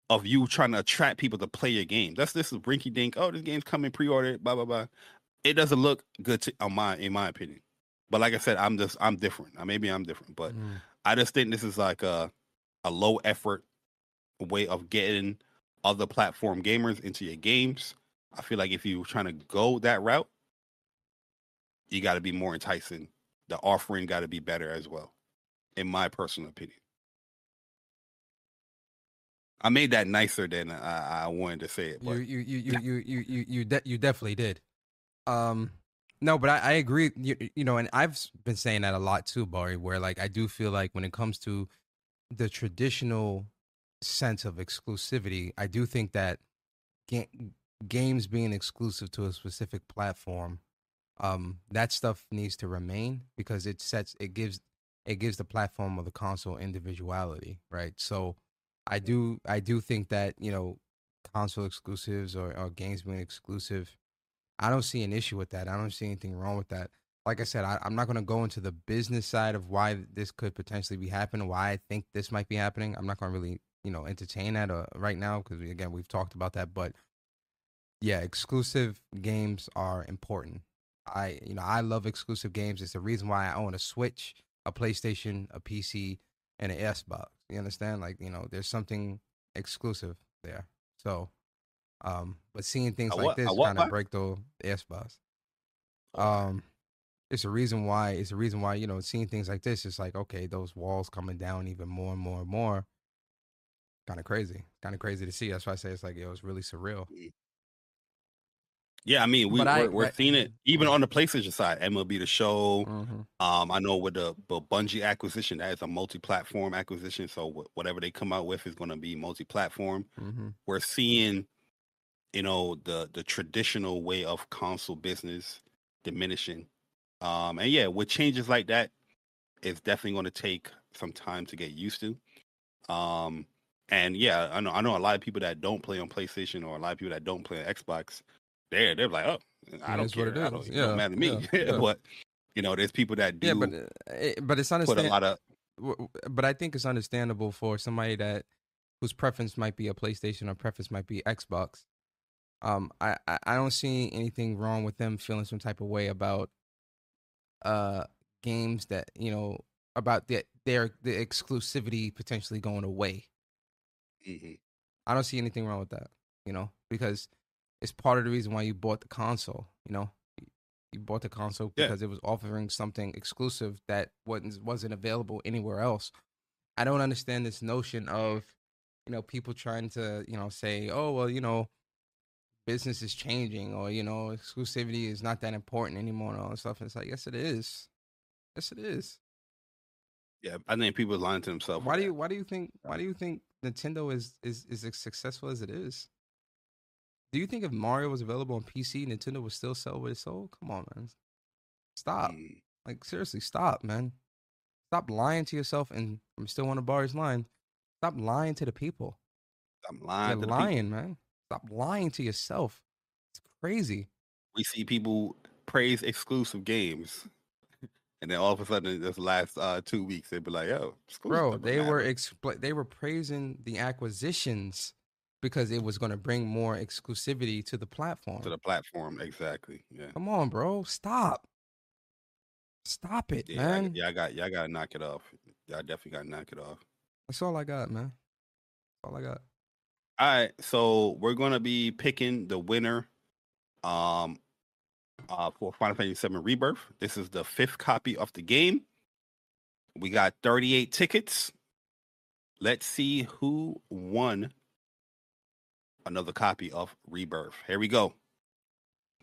of you trying to attract people to play your game. That's this is rinky dink. Oh, this game's coming pre-ordered. Blah blah blah. It doesn't look good to on my in my opinion. But like I said, I'm just I'm different. Maybe I'm different, but mm. I just think this is like a a low effort way of getting other platform gamers into your games. I feel like if you're trying to go that route, you got to be more enticing. The offering got to be better as well, in my personal opinion. I made that nicer than I, I wanted to say it. But. You, you, you, you, you, you, you, de- you definitely did. Um, no, but I, I agree. You, you know, and I've been saying that a lot too, Bari. Where like I do feel like when it comes to the traditional sense of exclusivity, I do think that ga- games being exclusive to a specific platform, um, that stuff needs to remain because it sets it gives it gives the platform or the console individuality, right? So I do I do think that you know console exclusives or, or games being exclusive. I don't see an issue with that. I don't see anything wrong with that. Like I said, I, am not going to go into the business side of why this could potentially be happening, why I think this might be happening. I'm not going to really, you know, entertain that uh, right now because again, we've talked about that. But yeah, exclusive games are important. I, you know, I love exclusive games. It's the reason why I own a Switch, a PlayStation, a PC, and an Xbox. You understand? Like, you know, there's something exclusive there. So, um, but seeing things like what, this kind of break the S box. Um, it's a reason why. It's a reason why you know seeing things like this. It's like okay, those walls coming down even more and more and more. Kind of crazy. Kind of crazy to see. That's why I say it's like it was really surreal. Yeah, I mean, we, we're, I, we're seeing it even on the PlayStation side. MLB The Show. Mm-hmm. Um, I know with the, the Bungie acquisition, that is a multi-platform acquisition. So whatever they come out with is going to be multi-platform. Mm-hmm. We're seeing, you know, the the traditional way of console business diminishing. Um, and yeah, with changes like that, it's definitely going to take some time to get used to. Um, and yeah, I know I know a lot of people that don't play on PlayStation or a lot of people that don't play on Xbox there, they're like, oh, I don't care. What it. I don't, yeah, don't matter to me. Yeah, yeah. but you know, there's people that do. Yeah, but uh, but it's understandable. Put a lot of. But I think it's understandable for somebody that whose preference might be a PlayStation or preference might be Xbox. Um, I, I, I don't see anything wrong with them feeling some type of way about uh games that you know about the, their the exclusivity potentially going away. Mm-hmm. I don't see anything wrong with that, you know, because it's part of the reason why you bought the console. You know, you bought the console because yeah. it was offering something exclusive that wasn't wasn't available anywhere else. I don't understand this notion of you know people trying to you know say, oh well, you know, business is changing or you know exclusivity is not that important anymore and all that stuff. And it's like, yes, it is. Yes, it is. Yeah, I think people are lying to themselves. Why do you Why do you think Why do you think Nintendo is is is as successful as it is? Do you think if Mario was available on PC, Nintendo would still sell what it sold? Come on, man. Stop. Like seriously, stop, man. Stop lying to yourself. And I'm still on the bar's line. Stop lying to the people. I'm lying. You're to the people. lying, man. Stop lying to yourself. It's crazy. We see people praise exclusive games, and then all of a sudden, this last uh, two weeks, they'd be like, "Yo, exclusive Bro, they were matter." expl- they were praising the acquisitions because it was going to bring more exclusivity to the platform. to the platform exactly. Yeah, Come on, bro. Stop. Stop it, yeah, I, man. yeah. I got, yeah, I got to knock it off. Yeah, I definitely got to knock it off. That's all I got, man. That's all I got. All right, so we're gonna be picking the winner, um, uh, for Final Fantasy VII Rebirth. This is the fifth copy of the game. We got 38 tickets. Let's see who won another copy of Rebirth. Here we go.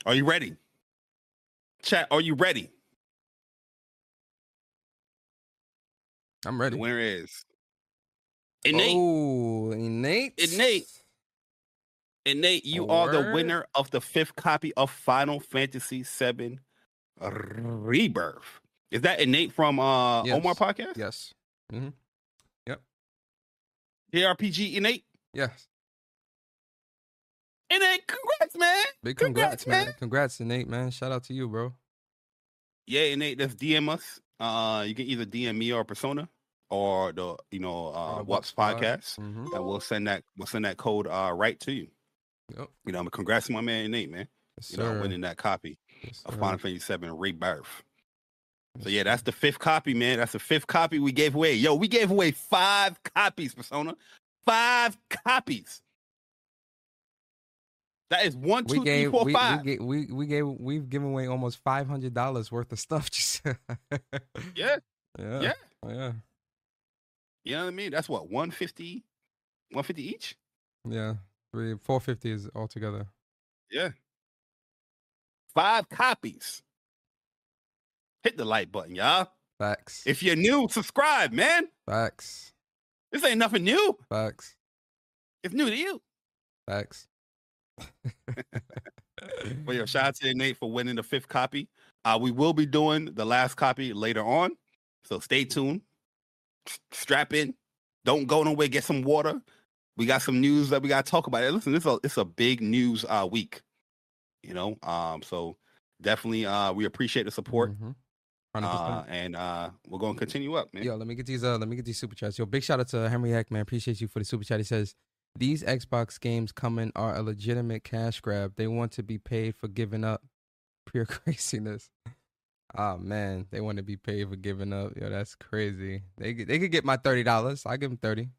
Are you ready? Chat, are you ready? I'm ready. winner is Innate. Oh, innate. Innate. Innate, you are the winner of the fifth copy of Final Fantasy VII Rebirth. Is that Innate from uh Yes. Omar podcast? Yes. Mm-hmm. Yep. JRPG Innate? Yes. Innate, congrats, man. Big Congrats, congrats, man. man. Congrats, Nate, man. Shout out to you, bro. Yeah, Nate, just DM us. Uh you can either DM me or Persona or the you know uh the What's What's podcast. Mm-hmm. And we'll send that we'll send that code uh right to you. Yep. You know, I'm congrats to my man Nate, man. Yes, You know, sir. winning that copy Yes, of sir. Final Fantasy VII Rebirth. So yeah, that's the fifth copy, man. That's the fifth copy we gave away. Yo, we gave away five copies, Persona. Five copies. That is one, we two, three, gave four, we, we, five. gave, we we gave we've given away almost five hundred dollars worth of stuff. Just Yeah, yeah, Yeah. Oh, yeah, you know what I mean? That's what 150, 150 each. yeah. Three four fifty is altogether. Yeah, five copies. Hit the like button, y'all. Facts. If you're new, subscribe, man. Facts. This ain't nothing new. Facts. It's new to you. Facts. Well, yo, shout out to Nate for winning the fifth copy. Uh, we will be doing the last copy later on, so stay tuned. Strap in. Don't go nowhere. Get some water. We got some news that we got to talk about. Listen, this is a, it's a big news uh, week. You know, um, so definitely uh, we appreciate the support, Mhm. uh, and uh, we're to continue up, man. Yo, let me get these. Uh, let me get these super chats. Yo, big shout out to Henry Heck, man. Appreciate you for the super chat. He says these Xbox games coming are a legitimate cash grab. They want to be paid for giving up. Pure craziness. Oh man, they want to be paid for giving up. Yo, that's crazy. They they could get my thirty dollars. I give them thirty,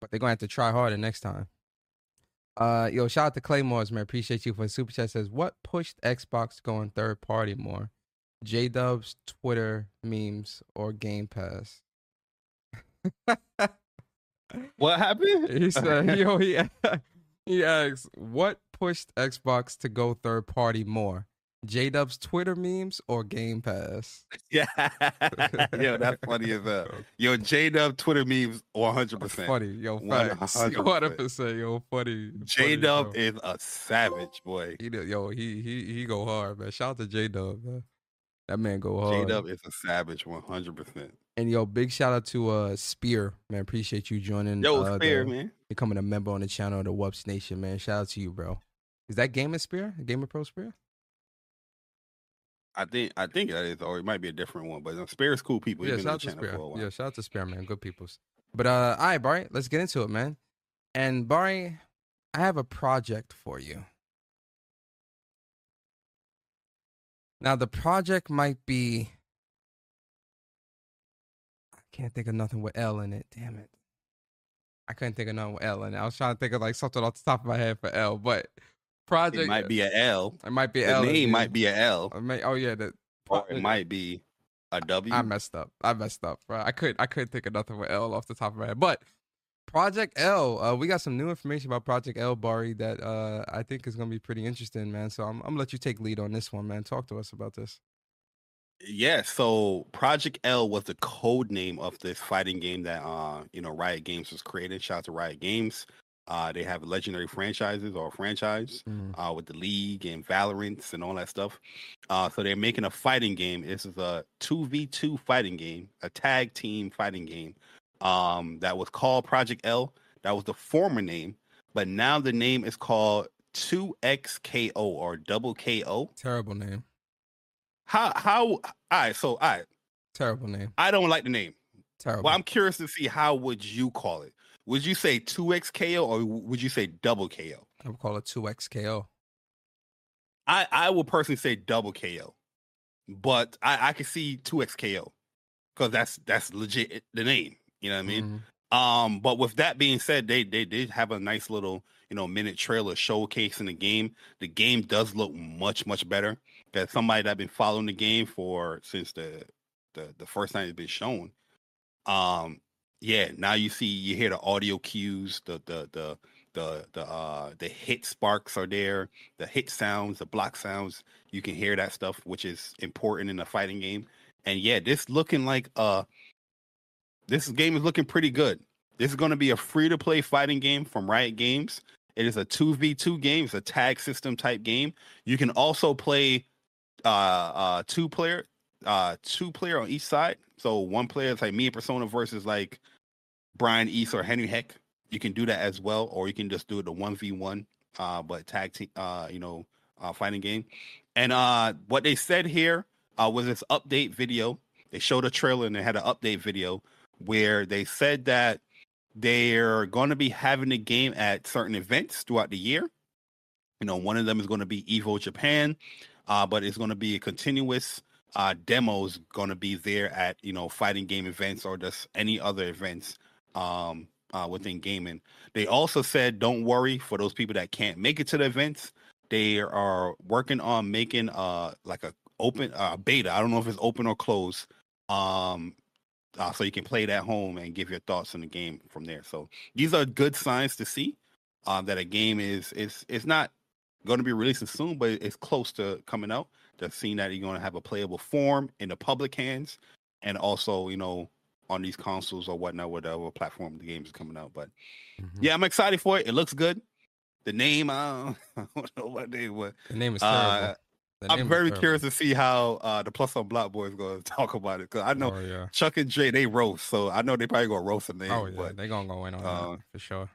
but they're gonna have to try harder next time. Uh, yo, shout out to Claymores, man. Appreciate you for super chat. Says what pushed Xbox going third party more? J Dub's Twitter memes or Game Pass. What happened? he said, "Yo, he oh, he asks, what pushed Xbox to go third party more, J Dub's Twitter memes or Game Pass?" yeah, yo, that's funny as hell. Yo, J Dub Twitter memes, one hundred percent. Funny, yo, One hundred percent, yo, funny. J Dub is a savage boy. he yo, he he he go hard, man. Shout out to J Dub, man. That man go hard. J. Dub is a savage, one hundred percent. And yo, big shout out to uh Spear, man. Appreciate you joining. Yo, uh, fair the- man. becoming a member on the channel, the WUPS Nation, man. Shout out to you, bro. Is that Gamer Spear? Gamer Pro Spear? I think I think that is, or it might be a different one. But uh, Spear's cool people. yeah, He's been on shout out to Spear. for a while. Yeah, shout out to Spear, man. Good peoples. But uh, all right, Bari, let's get into it, man. And Bari, I have a project for you. Now, the project might be. Can't think of nothing with L in it. Damn it. I couldn't think of nothing with L in it. I was trying to think of like something off the top of my head for L, but project It might be a L. It might be The L. name might be a L, may, oh yeah, the or it might be a W. I messed up. I messed up, bro. I could I couldn't think of nothing with L off the top of my head. But Project L, uh, we got some new information about Project L, Bari, that uh, I think is gonna be pretty interesting, man. So I'm, I'm gonna let you take lead on this one, man. Talk to us about this. Yeah, so Project L was the code name of this fighting game that uh you know Riot Games was created. Shout out to Riot Games. Uh, they have legendary franchises or franchise Mhm. uh, with the league and Valorant and all that stuff. Uh, so they're making a fighting game. This is a two v two fighting game, a tag team fighting game. Um, that was called Project L. That was the former name, but now the name is called Two XKO or Double KO. Terrible name. How how? All right, so all right, Terrible name. I don't like the name. Terrible. Well, I'm curious to see how would you call it. Would you say two XKO or would you say double KO? I would call it two XKO. I I would personally say double KO, but I I can see two XKO because that's that's legit the name. You know what I mean? Mhm. Um, but with that being said, they they did have a nice little you know minute trailer showcasing the game. The game does look much much better. As somebody that been following the game for since the the the first time it's been shown. Um, yeah, now you see you hear the audio cues, the the the the the uh the hit sparks are there, the hit sounds, the block sounds. You can hear that stuff, which is important in a fighting game. And yeah, this looking like uh this game is looking pretty good. This is going to be a free to play fighting game from Riot Games. It is a 2v2 game, it's a tag system type game. You can also play uh uh two player uh two player on each side. So one player is like me and Persona versus like Brian East or Henry Heck. You can do that as well, or you can just do it the one v one, uh, but tag team, uh, you know, uh, fighting game. And uh, what they said here uh, was this update video. They showed a trailer and they had an update video where they said that they're going to be having the game at certain events throughout the year. You know, one of them is going to be Evo Japan, uh, but it's going to be a continuous uh, demos going to be there at you know fighting game events or just any other events um, uh, within gaming. They also said, don't worry for those people that can't make it to the events. They are working on making uh like a open uh, beta. I don't know if it's open or closed. Um, uh, so you can play it at home and give your thoughts on the game from there. So these are good signs to see uh, that a game is is is not going to be releasing soon, but it's close to coming out. Just seeing that you're going to have a playable form in the public hands, and also you know on these consoles or whatnot, whatever platform the game is coming out. But Mhm. yeah, I'm excited for it. It looks good. The name, uh, I don't know what name was. The name is Uh, terrible. The I'm very curious to see how uh, the Plus on Block Boys going to talk about it because I know Oh yeah. Chuck and Jay they roast, so I know they probably gonna roast the name. Oh yeah. but, They're gonna go in on uh, that for sure.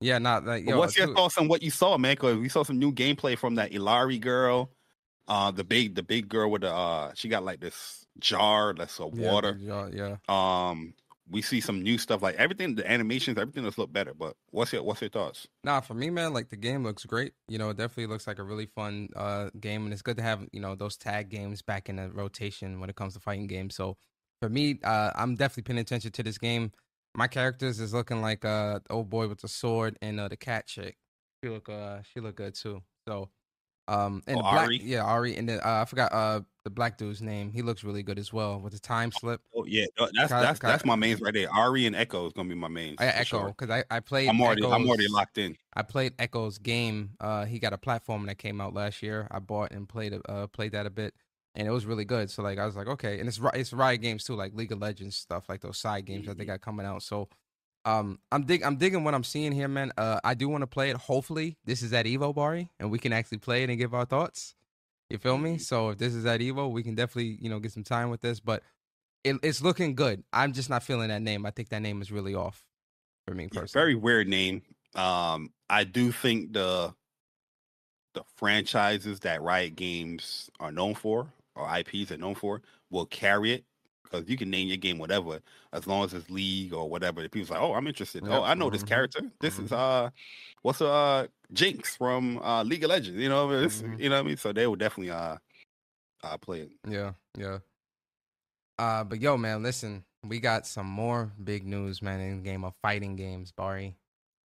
Yeah, not like yo. what's your thoughts on what you saw, man? Because we saw some new gameplay from that Illaoi girl, uh, the big the big girl with the uh, she got like this jar that's of water. Yeah, yeah. Um, we see some new stuff like everything, the animations, everything does look better. But what's your what's your thoughts? Nah, for me, man, like the game looks great. You know, it definitely looks like a really fun uh game, and it's good to have you know those tag games back in the rotation when it comes to fighting games. So for me, uh, I'm definitely paying attention to this game. My characters is looking like uh the old boy with the sword and uh the cat chick. She look uh she look good too. So um and Oh, black Ahri? yeah Ahri and then uh, I forgot uh the black dude's name. He looks really good as well with the time slip. Oh yeah, that's Got- that's that's my mains right there. Ahri and Ekko is gonna be my mains. I Ekko sure. because I I played. I'm already I'm already locked in. I played Ekko's game. Uh, he got a platform that came out last year. I bought and played uh played that a bit, and it was really good. So like I was like, okay, and it's it's Riot games too, like League of Legends stuff, like those side games that they got coming out. So, um, I'm dig I'm digging what I'm seeing here, man. Uh, I do want to play it. Hopefully, this is at Evo Bari, and we can actually play it and give our thoughts. You feel me? So if this is at Evo, we can definitely you know get some time with this, but. It, it's looking good. I'm just not feeling that name. I think that name is really off for me Yeah, personally. very weird name. Um, I do think the the franchises that Riot Games are known for or IPs are known for will carry it because you can name your game whatever as long as it's League or whatever. The people's like, oh, I'm interested. Yep, Oh, I know this mhm, character. This is uh, what's uh Jinx from uh League of Legends. You know, this, Mhm. you know what I mean. So they will definitely uh, uh play it. Yeah, yeah. Uh, but yo, man, listen, we got some more big news, man, in the game of fighting games, Bari.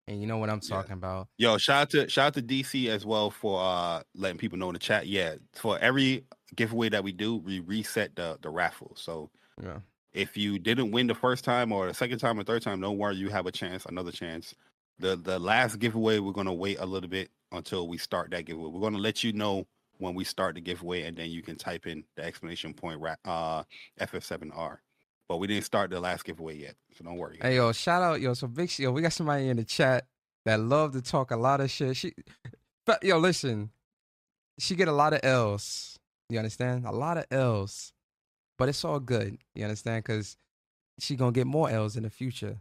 And you know what I'm Yeah. talking about. Yo, shout out to shout out to DC as well for uh letting people know in the chat. Yeah, for every giveaway that we do, we reset the the raffle. So Yeah. if you didn't win the first time or the second time or third time, don't worry, you have a chance, another chance. The the last giveaway, we're gonna wait a little bit until we start that giveaway. We're gonna let you know when we start the giveaway, and then you can type in the explanation point ra- uh FF7R. But we didn't start the last giveaway yet, so don't worry. Hey yo, shout out yo. So big yo, we got somebody in the chat that love to talk a lot of shit. She, but yo, listen, she get a lot of L's. You understand? A lot of L's, but it's all good. You understand? Because she gonna get more L's in the future.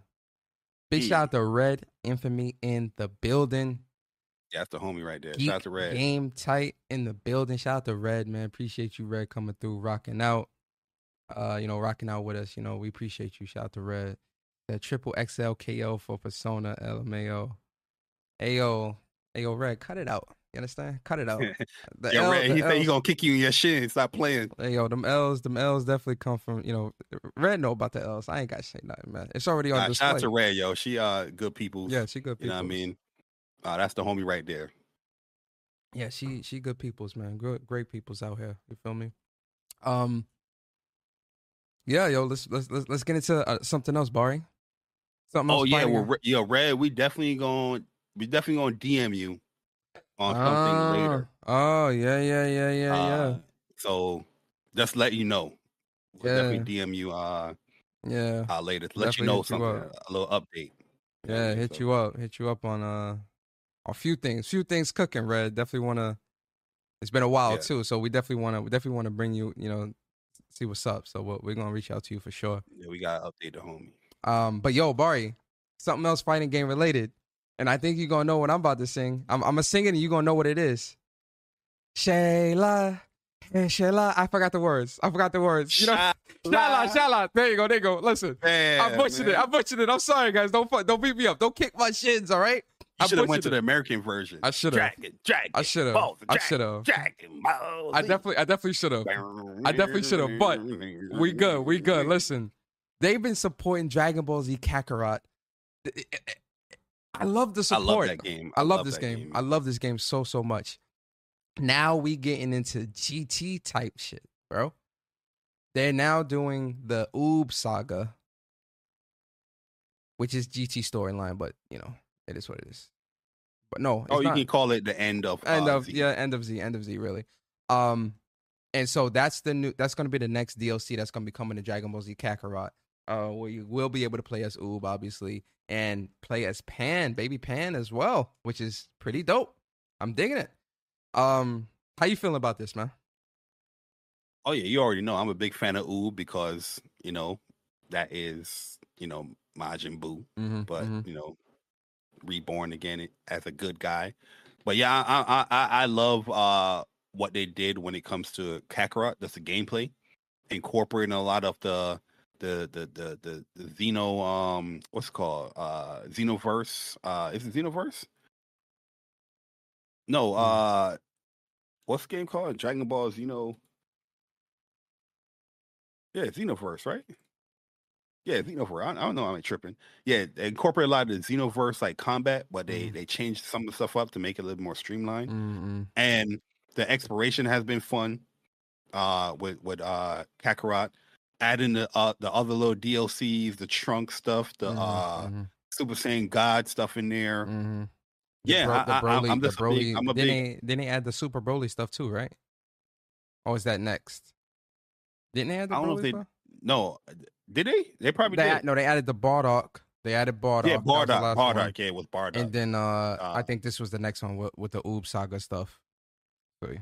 Big Yeah. shout out to Red Infamy in the building. Yeah, that's the homie right there. Geek Shout out to Red. Game tight in the building. Shout out to Red, man. Appreciate you, Red, coming through, rocking out. Uh, you know, rocking out with us. You know, we appreciate you. Shout out to Red. That triple XL KO for Persona LMAO. Ayo, Ayo, Red, cut it out. You understand? Cut it out. The yeah, L- Red. the He said he gonna kick you in your shin. Stop playing. Hey, yo, them L's, them L's definitely come from, you know, Red know about the L's. I ain't got to say nothing, man. It's already on Nah, shout out to Red, yo. She uh good people. Yeah, she good people. you know what I mean. Uh, that's the homie right there. Yeah, she she good peoples, man. Good great peoples out here. You feel me? Um Yeah, yo, let's let's let's, let's get into uh, something else, Bari. Something else. Oh yeah, fighting well, Re- yo, Red, we definitely going to we definitely gonna DM you on something later. Oh, yeah, yeah, yeah, yeah, Uh, So just let you know. We'll Yeah. definitely DM you uh, yeah. Yeah. uh later to let Definitely you know hit you something, a little update. You know what I Yeah, hit So- you up. Hit you up on uh a few things. Few things cooking, Red. Definitely wanna it's been a while Yeah. too, so we definitely wanna we definitely wanna bring you, you know, see what's up. So we're, we're gonna reach out to you for sure. Yeah, we gotta update the homie. Um, but yo, Bari, something else fighting game related, and I think you're gonna know what I'm about to sing. I'm I'm gonna sing it, and you're gonna know what it is. Shayla, hey Shayla, I forgot the words. I forgot the words. You know, Shayla, Shayla. There you go. There you go. Listen, I Man, butchered it. I butchered it. I'm sorry, guys. Don't don't beat me up. Don't kick my shins. All right. I should have went to the. American version. I shoulda. Dragon, dragon. I should have. I should have. Dragon balls. I definitely, I definitely should have. I definitely shoulda, but We good. We good. Listen, they've been supporting Dragon Ball Z Kakarot. Eh, eh, eh, I love the support. I love that game. I love this that game. I love this game so so much. Now we getting into GT type shit, bro. They're now doing the Oob saga, which is GT storyline, but you know it is what it is. But no, it's oh, you not can call it the end of end uh, of Z. yeah, end of Z, end of Z, really. Um, and so that's the new. That's going to be the next DLC that's going to be coming to Dragon Ball Z Kakarot. Uh, where you will be able to play as Oob, obviously, and play as Pan, baby Pan as well, which is pretty dope. I'm digging it. Um, how you feeling about this, man? Oh yeah, you already know I'm a big fan of Oob because you know that is you know Majin Buu, Mm-hmm, but you know reborn again as a good guy. But yeah, I I I, I love uh what they did when it comes to Kakarot. That's the gameplay, incorporating a lot of the the the the the, the Xeno um what's it called uh Xenoverse uh is it Xenoverse? No, Hmm. uh what's the game called? Dragon Ball Xeno. Yeah, Xenoverse, right? Yeah, Xenoverse. I, I don't know. I'm tripping. Yeah, they incorporate a lot of the Xenoverse like combat, but they Mhm. they changed some of the stuff up to make it a little more streamlined. Mm-hmm. And the exploration has been fun. Uh, with with uh Kakarot, adding the uh the other little DLCs, the trunk stuff, the uh Super Saiyan God stuff in there. mm-hmm. Yeah, I, I, Broly, I'm the just a big, Broly. I'm a then big. they then they add the Super Broly stuff too, right? Or is that next? Didn't they add the I don't know Broly if they stuff? No, did they? They probably They did. no, they added the Bardock. They added Bardock. yeah, was Bardock. one. Bardock. Yeah, it was Bardock. And then uh, I Uh, think this was the next one with, with the Oob Saga stuff. So,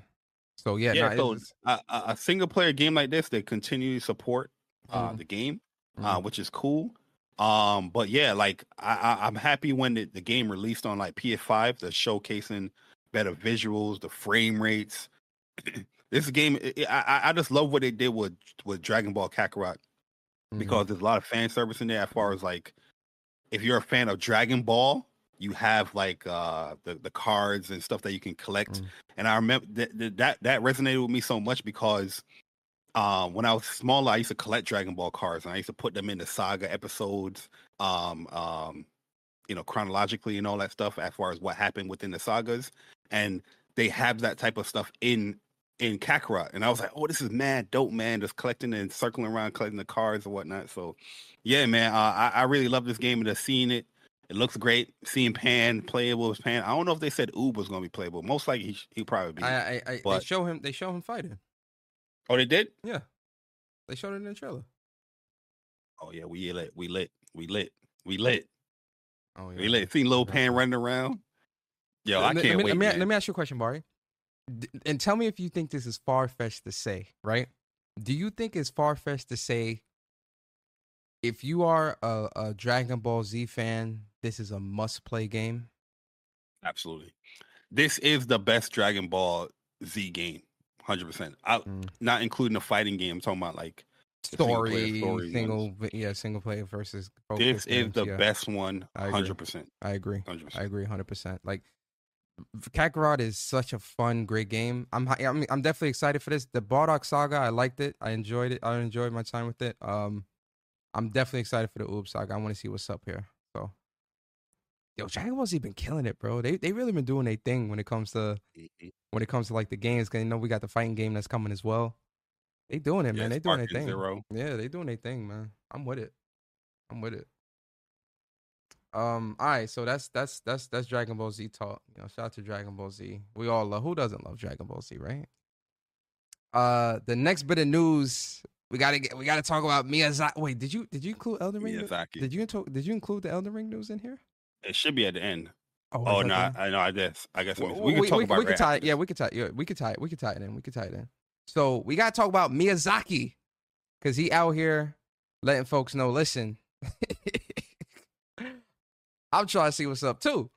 so yeah, yeah, nah, so it's- a, a single player game like this, they continue to support uh, Mhm. the game, uh, Mhm. which is cool. Um, but yeah, like I, I, I'm happy when the, the game released on like PS5, the showcasing better visuals, the frame rates. this game, i I, I just love what they did with with Dragon Ball Kakarot Mhm. because there's a lot of fan service in there. As far as like, if you're a fan of Dragon Ball, you have like uh the the cards and stuff that you can collect. Mm. And I remember that that that resonated with me so much because um when I was smaller, I used to collect Dragon Ball cards and I used to put them in the saga episodes, um um you know chronologically and all that stuff as far as what happened within the sagas. And they have that type of stuff in in Kakarot. And I was like, oh, this is mad dope, man. Just collecting and circling around, collecting the cards and whatnot. So, yeah, man, uh, I, I really love this game and just seeing it. It looks great. Seeing Pan playable as Pan. I don't know if they said Oob was to be playable. Most likely he he'll probably be. I, I, I they show him. They show him fighting. oh, they did. Yeah, they showed it in the trailer. Oh yeah, we lit. We lit. We lit. We lit. Oh yeah. We lit. See Okay. Pan running around. Yo, I can't let me, wait. Let me, let me ask you a question, Bari. And tell me if you think this is far fetched to say, right? Do you think it's far fetched to say if you are a, a Dragon Ball Z fan, this is a must play game? Absolutely. This is the best Dragon Ball Z game. Hundred percent. Mm. Not including the fighting game. I'm talking about like Story, story single, yeah, single player versus. this is games, the yeah, best one. Hundred percent. I agree. Hundred I percent. agree, hundred percent. Like v- Kakarot is such a fun, great game. I'm, I'm, I'm definitely excited for this. The Bardock Saga, I liked it. I enjoyed it. I enjoyed my time with it. Um, I'm definitely excited for the Oob Saga. I want to see what's up here. So, yo, Dragon Ball Z been killing it, bro. They they really been doing their thing when it comes to when it comes to like the games. Cause you know we got the fighting game that's coming as well. They doing it, man. They doing their thing. Zero. Yeah, they doing their thing, man. I'm with it. I'm with it. Um, all right, so that's that's that's that's Dragon Ball Z talk. You know, shout out to Dragon Ball Z. We all love who doesn't love Dragon Ball Z, right? Uh the next bit of news, we gotta get we gotta talk about Miyazaki. Wait, did you did you include Elden Ring? Miyazaki. Did you did you include the Elden Ring news in here? It should be at the end. Oh, Oh no, I know. I guess. I guess the- we, Well, we can talk about we it can right tie it. Yeah, we can tie. Yeah, we can tie it. We can tie it in. We can tie it in. So we gotta talk about Miyazaki because he out here letting folks know. Listen, I'm trying to see what's up too.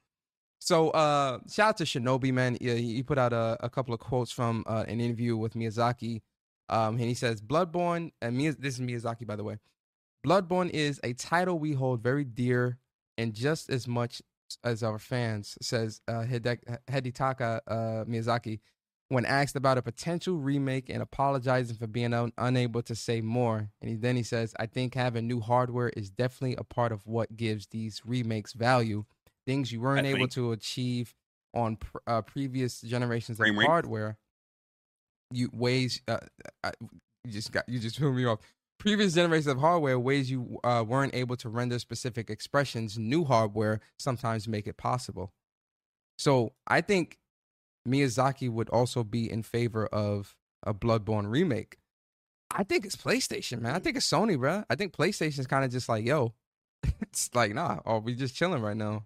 So uh shout out to Shinobi man. Yeah, he put out a, a couple of quotes from uh, an interview with Miyazaki. Um, and he says, "Bloodborne," and Miya- this is Miyazaki, by the way. Bloodborne is a title we hold very dear, and just as much as our fans, says uh, Hide- Hidetaka uh, Miyazaki, when asked about a potential remake and apologizing for being un- unable to say more. And he, then he says, I think having new hardware is definitely a part of what gives these remakes value. Things you weren't I able think- to achieve on pr- uh, previous generations of rate? hardware. You ways uh, uh, you just got you just threw me off. Previous generations of hardware ways you uh, weren't able to render specific expressions. New hardware sometimes make it possible. So I think Miyazaki would also be in favor of a Bloodborne remake. I think it's PlayStation, man. I think it's Sony, bro. I think PlayStation's kind of just like, yo, it's like, nah, or we just chilling right now.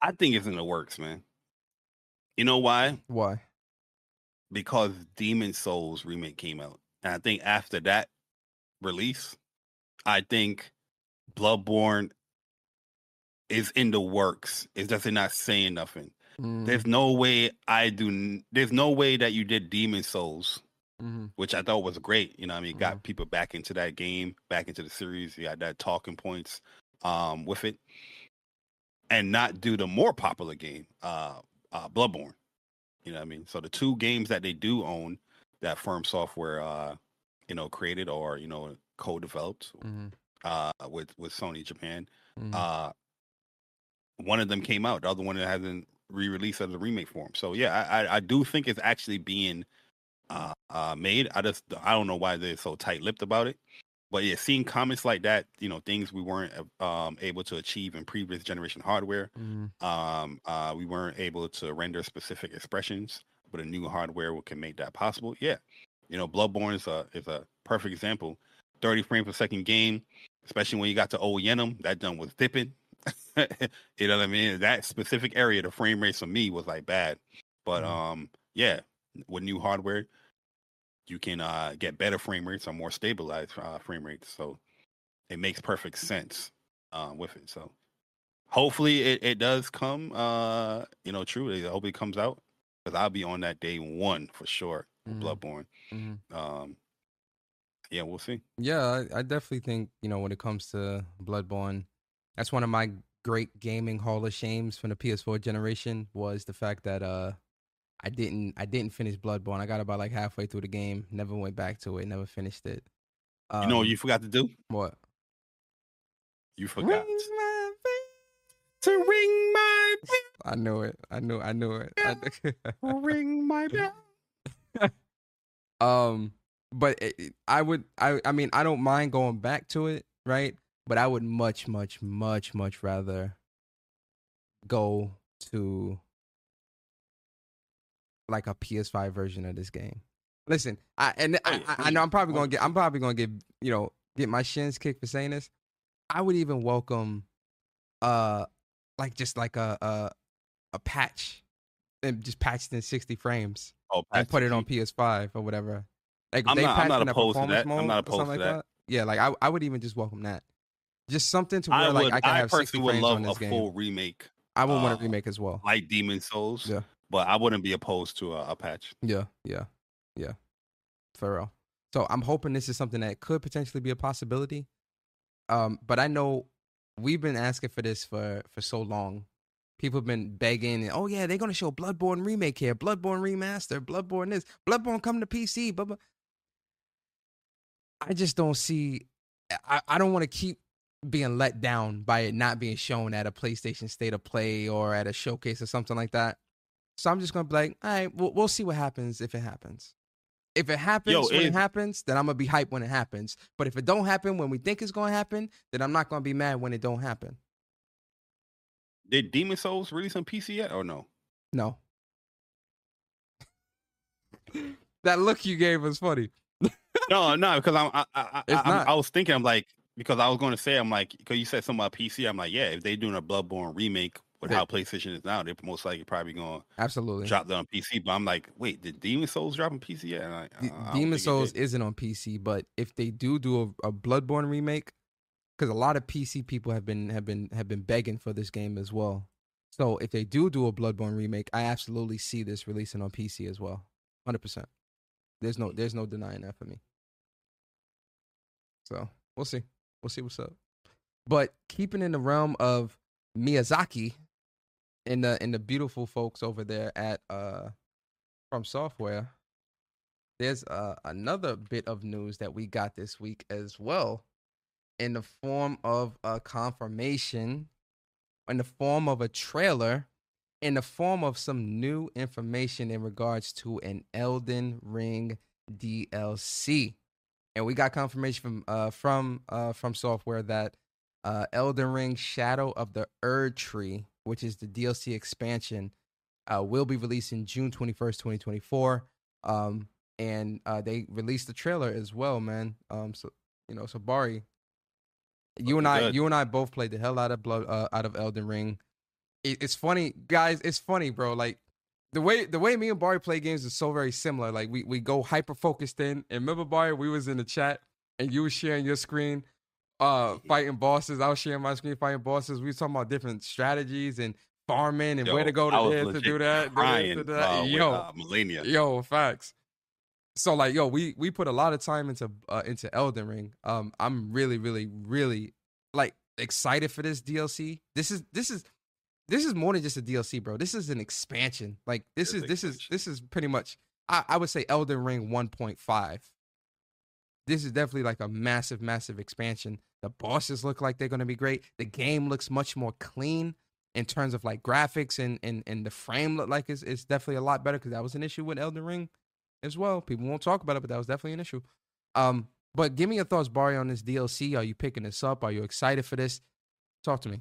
I think it's in the works, man. You know why? Why? Because Demon Souls remake came out, and I think after that release, I think Bloodborne is in the works. It's just they're not saying nothing. Mm, There's no way I do. There's no way that you did Demon Souls, mhm. which I thought was great. You know, what I mean, got Mm-hmm. people back into that game, back into the series. You got that talking points um, with it, and not do the more popular game, uh, uh, Bloodborne. You know, what I mean, so the two games that they do own, that FromSoftware, uh, you know, created or you know, co-developed Mhm. uh, with with Sony Japan. Mhm. Uh, one of them came out. The other one hasn't re-released as a remake form. So yeah, I, I, do think it's actually being uh, uh, made. I just I don't know why they're so tight-lipped about it. But yeah, seeing comments like that, you know, things we weren't um, able to achieve in previous generation hardware. Mhm. Um, uh, we weren't able to render specific expressions, but a new hardware can make that possible. Yeah, you know, Bloodborne is a is a perfect example. Thirty frames per second game, especially when you got to Old Yharnam, that done was dipping. you know what I mean? That specific area, the frame rates for me was like bad, but Mhm. um, yeah, with new hardware, you can uh get better frame rates or more stabilized uh, frame rates. So it makes perfect sense uh, with it. So hopefully it, it does come uh you know true i hope it comes out because i'll be on that day one for sure Mhm. bloodborne Mhm. um yeah we'll see Yeah, I, I definitely think you know when it comes to Bloodborne, that's one of my great gaming hall of shames from the PS4 generation was the fact that uh I didn't I didn't finish Bloodborne. I got about like halfway through the game, never went back to it, never finished it. you know what Um, you forgot to do what? you forgot to ring my bell. I knew it. I knew. I knew it. I ring my bell um, but it- I would. I. I mean, I don't mind going back to it, right? But I would much, much, much, much rather go to like a PS5 version of this game. Listen, I and I, I, I know I'm probably gonna get I'm probably gonna get you know get my shins kicked for saying this. I would even welcome, uh, like just like a a, a patch, and just patched in 60 frames Oh, and put it on PS5 or whatever. Like I'm they not- I'm not in a opposed to performance that. I'm mode not or opposed something to like that. Yeah, like I I would even just welcome that. Just something to where I like would. I can I have 60 personally would frames love on a this game. full remake, I would want uh, a remake as well. like Demon Souls. Yeah. But I wouldn't be opposed to a, a patch. Yeah, yeah, yeah. For real. So I'm hoping this is something that could potentially be a possibility. Um, but I know we've been asking for this for for so long. People have been begging, oh yeah, they're gonna show Bloodborne remake here, Bloodborne remaster, Bloodborne this, Bloodborne come to PC, blah. I just don't see. I, I don't want to keep being let down by it not being shown at a PlayStation State of Play or at a showcase or something like that. So I'm just gonna be like, all right, we'll, we'll see what happens if it happens. If it happens Yo, when it if- happens, then I'm gonna be hyped when it happens. But if it don't happen when we think it's gonna happen, then I'm not gonna be mad when it don't happen. Did Demon Souls release on PC yet or no? No. that look you gave was funny. no, no, because I'm, I, I, I, I was thinking, I'm like, because I was going to say, I'm like, because you said something about PC, I'm like, yeah, if they're doing a Bloodborne remake with They- how PlayStation is now, they're most likely probably going to Absolutely. drop that on PC. But I'm like, wait, did Demon Souls drop on PC yet? And I, D- I- Demon Souls isn't on PC, but if they do do a, a Bloodborne remake, because a lot of PC people have been have been have been begging for this game as well. So if they do do a Bloodborne remake, I absolutely see this releasing on PC as well, hundred percent. There's no there's no denying that for me. So we'll see, we'll see what's up. But keeping in the realm of Miyazaki, and the and the beautiful folks over there at uh FromSoftware there's uh, another bit of news that we got this week as well in the form of a confirmation in the form of a trailer in the form of some new information in regards to an Elden Ring DLC and we got confirmation from uh from uh FromSoftware that uh Elden Ring Shadow of the Erdtree which is the DLC expansion uh will be released in June 21st 2024 um and uh, they released the trailer as well, man. Um, so you know, so Bari, you and I, you and I both played the hell out of blood, uh, out of Elden Ring. It, it's funny, guys. It's funny, bro. Like the way the way me and Bari play games is so very similar. Like we we go hyper focused in. And remember, Bari, we was in the chat and you was sharing your screen, uh, fighting bosses. I was sharing my screen fighting bosses. We was talking about different strategies and farming and where to go to this to do that. Crying, do that. uh, with, Yo, uh, Malenia. Yo, facts. So like, yo, we we put a lot of time into uh, into Elden Ring. Um, I'm really, really, really like excited for this DLC. This is this is this is more than just a DLC, bro. This is an expansion. Like this is this is this is pretty much I, I would say Elden Ring 1.5. This is definitely like a massive, massive expansion. The bosses look like they're gonna be great. The game looks much more clean in terms of like graphics and and, and the frame look like it's, it's definitely a lot better because that was an issue with Elden Ring as well. People won't talk about it, but that was definitely an issue. Um, but give me your thoughts, Barry, on this DLC. Are you picking this up? Are you excited for this? Talk to me.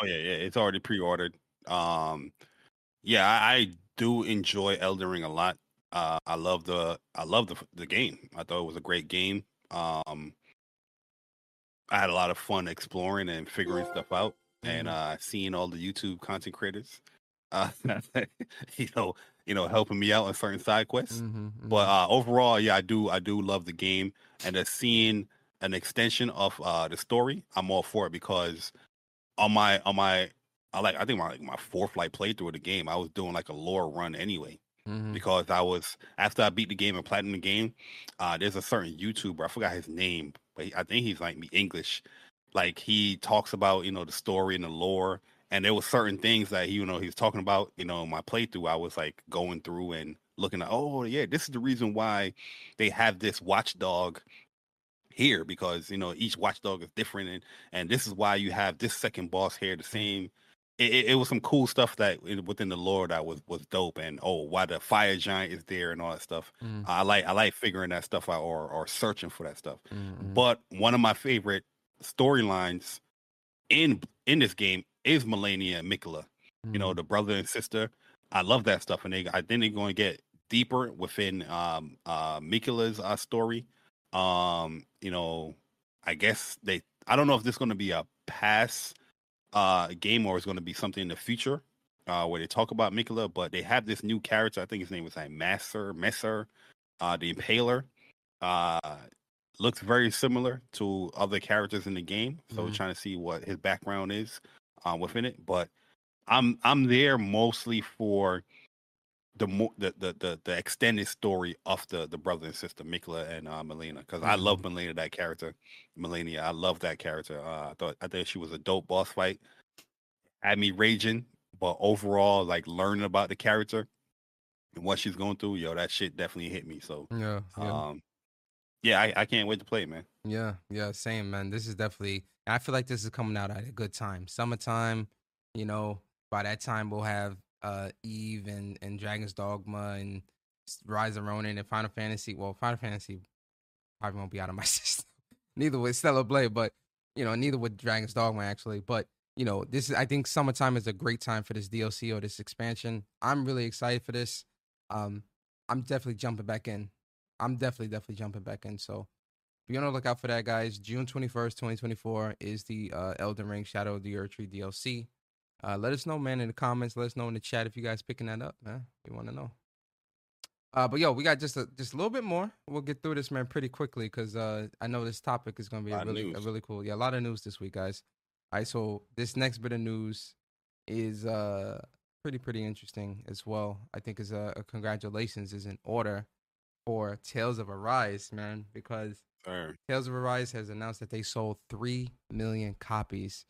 Oh yeah, yeah, it's already pre-ordered. Um, yeah, I, I do enjoy Elden Ring a lot. Uh, I love the I love the the game. I thought it was a great game. Um, I had a lot of fun exploring and figuring stuff out, and Mhm. uh, seeing all the YouTube content creators, uh, you know, you know, helping me out on certain side quests. Mhm, But mhm. uh, overall, yeah, I do I do love the game, and uh, seeing an extension of uh, the story, I'm all for it because on my on my I like I think my like my fourth like playthrough of the game, I was doing like a lore run anyway Mhm. because I was after I beat the game and platinum the game. Uh, there's a certain YouTuber I forgot his name, but he, I think he's like me English. Like he talks about you know the story and the lore, and there was certain things that he you know he was talking about. You know, in my playthrough, I was like going through and looking at. Oh yeah, this is the reason why they have this watchdog here because you know each watchdog is different and and this is why you have this second boss here the same it, it, it was some cool stuff that within the lore that was was dope and oh why the fire giant is there and all that stuff. Mhm, i like i like figuring that stuff out or or searching for that stuff. Mhm, but one of my favorite storylines in in this game is Malenia and Miquella you know mhm. the brother and sister. I love that stuff and they i think they're going to get deeper within um uh Miquella's uh, story. Um, you know, I guess they I don't know if this is gonna be a pass uh game or it's gonna be something in the future uh where they talk about Miquella, but they have this new character, I think his name was like Master Messer, uh the Impaler. Uh looks very similar to other characters in the game. So we're Mhm. trying to see what his background is uh, within it. But I'm I'm there mostly for the more the, the the the extended story of the the brother and sister Miquella and uh, Melina because I love Melina that character, Malenia. I love that character. Uh, I thought I think she was a dope boss fight. Had me raging, but overall, like learning about the character and what she's going through, yo, that shit definitely hit me. So, Yeah, yeah. um, yeah, I, I can't wait to play it, man. Yeah, yeah, same man. This is definitely. I feel like this is coming out at a good time. Summertime, you know. By that time, we'll have uh Eve and and Dragon's Dogma and Rise of Ronin and Final Fantasy. Well, Final Fantasy probably won't be out of my system. neither would Stellar Blade, but you know, neither with Dragon's Dogma actually. But you know, this is. I think summertime is a great time for this DLC or this expansion. I'm really excited for this. Um, I'm definitely jumping back in. I'm definitely definitely jumping back in. So be on the lookout for that, guys. June 21st, 2024 is the uh, Elden Ring Shadow of the Erdtree DLC. Uh, let us know, man, in the comments. Let us know in the chat if you guys picking that up, man. We want to know. Uh, but yo, we got just a just a little bit more. We'll get through this, man, pretty quickly because uh, I know this topic is going to be a really a really cool. Yeah, a lot of news this week, guys. All right, so this next bit of news is uh pretty pretty interesting as well. I think is a, a congratulations is in order for Tales of Arise, man, because Sir. Tales of Arise has announced that they sold 3 million copies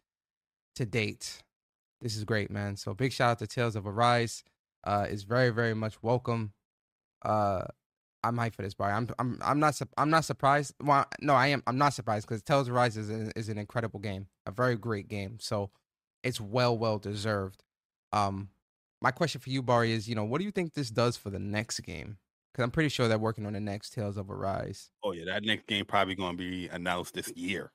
to date. This is great, man. So big shout out to Tales of Arise. Uh is very very much welcome. Uh I'm hyped for this, Barry. I'm I'm I'm not sup- I'm not surprised. Well, no, I am. I'm not surprised because Tales of Arise is an, is an incredible game, a very great game. So it's well well deserved. Um, my question for you, Barry, is you know what do you think this does for the next game? Because I'm pretty sure they're working on the next Tales of Arise. Oh yeah, that next game probably going to be announced this year.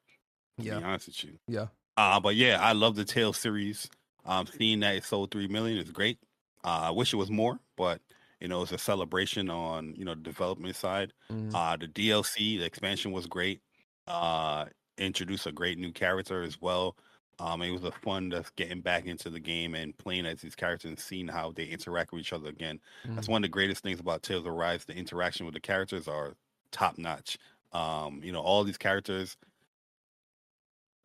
To Yeah. be honest with you. Yeah. Uh, but yeah, I love the Tales series. Um, seeing that it sold three million is great. Uh, I wish it was more, but you know, it's a celebration on you know the development side. Mhm. Uh, the DLC, the expansion was great. Uh, introduced a great new character as well. Um, it was a fun just getting back into the game and playing as these characters and seeing how they interact with each other again. That's Mhm. one of the greatest things about Tales of Arise. The interaction with the characters are top notch. Um, you know, all these characters.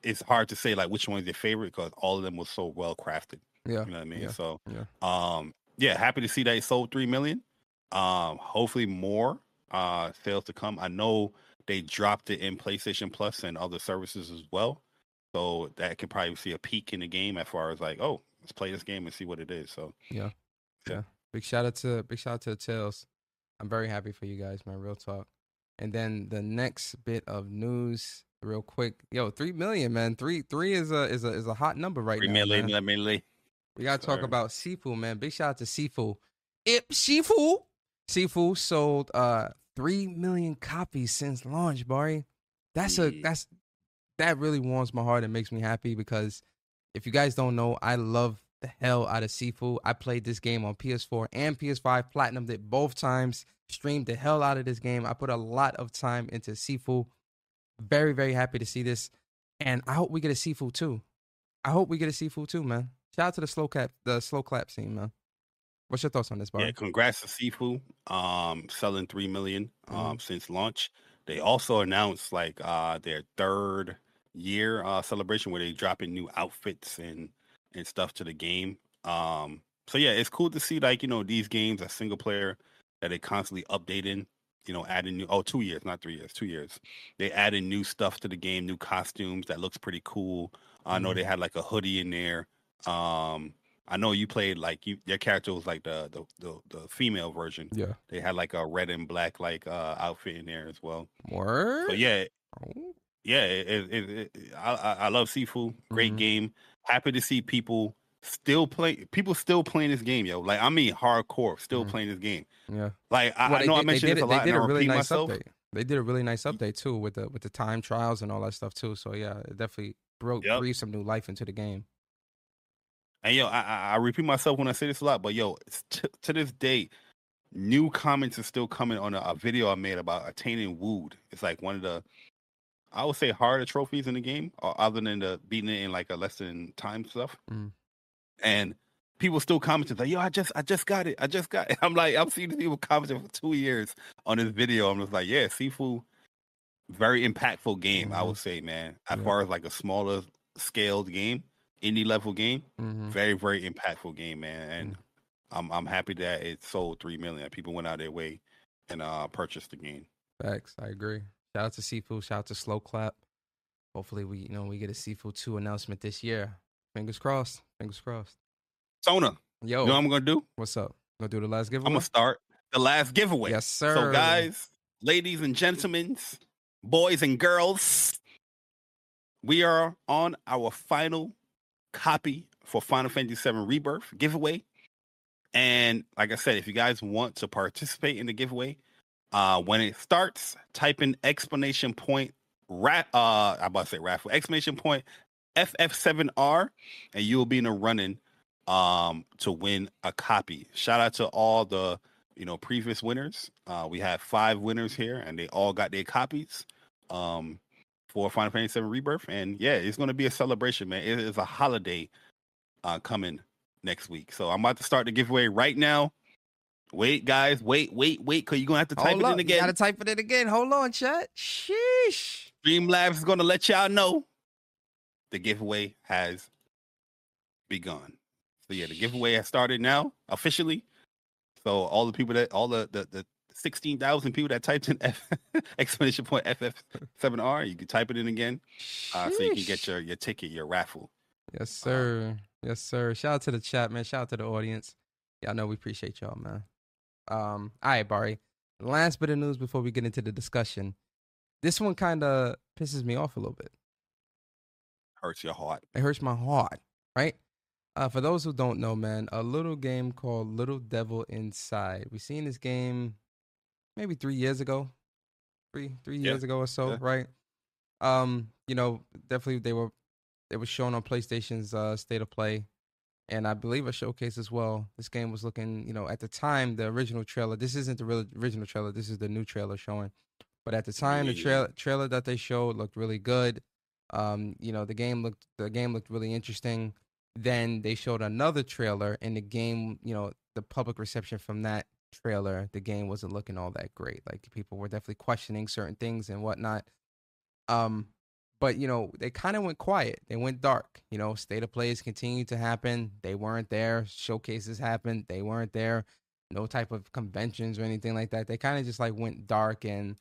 It's hard to say like which one's your favorite because all of them was so well crafted. Yeah. You know what I mean? yeah, So, yeah. um, yeah, happy to see that it sold three million. Um, hopefully more uh sales to come. I know they dropped it in PlayStation Plus and other services as well, so that could probably see a peak in the game as far as like, oh, let's play this game and see what it is. So, yeah, yeah. yeah. Big shout out to big shout out to the Tales. I'm very happy for you guys, man. Real talk. And then the next bit of news, real quick. Yo, three million, man. Three three is a is a is a hot number right three now. million, man. million. We gotta talk about Sifu, man. Big shout out to Sifu. It Sifu. Sifu sold uh three million copies since launch, Barry. That's a that's that really warms my heart and makes me happy because if you guys don't know, I love the hell out of Sifu. I played this game on PS4 and PS5, platinumed it both times, streamed the hell out of this game. I put a lot of time into Sifu. Very, very happy to see this. And I hope we get a Sifu too. I hope we get a Sifu too, man. Shout out to the slow clap, the slow clap scene, man. What's your thoughts on this, Barry? Yeah, congrats to Sifu. Um, selling three million Mm-hmm. um since launch. They also announced like uh their third year uh celebration where they dropping new outfits and and stuff to the game. Um, so yeah, it's cool to see like you know these games are single player that they constantly updating. You know, adding new oh two years, not three years, two years. They added new stuff to the game, new costumes that looks pretty cool. I know they had like a hoodie in there. Um, I know you played like you your character was like the the the, the female version. Yeah. They had like a red and black like uh outfit in there as well. Word. So yeah, Oh. yeah, it, it, it, it- I, I love Sifu. Great Mhm. game. Happy to see people still play. People still playing this game, yo. Like I mean, hardcore still Mhm. playing this game. Yeah. Like I, Well, I know I did- they mentioned this a it- they lot, did and I a really nice myself. update. They did a really nice update too with the with the time trials and all that stuff too. So yeah, it definitely broke Yep. breathed some new life into the game. And yo, I, I, I repeat myself when I say this a lot, but yo, it's t- to this day, new comments are still coming on a, a video I made about attaining Wood. It's like one of the I would say harder trophies in the game, other than the beating it in like a less than time stuff. Mm. And people still commenting like, "Yo, I just, I just got it. I just got it." I'm like, I've seen people commenting for two years on this video. I'm just like, yeah, Sifu, very impactful game. Mm-hmm. I would say, man. As Yeah. far as like a smaller scaled game, indie level game, Mhm. very, very impactful game, man. And Mm. I'm, I'm happy that it sold three million. People went out of their way and uh purchased the game. Facts. I agree. Shout out to Sifu. Shout out to Sloclap. Hopefully, we you know we get a Sifu two announcement this year. Fingers crossed. Fingers crossed. Sona, Yo, you know what I'm gonna do? what's up? Gonna do the last giveaway? I'm gonna start the last giveaway. Yes, sir. So, guys, ladies and gentlemen, boys and girls, we are on our final copy for Final Fantasy VII Rebirth giveaway. And like I said, if you guys want to participate in the giveaway, uh, when it starts, type in explanation point rat. Uh, I'm about to say raffle exclamation point FF7R, and you will be in the running um to win a copy. Shout out to all the you know previous winners. Uh, we have five winners here, and they all got their copies. Um, for Final Fantasy VII Rebirth, and yeah, it's going to be a celebration, man. It is a holiday uh coming next week, so I'm about to start the giveaway right now. Wait, guys, wait, wait, wait, because you're gonna have to type Hold it up. in You again. gotta type it in again. Hold on, chat. Sheesh. Streamlabs is gonna let y'all know the giveaway has begun. So yeah, the giveaway has started now officially. So all the people that all the the, the sixteen thousand people that typed in F, exclamation point FF7R, you can type it in again, uh, so you can get your your ticket, your raffle. Yes, sir. Yes, sir. Shout out to the chat, man. Shout out to the audience. Y'all know we appreciate y'all, man. Um, all right, Barry. Last bit of news before we get into the discussion. This one kind of pisses me off a little bit. Hurts your heart. It hurts my heart, right? Uh, for those who don't know, man, a little game called Little Devil Inside. We seen this game maybe three years ago, three three Yeah. years ago or so, Yeah. right? Um, you know, definitely they were they were shown on PlayStation's uh, State of Play, and I believe a showcase as well. This game was looking, you know, at the time the original trailer. This isn't the real original trailer. This is the new trailer showing. But at the time, the trailer trailer that they showed looked really good. Um, you know, the game looked the game looked really interesting. Then they showed another trailer, and the game, you know, the public reception from that trailer, the game wasn't looking all that great. Like people were definitely questioning certain things and whatnot. Um, but you know, they kind of went quiet. They went dark. You know, state of plays continued to happen. They weren't there. Showcases happened. They weren't there. No type of conventions or anything like that. They kind of just like went dark, and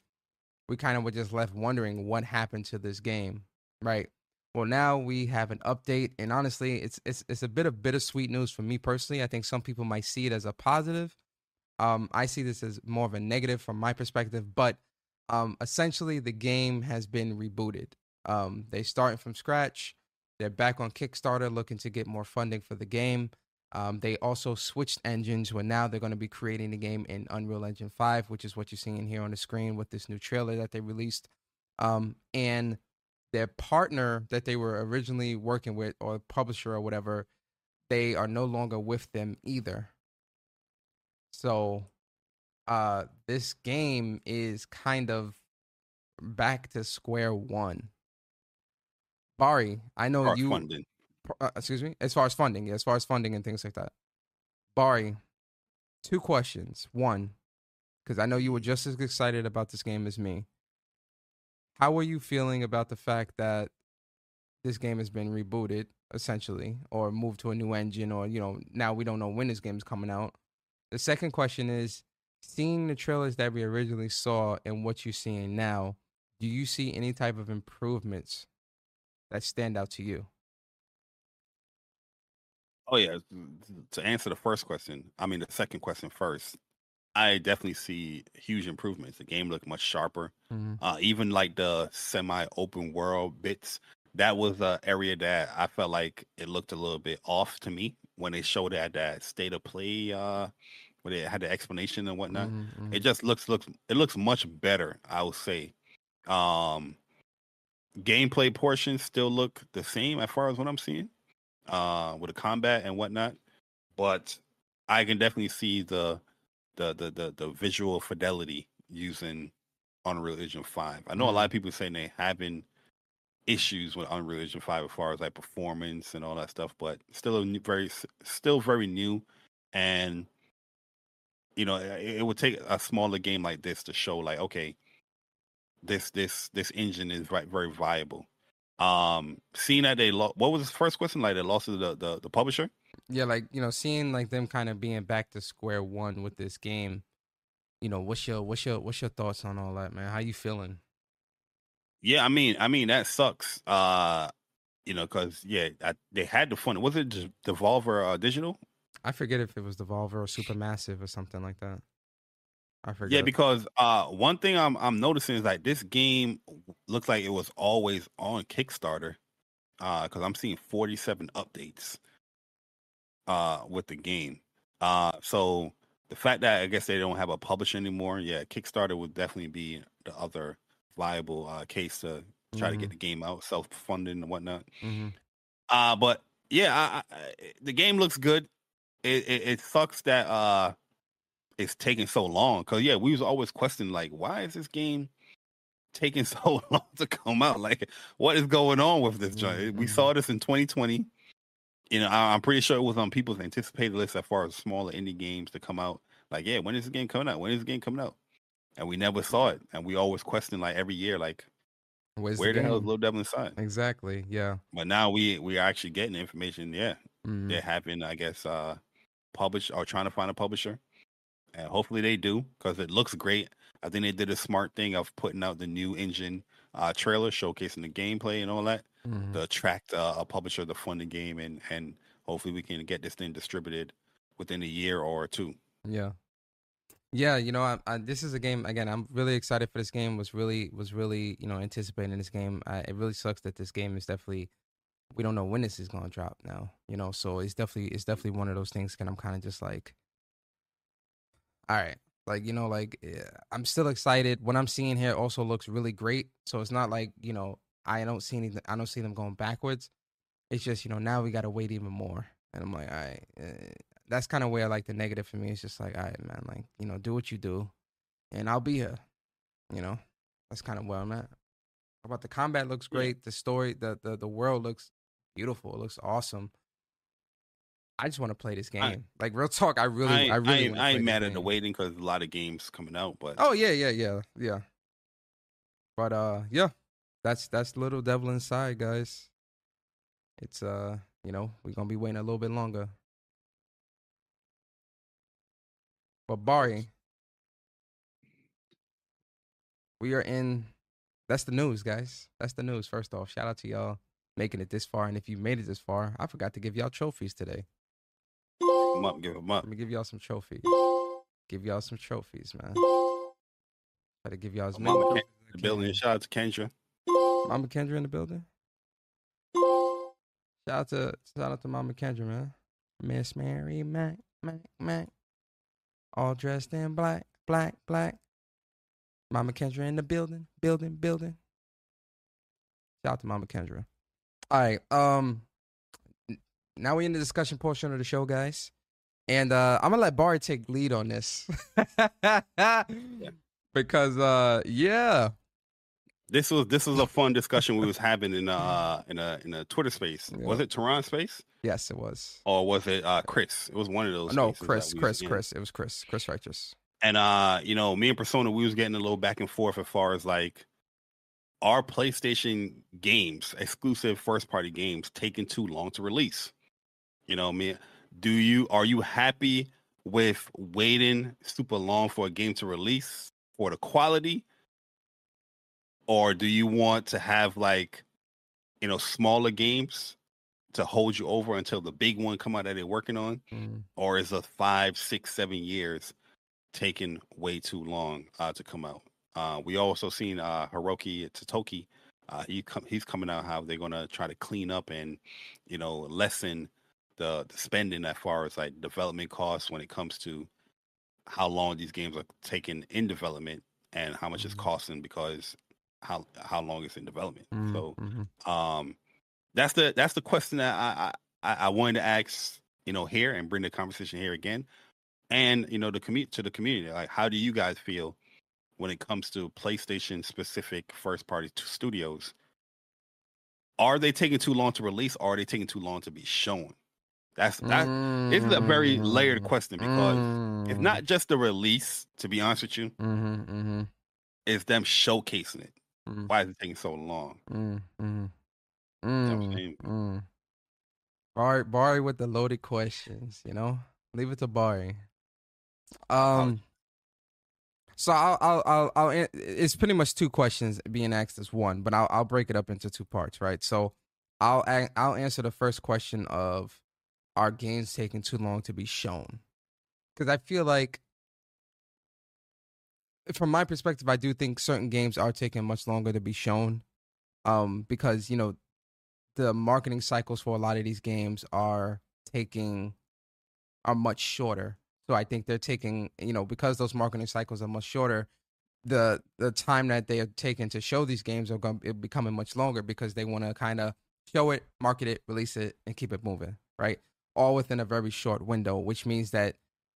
we kind of were just left wondering what happened to this game, right? Well, now we have an update, and honestly, it's it's it's a bit of bittersweet news for me personally. I think some people might see it as a positive. Um, I see this as more of a negative from my perspective, but um, essentially the game has been rebooted. Um, they starting from scratch. They're back on Kickstarter, looking to get more funding for the game. Um, they also switched engines, where now they're going to be creating the game in Unreal Engine Five, which is what you're seeing here on the screen with this new trailer that they released. Um, and their partner that they were originally working with, or publisher or whatever, they are no longer with them either. So, uh, this game is kind of back to square one. Bari, I know you. funding. Uh, excuse me. As far as funding, yeah, as far as funding and things like that. Bari, two questions. One, because I know you were just as excited about this game as me. How are you feeling about the fact that this game has been rebooted, essentially, or moved to a new engine, or you know, now we don't know when this game is coming out? The second question is, seeing the trailers that we originally saw and what you're seeing now, do you see any type of improvements that stand out to you? Oh yeah. To answer the first question, I mean the second question first. I definitely see huge improvements. The game looked much sharper. Mhm. Uh, even like the semi-open world bits, that was an area that I felt like it looked a little bit off to me when they showed that that state of play, uh, where they had the explanation and whatnot. Mhm, mhm. It just looks looks it looks much better. I would say. Um, gameplay portions still look the same as far as what I'm seeing, uh, with the combat and whatnot. But I can definitely see the the the the, the visual fidelity using Unreal Engine Five. I know a lot of people saying they having issues with Unreal Engine Five as far as like performance and all that stuff, but still a new, very still very new, and you know it, it would take a smaller game like this to show like okay, this this this engine is right very viable. Um, seeing that they lost, what was the first question? Like they lost to the, the the publisher. Yeah, like you know, seeing like them kind of being back to square one with this game. You know, what's your what's your what's your thoughts on all that, man? How you feeling? Yeah, I mean, I mean that sucks. Uh, you know, because yeah, I, they had the fun. Was it Devolver uh, Digital? I forget if it was Devolver or Supermassive or something like that. I forget. Yeah, because uh, one thing I'm I'm noticing is like this game looks like it was always on Kickstarter. Uh, because I'm seeing 47 updates uh with the game. Uh, so the fact that I guess they don't have a publisher anymore, yeah, Kickstarter would definitely be the other viable uh, case to try mm-hmm. to get the game out, self funding and whatnot. Mm-hmm. Uh, but yeah, I, I, the game looks good. It, it, it sucks that uh it's taking so long because yeah, we was always questioning like, why is this game taking so long to come out? Like, what is going on with this joint? Mm-hmm. We saw this in 2020. You know, I, am pretty sure it was on people's anticipated list as far as smaller indie games to come out. Like, yeah, when is this game coming out? When is the game coming out? And we never saw it, and we always questioned like every year, like, Where's where the, the hell is Little Devil Inside? Exactly. Yeah. But now we we are actually getting information. Yeah, mm-hmm. they're having, I guess, uh, publish or trying to find a publisher and hopefully they do because it looks great. I think they did a smart thing of putting out the new engine uh, trailer showcasing the gameplay and all that mm-hmm. to attract uh, a publisher to fund the game and and hopefully we can get this thing distributed within a year or two. Yeah. Yeah, you know, I, I, this is a game again. I'm really excited for this game. Was really was really you know anticipating this game. I, it really sucks that this game is definitely we don't know when this is going to drop now. You know, so it's definitely it's definitely one of those things. And I'm kind of just like, all right, like you know, like yeah, I'm still excited. What I'm seeing here also looks really great. So it's not like you know I don't see anything. I don't see them going backwards. It's just you know now we got to wait even more. And I'm like, all right, uh, that's kind of where like the negative for me. is just like, all right, man, like you know, do what you do, and I'll be here. You know, that's kind of where I'm at. About the combat looks great. The story, the the the world looks beautiful. It looks awesome. I just want to play this game. I, like real talk, I really, I, I really, I, I ain't mad at the waiting because a lot of games coming out. But oh yeah, yeah, yeah, yeah. But uh, yeah, that's that's little devil inside, guys. It's uh, you know, we're gonna be waiting a little bit longer. But Bari, we are in. That's the news, guys. That's the news. First off, shout out to y'all making it this far. And if you made it this far, I forgot to give y'all trophies today them up, give them up. Let me give y'all some trophies. Give y'all some trophies, man. Try to give y'all as many. Mama the building. Shout out to Kendra. Mama Kendra in the building. Shout out to shout out to Mama Kendra, man. Miss Mary Mac Mac Mac. All dressed in black, black, black. Mama Kendra in the building, building, building. Shout out to Mama Kendra. All right. Um now we're in the discussion portion of the show, guys. And uh, I'm gonna let Bari take lead on this. yeah. Because uh, yeah. This was this was a fun discussion we was having in uh in a in a Twitter space. Yeah. Was it Tehran space? Yes, it was. Or was it uh Chris? It was one of those. No, Chris, Chris, Chris. It was Chris, Chris Righteous. And uh, you know, me and Persona, we was getting a little back and forth as far as like our PlayStation games, exclusive first party games, taking too long to release. You know, me do you are you happy with waiting super long for a game to release for the quality? Or do you want to have like, you know, smaller games to hold you over until the big one come out that they're working on? Mm. Or is a five, six, seven years taking way too long uh, to come out? Uh, we also seen uh, Hiroki Totoki. Uh, he com- he's coming out how they're gonna try to clean up and you know lessen the, the spending as far as like development costs when it comes to how long these games are taking in development and how much mm-hmm. it's costing because how how long it's in development. Mm-hmm. So mm-hmm. um that's the that's the question that I, I I wanted to ask, you know, here and bring the conversation here again. and you know the commute to the community. Like, how do you guys feel when it comes to PlayStation specific first party studios? Are they taking too long to release? Or are they taking too long to be shown? That's that mm-hmm. is a very layered mm-hmm. question because mm-hmm. it's not just the release. To be honest with you, mm-hmm, mm-hmm. it's them showcasing it. Mm-hmm. Why is it taking so long? Mm-hmm. You know Barry, Barry with the loaded questions. You know, leave it to Barry. Um. So I'll, I'll, I'll, I'll, it's pretty much two questions being asked as one, but I'll, I'll break it up into two parts, right? So, I'll, I'll answer the first question of, are games taking too long to be shown? Because I feel like, from my perspective, I do think certain games are taking much longer to be shown, um, because you know, the marketing cycles for a lot of these games are taking, are much shorter so I think they're taking, you know, because those marketing cycles are much shorter, the the time that they are taking to show these games are going to be becoming much longer because they want to kind of show it, market it, release it, and keep it moving, right? All within a very short window, which means that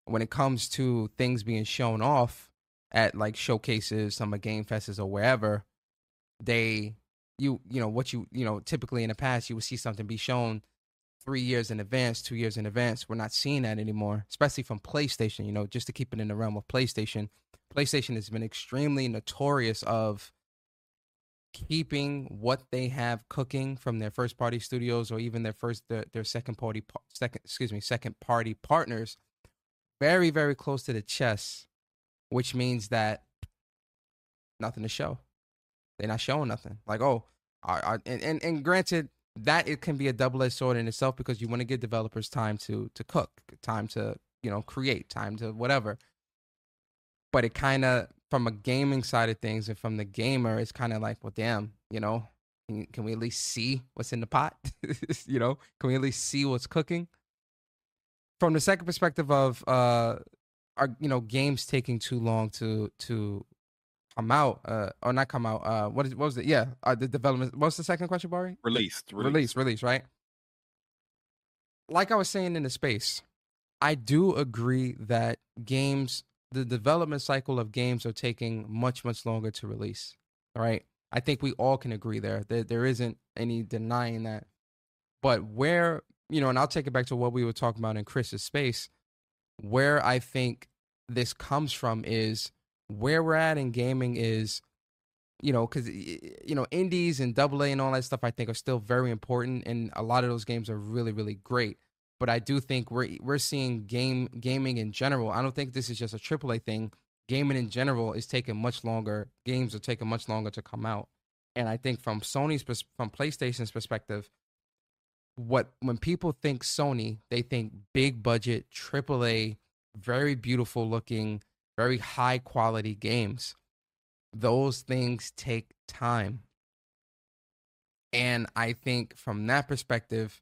when it comes to things being shown off at like showcases, of game fests or wherever, they you you know what you you know typically in the past you would see something be shown three years in advance, two years in advance. We're not seeing that anymore, especially from PlayStation. You know, just to keep it in the realm of PlayStation, PlayStation has been extremely notorious of keeping what they have cooking from their first party studios or even their first their, their second party second excuse me second party partners very very close to the chest which means that nothing to show they're not showing nothing like oh and, and and granted that it can be a double-edged sword in itself because you want to give developers time to to cook, time to you know create, time to whatever. But it kind of from a gaming side of things and from the gamer, it's kind of like, well, damn, you know, can, can we at least see what's in the pot? you know, can we at least see what's cooking? From the second perspective of uh, are you know games taking too long to to come out, uh, or not come out. Uh, what is what was it? Yeah, uh, the development. What's the second question, Barry? Released, release, release, release. Right. Like I was saying in the space, I do agree that games, the development cycle of games, are taking much much longer to release. Right. I think we all can agree there. There, there isn't any denying that. But where you know, and I'll take it back to what we were talking about in Chris's space, where I think this comes from is where we're at in gaming is you know because you know indies and double a and all that stuff i think are still very important and a lot of those games are really really great but i do think we're we're seeing game gaming in general i don't think this is just a AAA thing gaming in general is taking much longer games are taking much longer to come out and i think from sony's from playstation's perspective what when people think sony they think big budget AAA, very beautiful looking very high quality games. Those things take time. And I think from that perspective,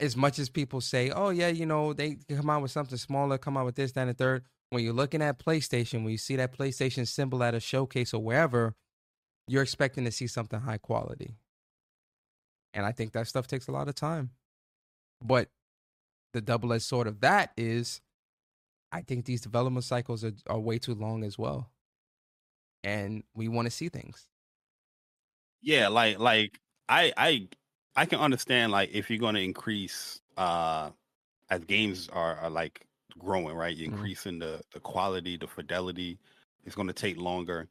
as much as people say, oh, yeah, you know, they come out with something smaller, come out with this, that, and third. When you're looking at PlayStation, when you see that PlayStation symbol at a showcase or wherever, you're expecting to see something high quality. And I think that stuff takes a lot of time. But the double edged sword of that is I think these development cycles are, are way too long as well. And we want to see things. Yeah, like like I I I can understand like if you're going to increase uh as games are, are like growing, right? You're mm-hmm. increasing mm-hmm. the the quality, the fidelity. It's going to take longer.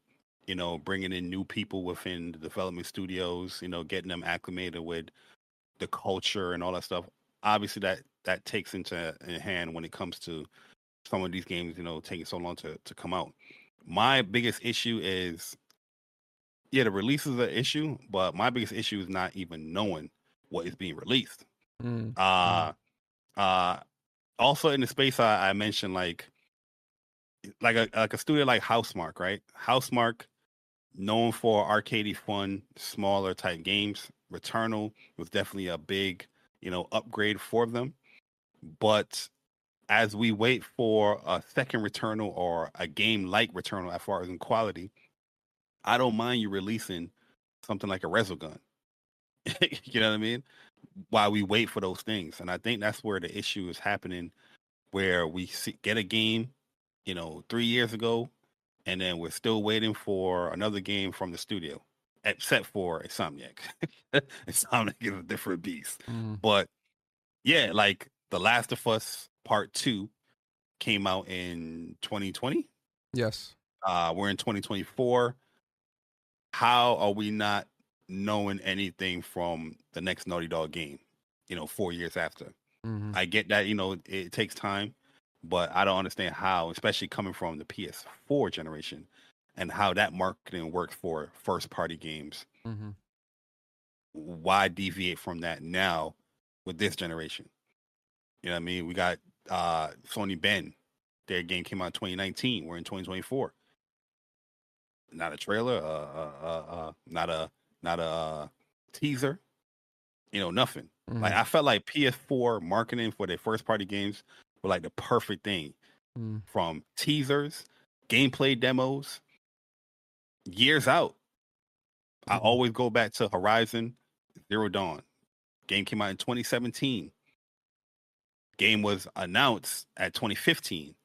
You know, bringing in new people within the development studios. You know, getting them acclimated with the culture and all that stuff. Obviously, that that takes into in hand when it comes to some of these games, you know, taking so long to, to come out. My biggest issue is, yeah, the release is an issue, but my biggest issue is not even knowing what is being released. Mm. Uh, uh, also in the space I, I mentioned, like, like a like a studio like Housemarque, right? Housemarque, known for arcadey fun, smaller type games. Returnal was definitely a big, you know, upgrade for them. But as we wait for a second Returnal or a game like Returnal as far as in quality, I don't mind you releasing something like a Resogun. you know what I mean? While we wait for those things. And I think that's where the issue is happening where we see, get a game, you know, three years ago, and then we're still waiting for another game from the studio, except for Insomniac. Insomniac is a different beast. Mm. But yeah, like The Last of Us Part Two came out in 2020. Yes. Uh, we're in 2024. How are we not knowing anything from the next Naughty Dog game? You know, four years after. hmm I get that, you know, it takes time, but I don't understand how, especially coming from the PS4 generation and how that marketing works for first party games. Mm-hmm. Why deviate from that now with this generation? You know what I mean? We got uh Sony Bend. Their game came out in 2019. We're in 2024. Not a trailer, uh, uh, uh, uh not a not a uh, teaser. You know, nothing. Like Mm-hmm. I felt like PS4 marketing for their first party games were like the perfect thing Mm. from teasers, gameplay demos, years out. I Mhm. always go back to Horizon Zero Dawn. Game came out in 2017. Game was announced at 2015.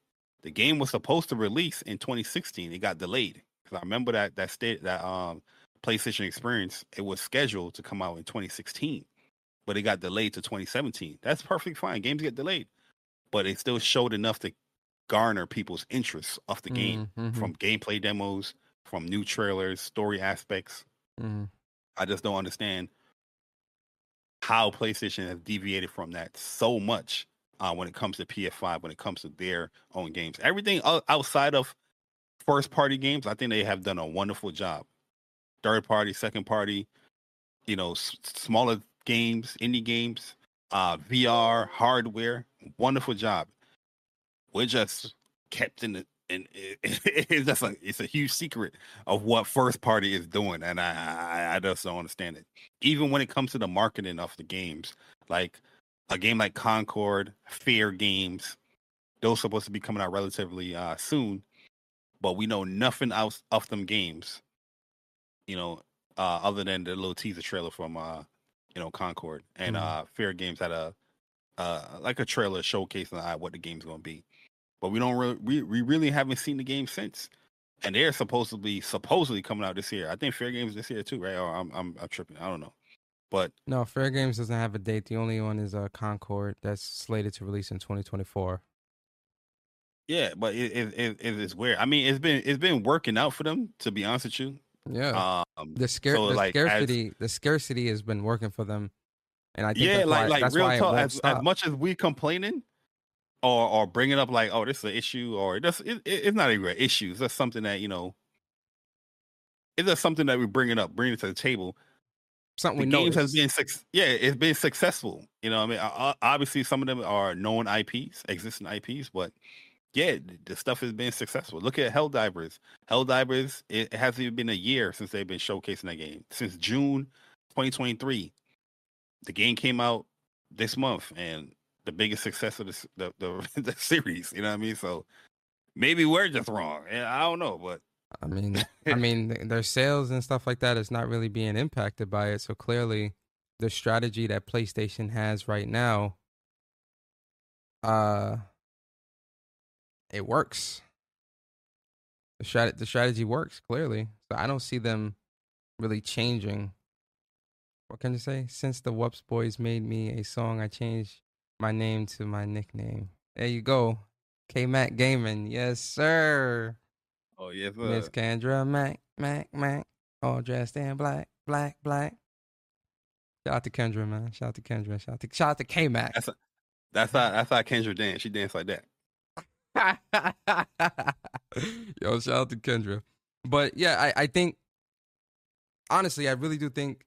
The game was supposed to release in 2016. It got delayed because I remember that that state that um PlayStation experience. It was scheduled to come out in 2016, but it got delayed to 2017. That's perfectly fine. Games get delayed, but it still showed enough to garner people's interest of the game Mhm. from gameplay demos, from new trailers, story aspects. Mm-hmm. I just don't understand how PlayStation has deviated from that so much uh, when it comes to PS5, when it comes to their own games. Everything outside of first party games, I think they have done a wonderful job. Third party, second party, you know, s- smaller games, indie games, uh, VR, hardware, wonderful job. We're just kept in the and it, it's just a it's a huge secret of what first party is doing, and I, I I just don't understand it. Even when it comes to the marketing of the games, like a game like Concord, Fair Games, those are supposed to be coming out relatively uh, soon, but we know nothing else of them games. You know, uh, other than the little teaser trailer from uh, you know Concord and Mhm. uh, Fair Games had a uh, like a trailer showcasing what the game's to be but we don't really we, we really haven't seen the game since. And they're supposedly supposedly coming out this year. I think Fair Games this year too, right? Or I'm I'm, I'm tripping. I don't know. But No, Fair Games doesn't have a date. The only one is uh, Concord that's slated to release in 2024. yeah, but it, it, it, it's weird. I mean, it's been it's been working out for them to be honest with you. Yeah. Um, the scare so, the like, as- scarcity the scarcity has been working for them. And I think yeah, that's like why, like that's real talk. As, as much as we complaining or or bringing up like, oh, this is an issue, or it just it, it- it's not even an issue. It's just something that you know. It's just something that we bring it up, bring it to the table. Something the we games know has been suc yeah it's been successful you know i mean O- o- obviously some of them are known ips existing ips but yeah the stuff has been successful. Look at helldivers. Helldivers it hasn't even been a year since they've been showcasing that game. Since june 2023 the game came out this month and the biggest success of the the, the, the series you know what i mean? So maybe we're just wrong i don't know but I mean, I mean, their sales and stuff like that is not really being impacted by it. So clearly, the strategy that PlayStation has right now, uh, it works. The strat- the strategy works clearly. So I don't see them really changing. What can you say? Since the Wups Boys made me a song, I changed my name to my nickname. There you go, K Mac Gaming. Yes, sir. oh yes Miss Kendra Mac, Mac, Mac, all dressed in black, black, black. Shout out to Kendra, man. Shout out to Kendra. Shout out to shout out to K Mac. that's that's how that's how kendra dance she danced like that Yo, shout out to Kendra. But yeah, I, I think honestly, I really do think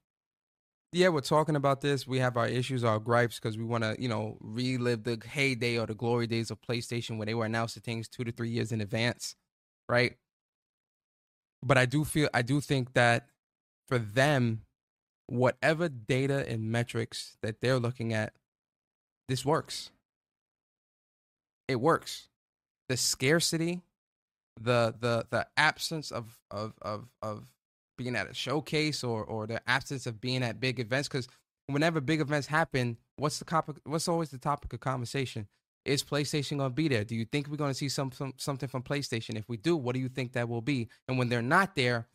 yeah, we're talking about this. We have our issues, our gripes, because we want to, you know, relive the heyday or the glory days of PlayStation when they were announcing things two to three years in advance, right? But I do feel, I do think that for them, whatever data and metrics that they're looking at, this works. It works. The scarcity, the the the absence of of of of being at a showcase or or the absence of being at big events because whenever big events happen what's the topic what's always the topic of conversation Is PlayStation going to be there? Do you think we're going to see some, some something from PlayStation? If we do, what do you think that will be? And when they're not there,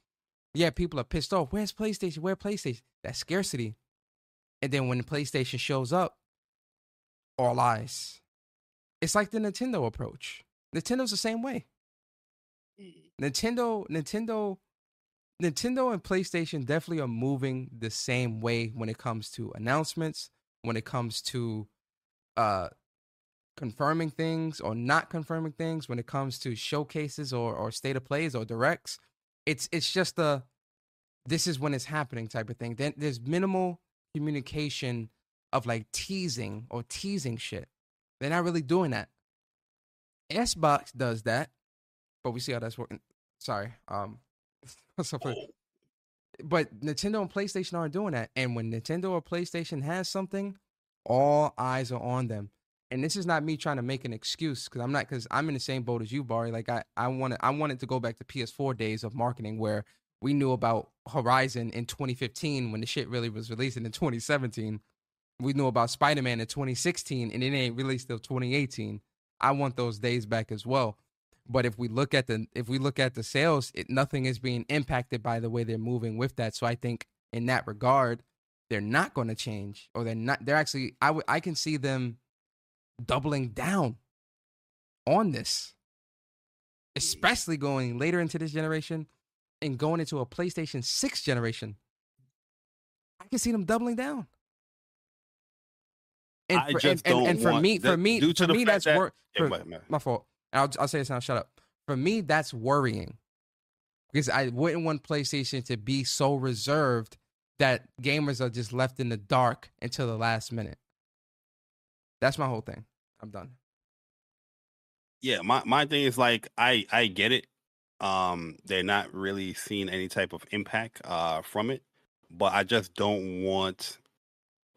yeah, people are pissed off. Where's PlayStation? Where PlayStation? That scarcity. And then when the PlayStation shows up, all eyes. It's like the Nintendo approach. Nintendo's the same way. Nintendo, Nintendo, Nintendo and PlayStation definitely are moving the same way when it comes to announcements, when it comes to uh confirming things or not confirming things, when it comes to showcases or or state of plays or directs. It's it's just a this is when it's happening type of thing. Then there's minimal communication of like teasing or teasing shit. They're not really doing that. Xbox does that, but we see how that's working. Sorry, um, but Nintendo and PlayStation aren't doing that. And when Nintendo or PlayStation has something, all eyes are on them. And this is not me trying to make an excuse because I'm not because I'm in the same boat as you, Barry. Like I, I wanted, I wanted to go back to PS4 days of marketing where we knew about Horizon in 2015 when the shit really was releasing in 2017. We knew about Spider Man in 2016 and it ain't released till 2018. I want those days back as well. But if we look at the if we look at the sales, it, nothing is being impacted by the way they're moving with that. So I think in that regard, they're not going to change, or they're not. They're actually I w- I can see them doubling down on this, especially going later into this generation and going into a PlayStation Six generation. I can see them doubling down. And I for, just and, and, don't and for want me, for me, due to for the me, that's that- wor- for- go ahead, my fault. And I'll, I'll say this now. Shut up. For me, that's worrying because I wouldn't want PlayStation to be so reserved that gamers are just left in the dark until the last minute. That's my whole thing. I'm done. yeah my, my thing is like i i get it um they're not really seeing any type of impact uh from it but i just don't want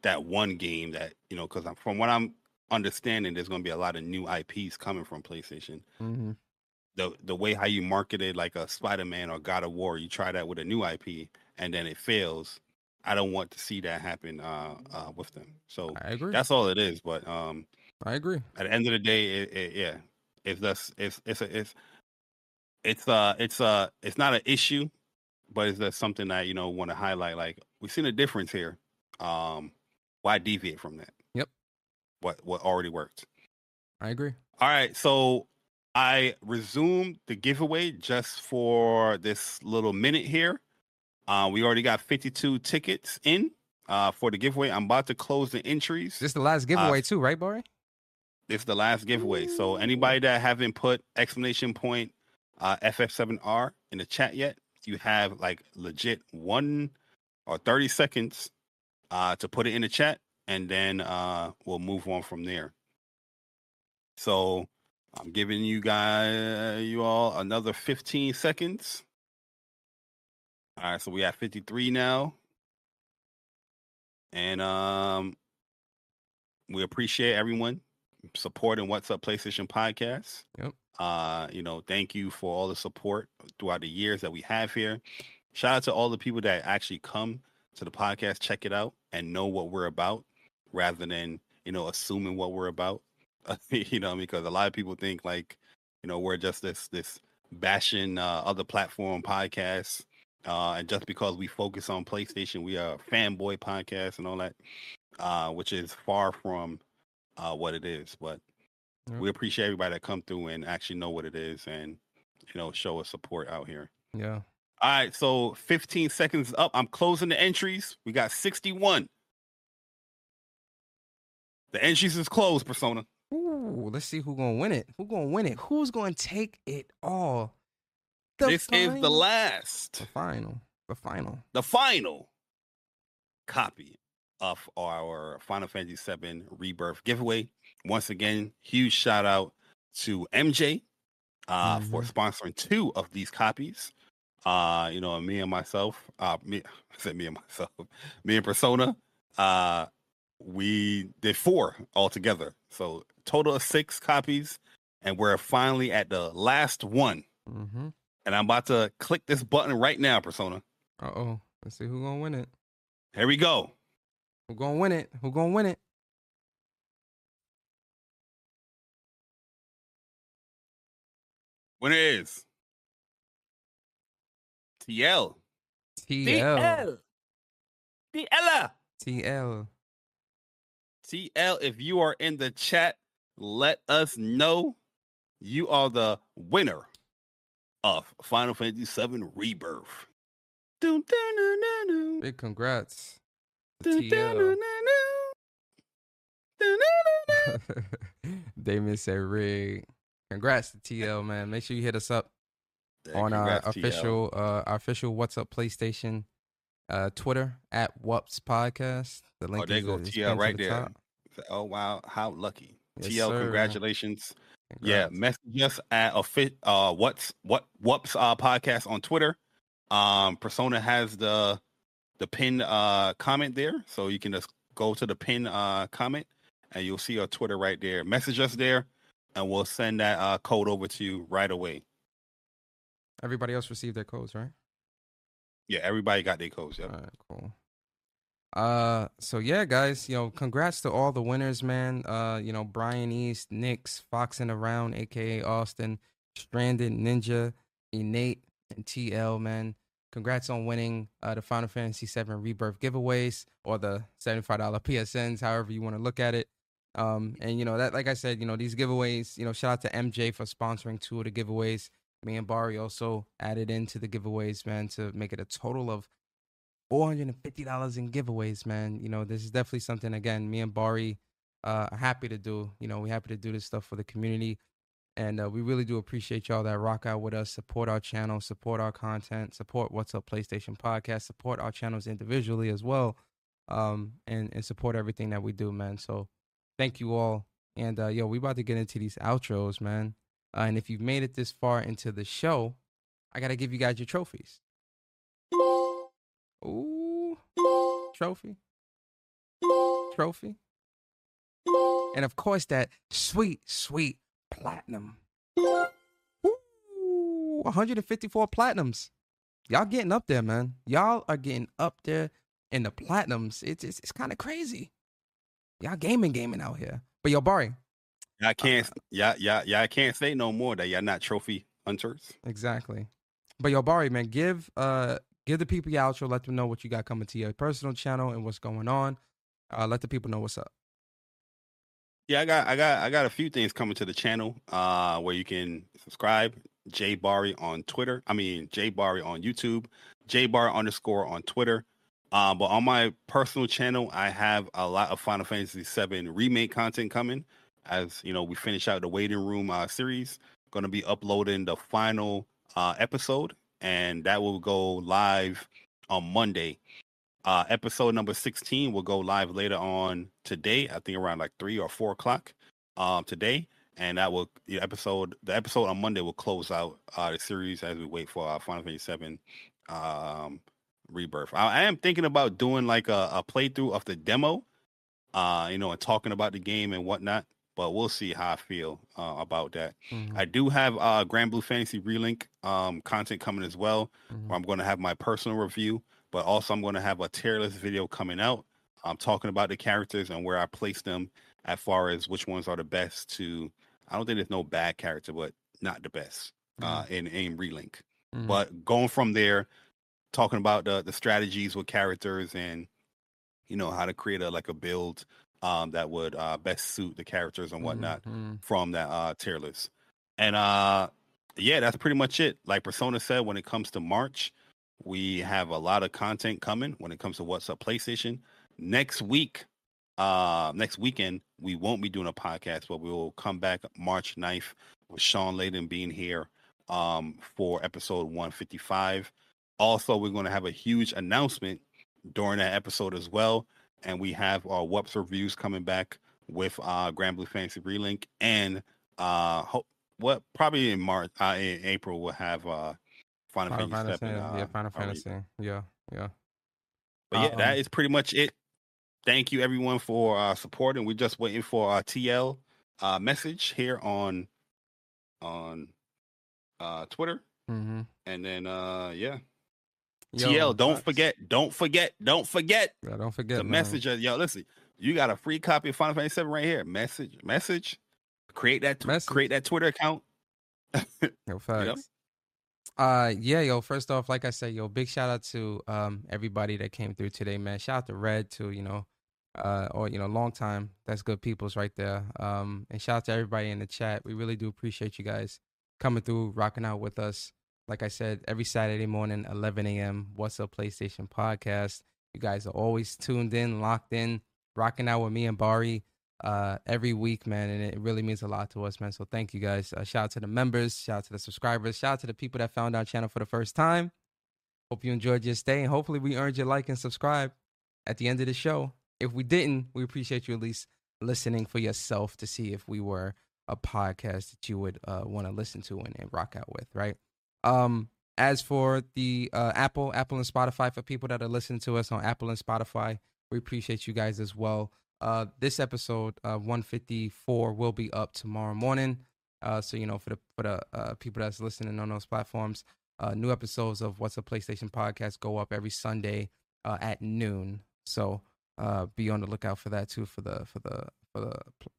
that one game that you know because from what i'm understanding there's going to be a lot of new ips coming from playstation Mm-hmm. the the way how you marketed like a spider-man or god of war you try that with a new ip and then it fails i don't want to see that happen uh uh with them so I agree. that's all it is but um I agree. at the end of the day, it, it, yeah, it's just it's it's a, it's it's uh it's uh it's not an issue, but it's just something that you know want to highlight. Like we've seen a difference here. Um, why deviate from that? Yep. What what already worked? I agree. All right, so I resumed the giveaway just for this little minute here. Uh, we already got 52 tickets in uh, for the giveaway. I'm about to close the entries. This is the last giveaway too, right, Bari? This is the last giveaway. So anybody that haven't put exclamation point uh, FF7R in the chat yet, you have like legit one or 30 seconds uh, to put it in the chat, and then uh, we'll move on from there. So I'm giving you guys, you all, another 15 seconds. All right, so we have 53 now, and um, we appreciate everyone supporting What's Up PlayStation Podcast. Yep. Uh, you know, thank you for all the support throughout the years that we have here. Shout out to all the people that actually come to the podcast, check it out, and know what we're about, rather than you know assuming what we're about. you know, because a lot of people think like, you know, we're just this this bashing uh, other platform podcasts, uh, and just because we focus on PlayStation, we are a fanboy podcast and all that, uh, which is far from uh, what it is. But Yep. we appreciate everybody that come through and actually know what it is and you know show us support out here. Yeah. All right, so 15 seconds up. I'm closing the entries. We got 61. The entries is closed, Persona. Ooh, let's see who's gonna win it. Who's gonna win it? Who's gonna take it all? The this is the last, The final. The final. the final copy of our Final Fantasy VII Rebirth giveaway. Once again, huge shout out to MJ uh, for Mhm. sponsoring two of these copies. Uh, you know, me and myself, uh, me, I said me and myself, me and Persona, uh, we did four altogether. So total of six copies, and we're finally at the last one. Mm-hmm. And I'm about to click this button right now, Persona. Uh oh, let's see who's gonna win it. Here we go. Who gonna win it? Who gonna win it? Winner is. TL. TL. TL. TL. TL. If you are in the chat, let us know you are the winner of Final Fantasy VII Rebirth. Dun, dun, dun, dun, dun. Big congrats. Dun, dun, dun. Damien said rig. Congrats to TL, man. Make sure you hit us up Yeah, on our official uh our official What's Up PlayStation uh Twitter at WUPS Podcast. The link Oh, there is, go is TL right the there. top. Oh wow, how lucky. Yes, TL, sir. congratulations. Yeah, message us at offi- uh what's what WUPS uh podcast on Twitter. Um Persona has the the pin uh comment there, so you can just go to the pin uh comment and you'll see our Twitter right there. Message us there and we'll send that uh code over to you right away. Everybody else received their codes, right? Yeah, everybody got their codes. Yep. All right, cool. Uh, so yeah, guys, you know, congrats to all the winners, man. Uh, you know, Brian East, Nix, Foxing Around, aka Austin, Stranded, Ninja, Innate, and TL, man. Congrats on winning uh, the Final Fantasy VII Rebirth giveaways or the seventy-five dollar PSNs, however you want to look at it. Um, and you know that, like I said, you know these giveaways. You know, shout out to MJ for sponsoring two of the giveaways. Me and Bari also added into the giveaways, man, to make it a total of four hundred and fifty dollars in giveaways, man. You know, this is definitely something. Again, me and Bari uh, are happy to do. You know, we're happy to do this stuff for the community, and uh, we really do appreciate y'all that rock out with us, support our channel, support our content, support What's Up PlayStation Podcast, support our channels individually as well, um, and and support everything that we do, man. So, thank you all, and uh, yo, we about to get into these outros, man. Uh, and if you've made it this far into the show, I gotta give you guys your trophies. Ooh, trophy, trophy, and of course that sweet, sweet platinum. Ooh, 154 platinums. Y'all getting up there, man. Y'all are getting up there in the platinums. It's it's, it's kind of crazy. Y'all gaming, gaming out here. But yo, Bari, Y'all can't yeah, yeah, yeah, I can't say no more that y'all not trophy hunters. Exactly. But yo, Bari, man, give uh give the people your outro, let them know what you got coming to your personal channel and what's going on. Uh let the people know what's up. Yeah, I got I got I got a few things coming to the channel uh where you can subscribe. JayBari on Twitter. I mean JayBari on YouTube. J Bar underscore on Twitter. Um, but on my personal channel, I have a lot of Final Fantasy VII remake content coming. As you know, we finish out the waiting room uh, series. Going to be uploading the final uh, episode, and that will go live on Monday. Uh, episode number 16 will go live later on today. I think around like three or four o'clock um, today, and that will the episode the episode on Monday will close out uh, the series as we wait for our Final Fantasy VII um, rebirth. I, I am thinking about doing like a, a playthrough of the demo, uh, you know, and talking about the game and whatnot. But we'll see how I feel uh, about that. Mhm, I do have uh, Granblue Fantasy Relink um, content coming as well mhm. where I'm going to have my personal review, but also I'm going to have a tier list video coming out. I'm talking about the characters and where I place them as far as which ones are the best to. I don't think there's no bad character, but not the best uh, in AIM Relink. Mhm. But going from there, talking about the the strategies with characters and you know how to create a like a build um, that would uh, best suit the characters and whatnot Mhm. from that uh tier list. And uh yeah, that's pretty much it. Like Persona said, when it comes to March, we have a lot of content coming when it comes to what's up PlayStation. Next week, uh next weekend, we won't be doing a podcast, but we will come back March 9th with Sean Layden being here um for episode 155. Also, we're going to have a huge announcement during that episode as well. And we have our WUPS reviews coming back with uh Granblue Fantasy Relink and uh hope what probably in March uh in April we'll have uh Final, Final Fantasy, Fantasy, 7, yeah, uh, Final uh, Fantasy, yeah, yeah. But yeah, that Um, is pretty much it. Thank you everyone for uh supporting. We're just waiting for our TL uh message here on on uh Twitter. Mm-hmm. And then uh yeah. Yo, TL, don't facts. forget, don't forget, don't forget Yeah, don't forget the man. message. of- Yo, listen, you got a free copy of Final Fantasy 7 right here. Message, message. Create that, tw- Message. create that Twitter account. Yo, facts. Uh, yeah, yo. First off, like I said, yo, big shout out to um everybody that came through today, man. Shout out to Red too, you know, uh, or you know, long time. That's good people's right there. Um, and shout out to everybody in the chat. We really do appreciate you guys coming through, rocking out with us. Like I said, every Saturday morning, 11 a.m. What's Up PlayStation podcast. You guys are always tuned in, locked in, rocking out with me and Bari uh, every week, man, and it really means a lot to us, man. So thank you guys. Uh, shout out to the members, shout out to the subscribers, shout out to the people that found our channel for the first time. Hope you enjoyed your stay, and hopefully we earned your like and subscribe at the end of the show. If we didn't, we appreciate you at least listening for yourself to see if we were a podcast that you would uh, want to listen to and, and, rock out with, right? Um, as for the uh, Apple, Apple and Spotify, for people that are listening to us on Apple and Spotify, we appreciate you guys as well. Uh, this episode, uh, 154, will be up tomorrow morning. Uh, so you know, for the for the uh, people that's listening on those platforms, uh, new episodes of What's a PlayStation podcast go up every Sunday at noon. So uh, be on the lookout for that too for the for the for the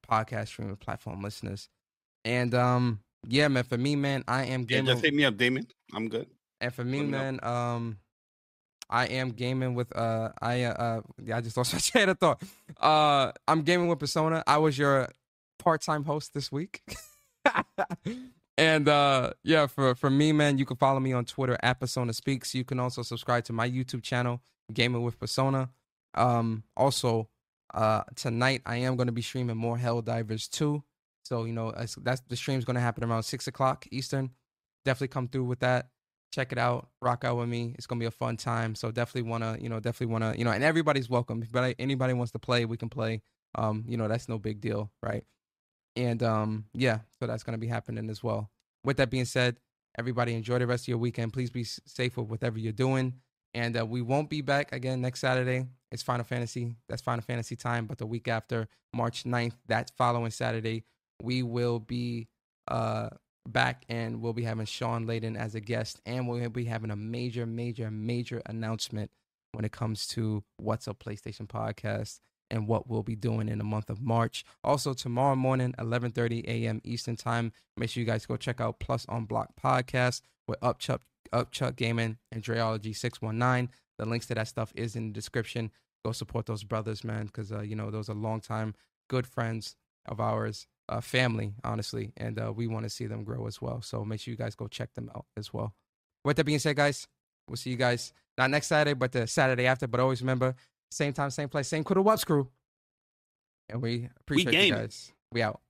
podcast streaming platform listeners. And um, yeah, man, for me, man, I am gaming. Yeah, just hit me up, Damon. I'm good. And for me, man, um, I am gaming with uh I uh yeah, I just lost my train of thought. Uh I'm gaming with Persona. I was your part-time host this week. and uh yeah, for for me, man, you can follow me on Twitter at Persona Speaks. You can also subscribe to my YouTube channel, Gaming with Persona. Um also uh tonight I am gonna be streaming more Helldivers 2. So, you know, that's the stream's gonna happen around six o'clock Eastern. Definitely come through with that check it out, rock out with me. It's gonna be a fun time. So definitely wanna, you know, definitely wanna, you know, and everybody's welcome. If anybody wants to play, we can play. Um, you know, that's no big deal, right? And um, yeah, so that's gonna be happening as well. With that being said, everybody enjoy the rest of your weekend. Please be safe with whatever you're doing. And uh, we won't be back again next Saturday. It's Final Fantasy. That's Final Fantasy time. But the week after, March 9th, that following Saturday, we will be uh back and we'll be having Sean Layden as a guest and we'll be having a major, major, major announcement when it comes to What's Up PlayStation podcast and what we'll be doing in the month of March. Also tomorrow morning, 11:30 a.m. Eastern Time. Make sure you guys go check out Plus on Block podcast with Upchuck Upchuck Gaming and Dreology 619. The links to that stuff is in the description. Go support those brothers, man, because uh, you know those are long time good friends of ours uh, family, honestly, and uh, we want to see them grow as well. So make sure you guys go check them out as well. With that being said, guys, we'll see you guys not next Saturday, but the Saturday after. But always remember, same time, same place, same crew, What's crew. And we appreciate we you guys. We out.